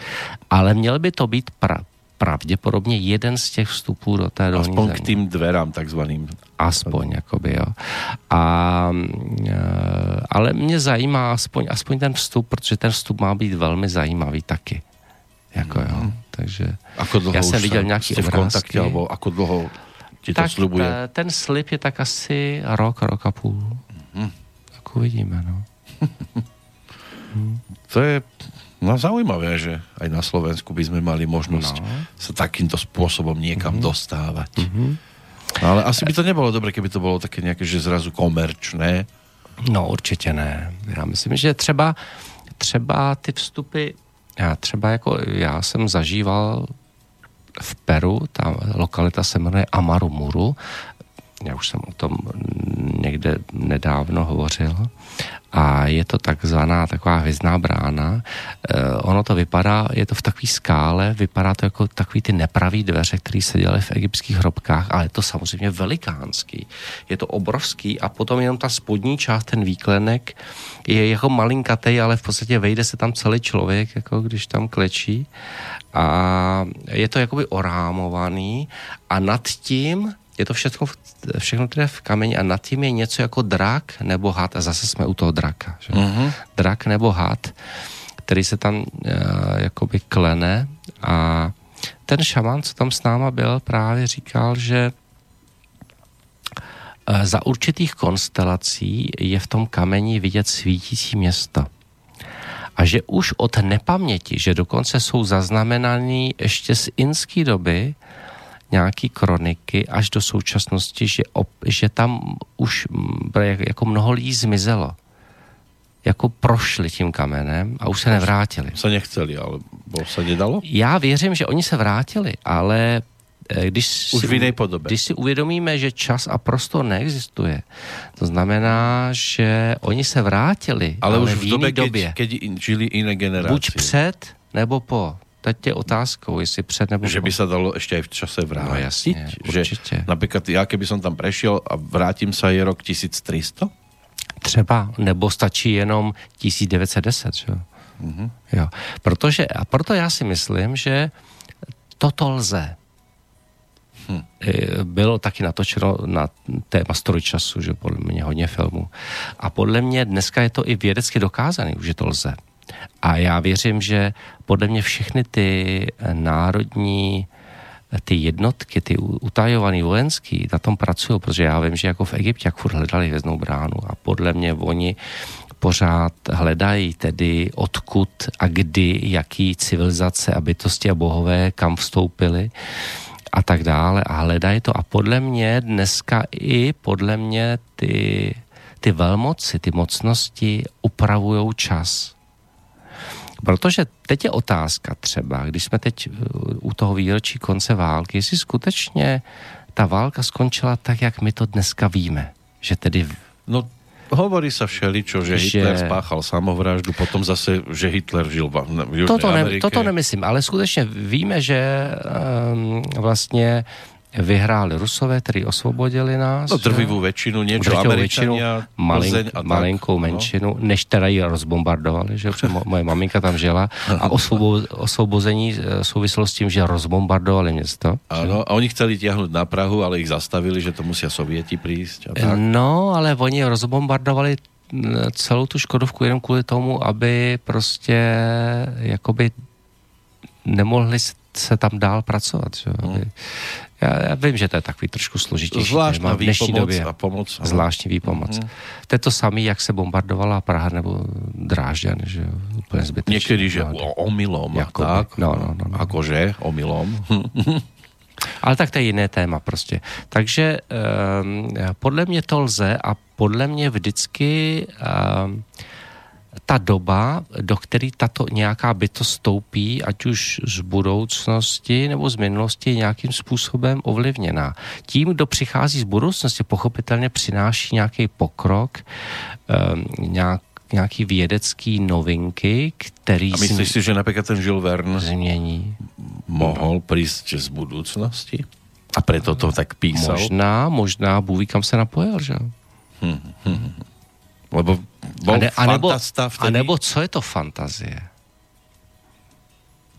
Speaker 2: ale měl by to být pra, pravděpodobně jeden z těch vstupů do té dolní
Speaker 1: Aspoň země. k tým dverám takzvaným.
Speaker 2: Aspoň, jakoby, jo. A, e, ale mě zajímá aspoň, aspoň ten vstup, protože ten vstup má být velmi zajímavý taky. Jako, jo. Mm. Takže
Speaker 1: ako dlho
Speaker 2: já jsem viděl nějaký
Speaker 1: v kontakte, alebo ako dlho ti to
Speaker 2: tak
Speaker 1: slubuje?
Speaker 2: Ta, ten slib je tak asi rok, rok a půl. Mm. Tak uvidíme, no.
Speaker 1: To je No zaujímavé, že aj na Slovensku by sme mali možnosť no. sa takýmto spôsobom niekam mm-hmm. dostávať. Mm-hmm. No, ale asi by to nebolo dobré, keby to bylo také nějaké, že zrazu komerčné.
Speaker 2: No určitě ne. Já myslím, že třeba, třeba ty vstupy, já třeba jako, já jsem zažíval v Peru, ta lokalita se jmenuje Amarumuru, já už jsem o tom někde nedávno hovořil, a je to takzvaná taková hvězdná brána. E, ono to vypadá, je to v takové skále, vypadá to jako takový ty nepravý dveře, které se dělaly v egyptských hrobkách, ale je to samozřejmě velikánský. Je to obrovský a potom jenom ta spodní část, ten výklenek, je jako malinkatej, ale v podstatě vejde se tam celý člověk, jako když tam klečí. A je to jakoby orámovaný a nad tím je to všechno, všechno které v kameni a nad tím je něco jako drak nebo had a zase jsme u toho draka. Že? Mm-hmm. Drak nebo had, který se tam uh, jakoby klene a ten šaman, co tam s náma byl, právě říkal, že uh, za určitých konstelací je v tom kameni vidět svítící město. A že už od nepaměti, že dokonce jsou zaznamenaný ještě z inské doby, nějaký kroniky až do současnosti, že, op, že tam už jako mnoho lidí zmizelo. Jako prošli tím kamenem a už se nevrátili.
Speaker 1: Se nechceli, ale se nedalo?
Speaker 2: Já věřím, že oni se vrátili, ale eh, když
Speaker 1: už
Speaker 2: si,
Speaker 1: v podobě.
Speaker 2: Když si uvědomíme, že čas a prostor neexistuje, to znamená, že oni se vrátili,
Speaker 1: ale, ale
Speaker 2: už v, době,
Speaker 1: době. Keď, keď žili jiné generace.
Speaker 2: Buď před, nebo po teď je otázkou, jestli před nebo...
Speaker 1: Že by se dalo ještě i v čase vrátit. No
Speaker 2: jasně,
Speaker 1: že určitě. Například já, keby jsem tam prešel a vrátím se, je rok 1300?
Speaker 2: Třeba, nebo stačí jenom 1910, že? Mm-hmm. Jo. Protože, a proto já si myslím, že toto lze. Hm. Bylo taky natočeno na téma času, že podle mě hodně filmů. A podle mě dneska je to i vědecky dokázané, že to lze. A já věřím, že podle mě všechny ty národní ty jednotky, ty utajovaný vojenský, na tom pracují, protože já vím, že jako v Egyptě, jak furt hledali hvězdnou bránu a podle mě oni pořád hledají tedy odkud a kdy, jaký civilizace a bytosti a bohové kam vstoupili a tak dále a hledají to a podle mě dneska i podle mě ty, ty velmoci, ty mocnosti upravují čas. Protože teď je otázka třeba, když jsme teď uh, u toho výročí konce války, jestli skutečně ta válka skončila tak, jak my to dneska víme. Že tedy...
Speaker 1: No Hovorí sa všeličo, že, že Hitler spáchal samovraždu, potom zase, že Hitler žil v, v Južnej
Speaker 2: toto,
Speaker 1: ne, Amerike.
Speaker 2: toto nemyslím, ale skutečně víme, že um, vlastně vyhráli Rusové, kteří osvobodili nás.
Speaker 1: No drvivou většinu, něco Američania,
Speaker 2: malink, a malinkou menšinu, no. než teda ji rozbombardovali, že mo, moje maminka tam žila a osvobo, osvobození e, souvislo s tím, že rozbombardovali město.
Speaker 1: Ano, a oni chceli tiahnuť na Prahu, ale ich zastavili, že to musí Sověti přijít.
Speaker 2: No, ale oni rozbombardovali celou tu Škodovku jenom kvůli tomu, aby prostě jakoby nemohli se tam dál pracovat. Že? Aby, hmm. Já, já vím, že to je takový trošku složitější
Speaker 1: Zvláštní v dnešní době. a pomoc.
Speaker 2: Ano. Zvláštní výpomoc. Mm-hmm. To je to samé, jak se bombardovala Praha nebo Drážďan, že úplně zbytečně.
Speaker 1: Někdy, že no, omylom, Jakoby. tak.
Speaker 2: No, no, no, no.
Speaker 1: Akože omylom.
Speaker 2: Ale tak to je jiné téma prostě. Takže um, podle mě to lze a podle mě vždycky um, ta doba, do které tato nějaká bytost stoupí, ať už z budoucnosti nebo z minulosti, je nějakým způsobem ovlivněná. Tím, kdo přichází z budoucnosti, pochopitelně přináší nějaký pokrok, um, nějak nějaký vědecký novinky, který...
Speaker 1: A myslíš si, že například ten Jules Verne
Speaker 2: změní?
Speaker 1: mohl přijít z budoucnosti? A proto to tak písal?
Speaker 2: Možná, možná, Bůh kam se napojil, že? Hmm, hmm, hmm.
Speaker 1: Lebo bol a, ne, a nebo, vtedy?
Speaker 2: A nebo co je to fantazie?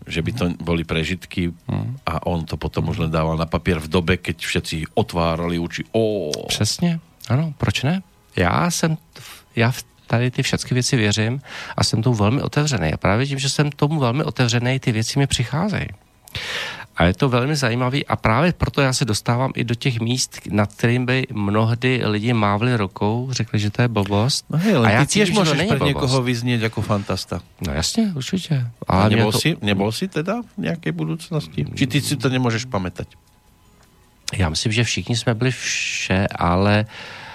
Speaker 1: Že by to boli prežitky hmm. a on to potom už len dával na papier v dobe, keď všetci otvárali uči. Oh.
Speaker 2: Přesně, ano, proč ne? Já jsem, já v tady ty všechny věci věřím a jsem tomu velmi otevřený. A právě tím, že jsem tomu velmi otevřený, ty věci mi přicházejí. A je to velmi zajímavý a právě proto já se dostávám i do těch míst, nad kterým by mnohdy lidi mávli rokou, řekli, že to je blbost.
Speaker 1: No hej, a já ty těž můžeš pro někoho vyznět jako fantasta.
Speaker 2: No jasně, určitě.
Speaker 1: Ale a nebol, to... si, nebol si teda v nějaké budoucnosti? Či ty si to nemůžeš pamätať?
Speaker 2: Já myslím, že všichni jsme byli vše, ale uh,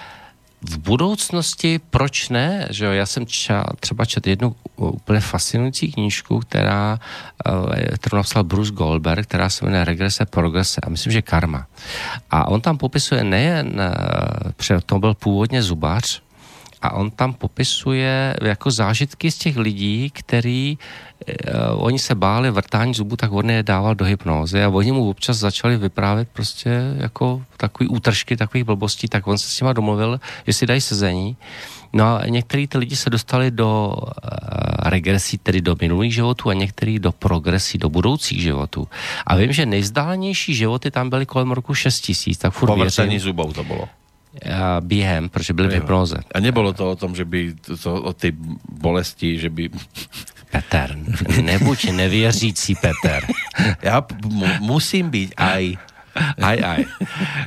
Speaker 2: v budoucnosti proč ne? Že jo? Já jsem ča, třeba četl jednu úplně fascinující knížku, která, eh, kterou napsal Bruce Goldberg, která se jmenuje Regrese, Progrese a myslím, že Karma. A on tam popisuje nejen, eh, protože to byl původně zubař, a on tam popisuje jako zážitky z těch lidí, který oni se báli vrtání zubu, tak on je dával do hypnózy a oni mu občas začali vyprávět prostě jako takový útržky takových blbostí, tak on se s těma domluvil, že si dají sezení. No a některý ty lidi se dostali do uh, regresí, tedy do minulých životů a některý do progresí, do budoucích životů. A vím, že nejzdálenější životy tam byly kolem roku 6 tisíc, tak furt
Speaker 1: věřím. zubou to bylo
Speaker 2: během, protože byly v hypnoze.
Speaker 1: A nebylo to o tom, že by to, o ty bolesti, že by...
Speaker 2: Peter, nebuď nevěřící Peter.
Speaker 1: Já musím být aj.
Speaker 2: Aj, aj.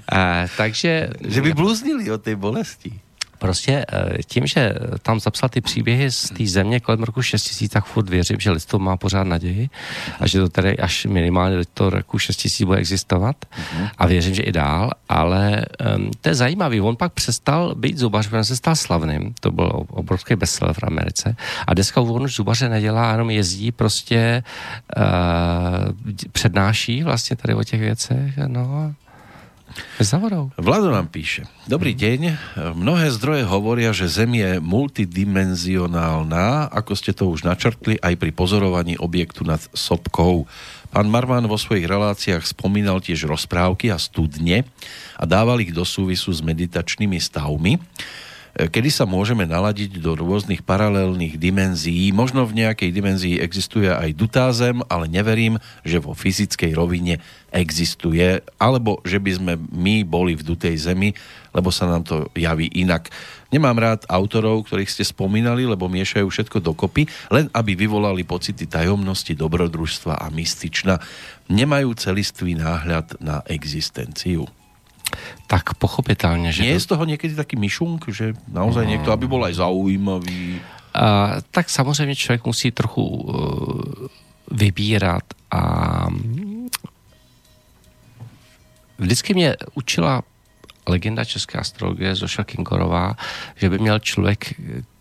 Speaker 2: A, takže...
Speaker 1: Že by bluznili o té bolesti
Speaker 2: prostě eh, tím, že tam zapsal ty příběhy z té země kolem roku 6000, tak furt věřím, že lidstvo má pořád naději a že to tady až minimálně do toho roku 6000 bude existovat. A věřím, že i dál, ale um, to je zajímavý. On pak přestal být zubař, on se stal slavným, to byl obrovský bestseller v Americe. A dneska on už zubaře nedělá, jenom jezdí prostě uh, přednáší vlastně tady o těch věcech, no
Speaker 1: Zavodou. Vlado nám píše. Dobrý mm. deň. Mnohé zdroje hovoria, že Zem je multidimenzionálna, ako ste to už načrtli aj pri pozorovaní objektu nad sopkou. Pán Marman vo svojich reláciách spomínal tiež rozprávky a studne a dával ich do súvisu s meditačnými stavmi. Kedy sa môžeme naladiť do rôznych paralelných dimenzií. Možno v nejakej dimenzii existuje aj dutázem, ale neverím, že vo fyzickej rovine existuje, alebo že by sme my boli v dutej zemi, lebo sa nám to javí inak. Nemám rád autorov, ktorých ste spomínali, lebo miešajú všetko dokopy, len aby vyvolali pocity tajomnosti, dobrodružstva a mystična. Nemajú celistvý náhľad na existenciu.
Speaker 2: Tak pochopitelně, že...
Speaker 1: Nie je z toho někdy taky myšunk, že naozaj no. někdo, aby byl aj zaujímavý?
Speaker 2: Uh, tak samozřejmě člověk musí trochu uh, vybírat a vždycky mě učila legenda české astrologie Zoša Kinkorová, že by měl člověk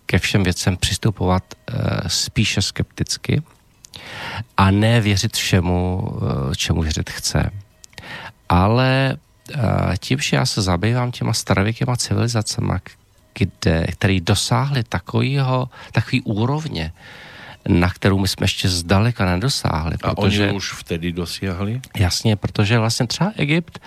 Speaker 2: ke všem věcem přistupovat uh, spíše skepticky a ne věřit všemu, uh, čemu věřit chce. Ale tím, že já se zabývám těma starověkýma civilizacemi, kde, který dosáhly takovýho, takový úrovně, na kterou my jsme ještě zdaleka nedosáhli.
Speaker 1: A protože, oni už vtedy dosiahli?
Speaker 2: Jasně, protože vlastně třeba Egypt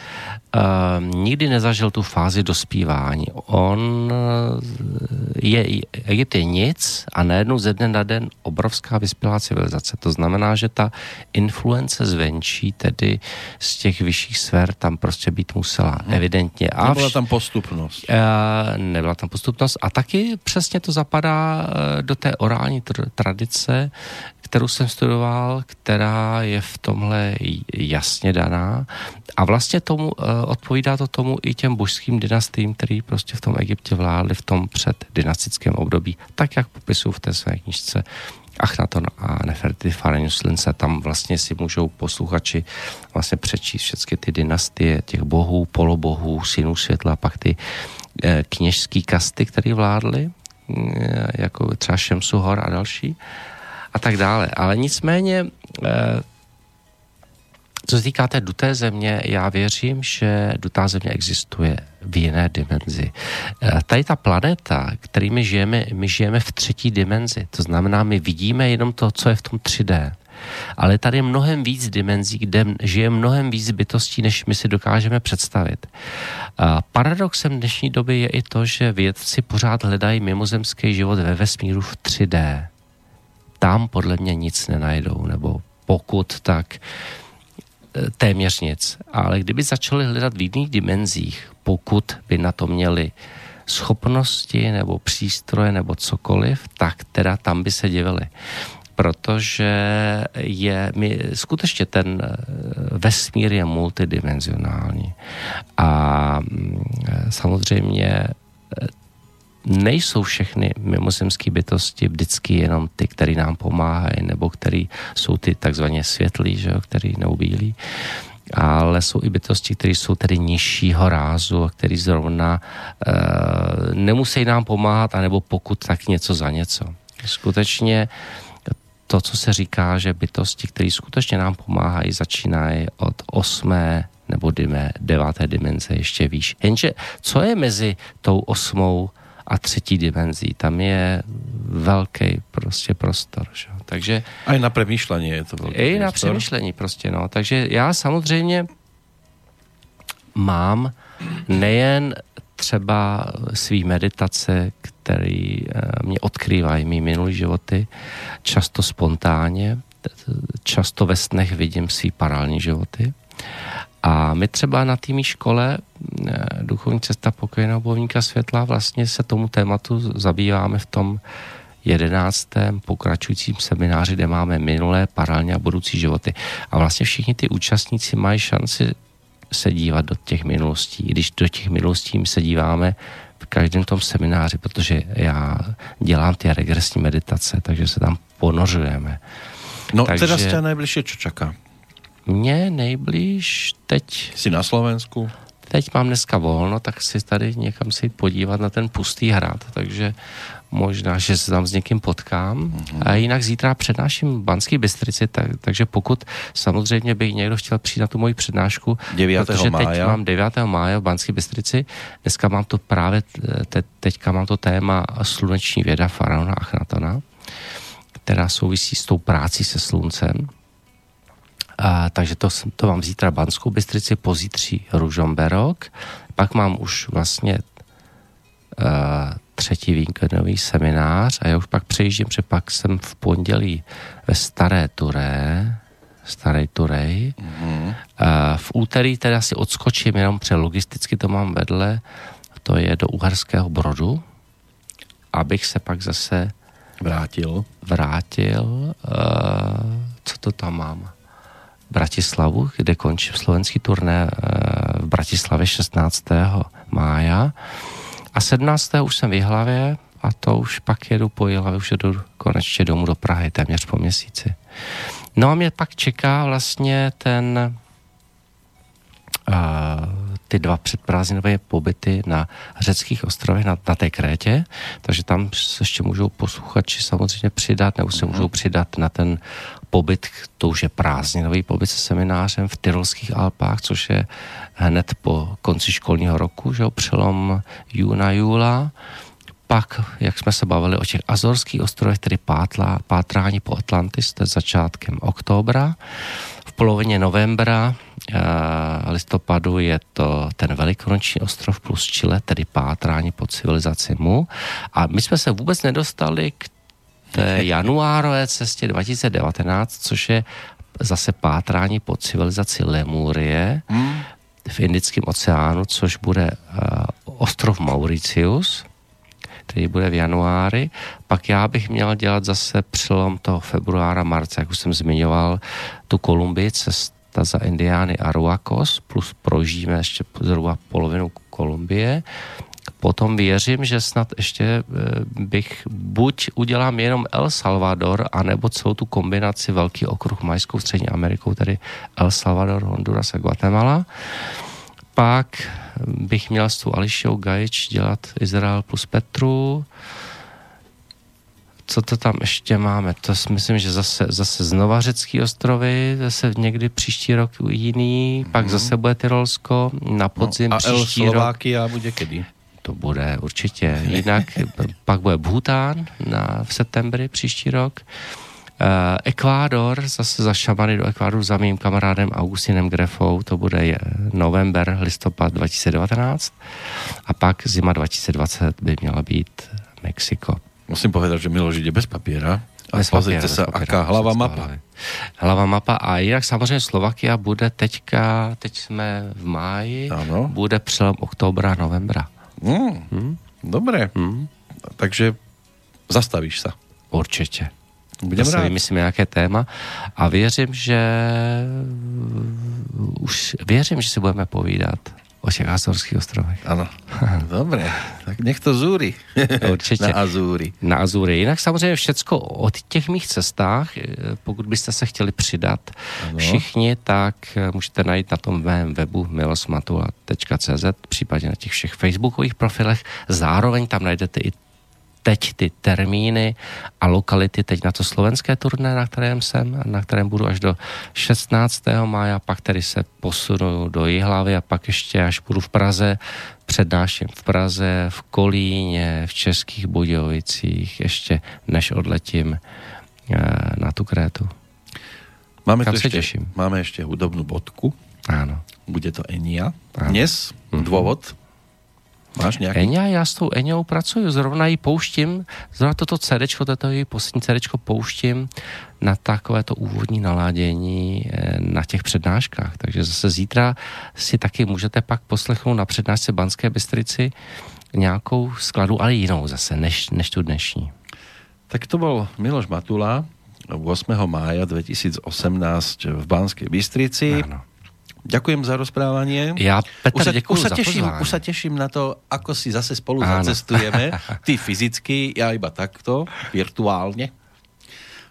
Speaker 2: uh, nikdy nezažil tu fázi dospívání. On eh, je, Egypt je nic a najednou ze dne na den obrovská vyspělá civilizace. To znamená, že ta influence zvenčí, tedy z těch vyšších sfér, tam prostě být musela, hmm. evidentně.
Speaker 1: A nebyla tam postupnost. Uh,
Speaker 2: nebyla tam postupnost a taky přesně to zapadá do té orální tr- tradice kterou jsem studoval, která je v tomhle jasně daná. A vlastně tomu eh, odpovídá to tomu i těm božským dynastím, který prostě v tom Egyptě vládli v tom předdynastickém období, tak jak popisují v té své knižce Achnaton a Nefertiti Farenius Lince, tam vlastně si můžou posluchači vlastně přečíst všechny ty dynastie těch bohů, polobohů, synů světla, pak ty eh, kněžský kasty, které vládly, eh, jako třeba Šemsu Hor a další a tak dále. Ale nicméně, eh, co se týká té duté země, já věřím, že dutá země existuje v jiné dimenzi. Eh, tady ta planeta, který my žijeme, my žijeme v třetí dimenzi. To znamená, my vidíme jenom to, co je v tom 3D. Ale tady je mnohem víc dimenzí, kde žije mnohem víc bytostí, než my si dokážeme představit. A paradoxem dnešní doby je i to, že vědci pořád hledají mimozemský život ve vesmíru v 3D tam podle mě nic nenajdou, nebo pokud, tak e, téměř nic. Ale kdyby začali hledat v jiných dimenzích, pokud by na to měli schopnosti nebo přístroje nebo cokoliv, tak teda tam by se divili. Protože je, my, skutečně ten e, vesmír je multidimenzionální. A mm, e, samozřejmě nejsou všechny mimozemské bytosti vždycky jenom ty, které nám pomáhají, nebo který jsou ty takzvaně světlí, že jo, který neubílí ale jsou i bytosti, které jsou tedy nižšího rázu a zrovna e, nemusí nám pomáhat, anebo pokud tak něco za něco. Skutečně to, co se říká, že bytosti, které skutečně nám pomáhají, začínají od osmé nebo dyme, deváté dimenze ještě výš. Jenže co je mezi tou osmou a třetí dimenzí. Tam je velký prostě prostor. Že? Takže...
Speaker 1: A i na přemýšlení je to velký I
Speaker 2: prostor. na přemýšlení prostě, no. Takže já samozřejmě mám nejen třeba svý meditace, které eh, mě odkrývají mý minulý životy, často spontánně, často ve snech vidím svý parální životy, a my třeba na té škole eh, Duchovní cesta pokojeného bojovníka světla vlastně se tomu tématu zabýváme v tom jedenáctém pokračujícím semináři, kde máme minulé, paralelně a budoucí životy. A vlastně všichni ty účastníci mají šanci se dívat do těch minulostí. Když do těch minulostí se díváme v každém tom semináři, protože já dělám ty regresní meditace, takže se tam ponořujeme.
Speaker 1: No takže... teda jste nejbližší, co čaká?
Speaker 2: Mně nejblíž teď...
Speaker 1: Jsi na Slovensku?
Speaker 2: Teď mám dneska volno, tak si tady někam si podívat na ten pustý hrad, takže možná, že se tam s někým potkám. Mm-hmm. A jinak zítra přednáším v Banský Bystrici, tak, takže pokud samozřejmě by někdo chtěl přijít na tu moji přednášku,
Speaker 1: 9.
Speaker 2: protože
Speaker 1: mája.
Speaker 2: teď mám 9. mája v Banský Bystrici, dneska mám to právě, te, teďka mám to téma sluneční věda faraona Achnatona, která souvisí s tou prácí se sluncem. A, takže to, to mám zítra Banskou Bystrici, pozítří Ružomberok, pak mám už vlastně třetí víkendový seminář a já už pak přejíždím, že pak jsem v pondělí ve Staré Turé, Staré Turej. Mm-hmm. V úterý teda si odskočím jenom, pře logisticky to mám vedle, to je do Uherského Brodu, abych se pak zase
Speaker 1: vrátil.
Speaker 2: Vrátil, uh, co to tam mám? Bratislavu, kde končím slovenský turné uh, v Bratislavě 16. mája. A 17. už jsem v Jihlavě a to už pak jedu po Jihlavě, už jedu konečně domů do Prahy, téměř po měsíci. No a mě pak čeká vlastně ten uh, ty dva předprázdninové pobyty na řeckých ostrovech, na, na té Krétě, takže tam se ještě můžou posluchači samozřejmě přidat, nebo se můžou mhm. přidat na ten pobyt, to už je prázdninový pobyt se seminářem v Tyrolských Alpách, což je hned po konci školního roku, že jo, přelom júna, júla. Pak, jak jsme se bavili o těch Azorských ostrovech, tedy pátla, pátrání po Atlantis, to je začátkem oktobra. V polovině novembra listopadu je to ten velikonoční ostrov plus Chile, tedy pátrání po civilizaci Mu. A my jsme se vůbec nedostali k té januárové cestě 2019, což je zase pátrání po civilizaci Lemurie hmm. v Indickém oceánu, což bude uh, ostrov Mauritius, který bude v januári. Pak já bych měl dělat zase přelom toho februára, marce, jak už jsem zmiňoval, tu Kolumbii, cesta za Indiány Aruacos, plus prožijeme ještě zhruba polovinu Kolumbie potom věřím, že snad ještě eh, bych buď udělám jenom El Salvador, anebo celou tu kombinaci velký okruh Majskou střední Amerikou, tedy El Salvador, Honduras a Guatemala. Pak bych měl s tou Ališou Gajič dělat Izrael plus Petru. Co to tam ještě máme? To si myslím, že zase, zase znova řecký ostrovy, zase někdy příští rok jiný, mm-hmm. pak mhm. zase bude Tyrolsko, na podzim
Speaker 1: no, a
Speaker 2: příští
Speaker 1: El rok. bude kedy?
Speaker 2: To bude určitě. Jinak pak bude Bhután na, v septembri příští rok. Uh, Ekvádor, zase za šamany do Ekvádoru za mým kamarádem Augustinem Grefou, to bude november, listopad 2019 a pak zima 2020 by měla být Mexiko.
Speaker 1: Musím povedat, že Miloš jde bez papíra. A bez papíra, se, papíra, aká hlava mapa.
Speaker 2: Hlava mapa a jinak samozřejmě Slovakia bude teďka, teď jsme v máji, ano. bude přelom oktobra, novembra.
Speaker 1: Mm, hmm? Dobre. Hmm. Takže zastavíš se.
Speaker 2: Určitě. Budem Zase vymyslím nějaké téma a věřím, že už věřím, že si budeme povídat o těch Azorských ostrovech.
Speaker 1: Ano, dobré, tak nech to zúri.
Speaker 2: Určitě.
Speaker 1: Na Azury.
Speaker 2: Na Azury. Jinak samozřejmě všecko o těch mých cestách, eh, pokud byste se chtěli přidat ano. všichni, tak eh, můžete najít na tom mém webu milosmatula.cz, případně na těch všech facebookových profilech. Zároveň tam najdete i teď ty termíny a lokality, teď na to slovenské turné, na kterém jsem, na kterém budu až do 16. mája, pak tedy se posunu do Jihlavy a pak ještě až budu v Praze, přednáším v Praze, v Kolíně, v Českých Budějovicích, ještě než odletím eh, na tu Krétu.
Speaker 1: Máme, Kam se ještě, těším. máme ještě hudobnou bodku.
Speaker 2: Ano.
Speaker 1: Bude to Enia. Ano. Dnes mm-hmm. důvod, Máš nějaký?
Speaker 2: Eňa, já s tou Eňou pracuju, zrovna ji pouštím, zrovna toto CDčko, toto její poslední CDčko pouštím na takové to úvodní naládění eh, na těch přednáškách. Takže zase zítra si taky můžete pak poslechnout na přednášce Banské Bystrici nějakou skladu, ale jinou zase, než, než tu dnešní.
Speaker 1: Tak to byl Miloš Matula, 8. mája 2018 v Banské Bystrici. Ano. Ďakujem za rozprávanie.
Speaker 2: Ja, Peter,
Speaker 1: už sa,
Speaker 2: už
Speaker 1: sa, teším, už sa teším na to, ako si zase spolu Áno. zacestujeme. Ty fyzicky, ja iba takto, virtuálne.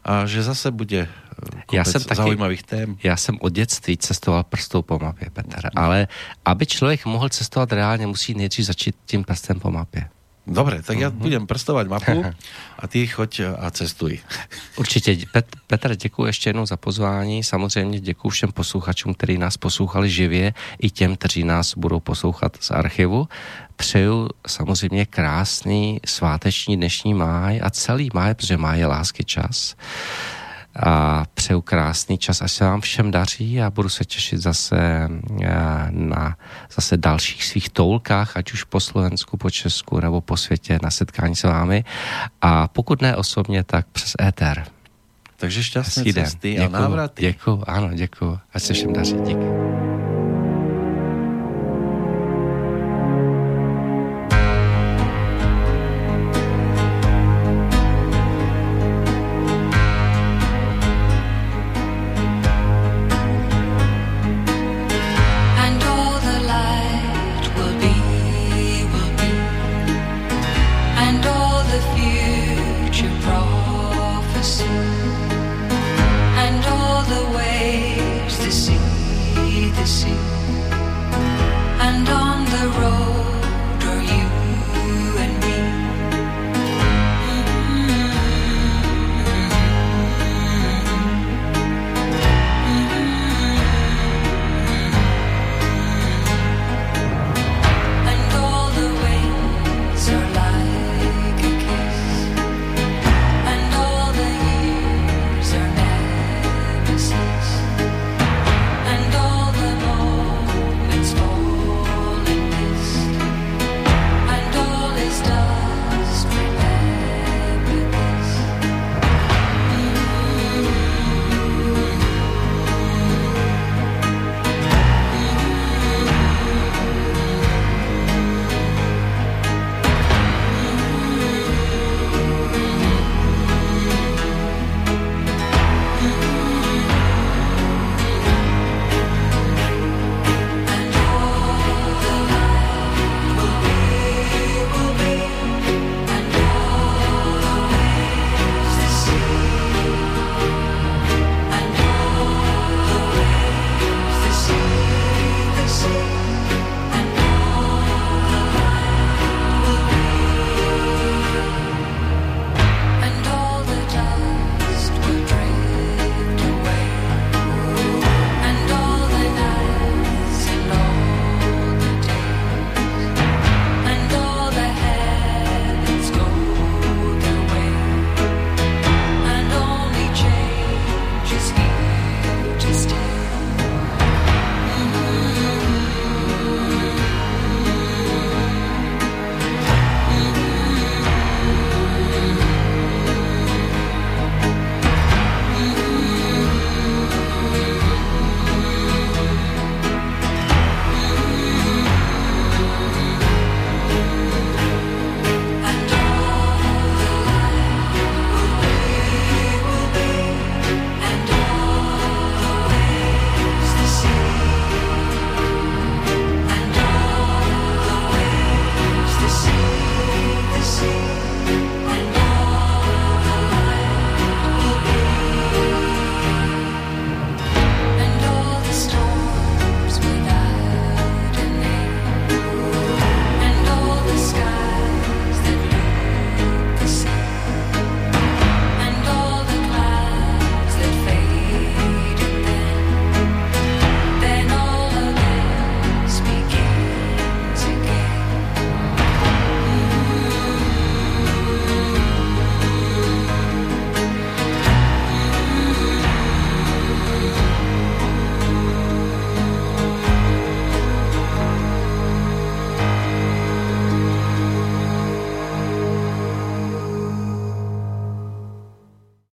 Speaker 1: A že zase bude eh, já jsem taky, zaujímavých tém.
Speaker 2: Já jsem od dětství cestoval prstou po mapě, Petr. Ale aby člověk mohl cestovat reálně, musí nejdřív začít tím prstem po mapě.
Speaker 1: Dobre, tak ja uh-huh. budem prstovať mapu a ty choď a cestuj.
Speaker 2: Určitě. Pet, Petr, děkuji ještě jednou za pozvání. Samozřejmě děkuji všem posluchačům, kteří nás poslouchali živě, i těm, kteří nás budou poslouchat z archivu. Přeju samozřejmě krásný sváteční dnešní máj a celý máj, protože máj je lásky čas. A přeju krásný čas, až se vám všem daří a budu se těšit zase eh, na zase dalších svých toulkách, ať už po Slovensku, po Česku nebo po světě na setkání s vámi a pokud ne osobně, tak přes éter.
Speaker 1: Takže šťastné cesty a návraty.
Speaker 2: Děkuju, ano, děkuju. Ať se všem daří. Díky.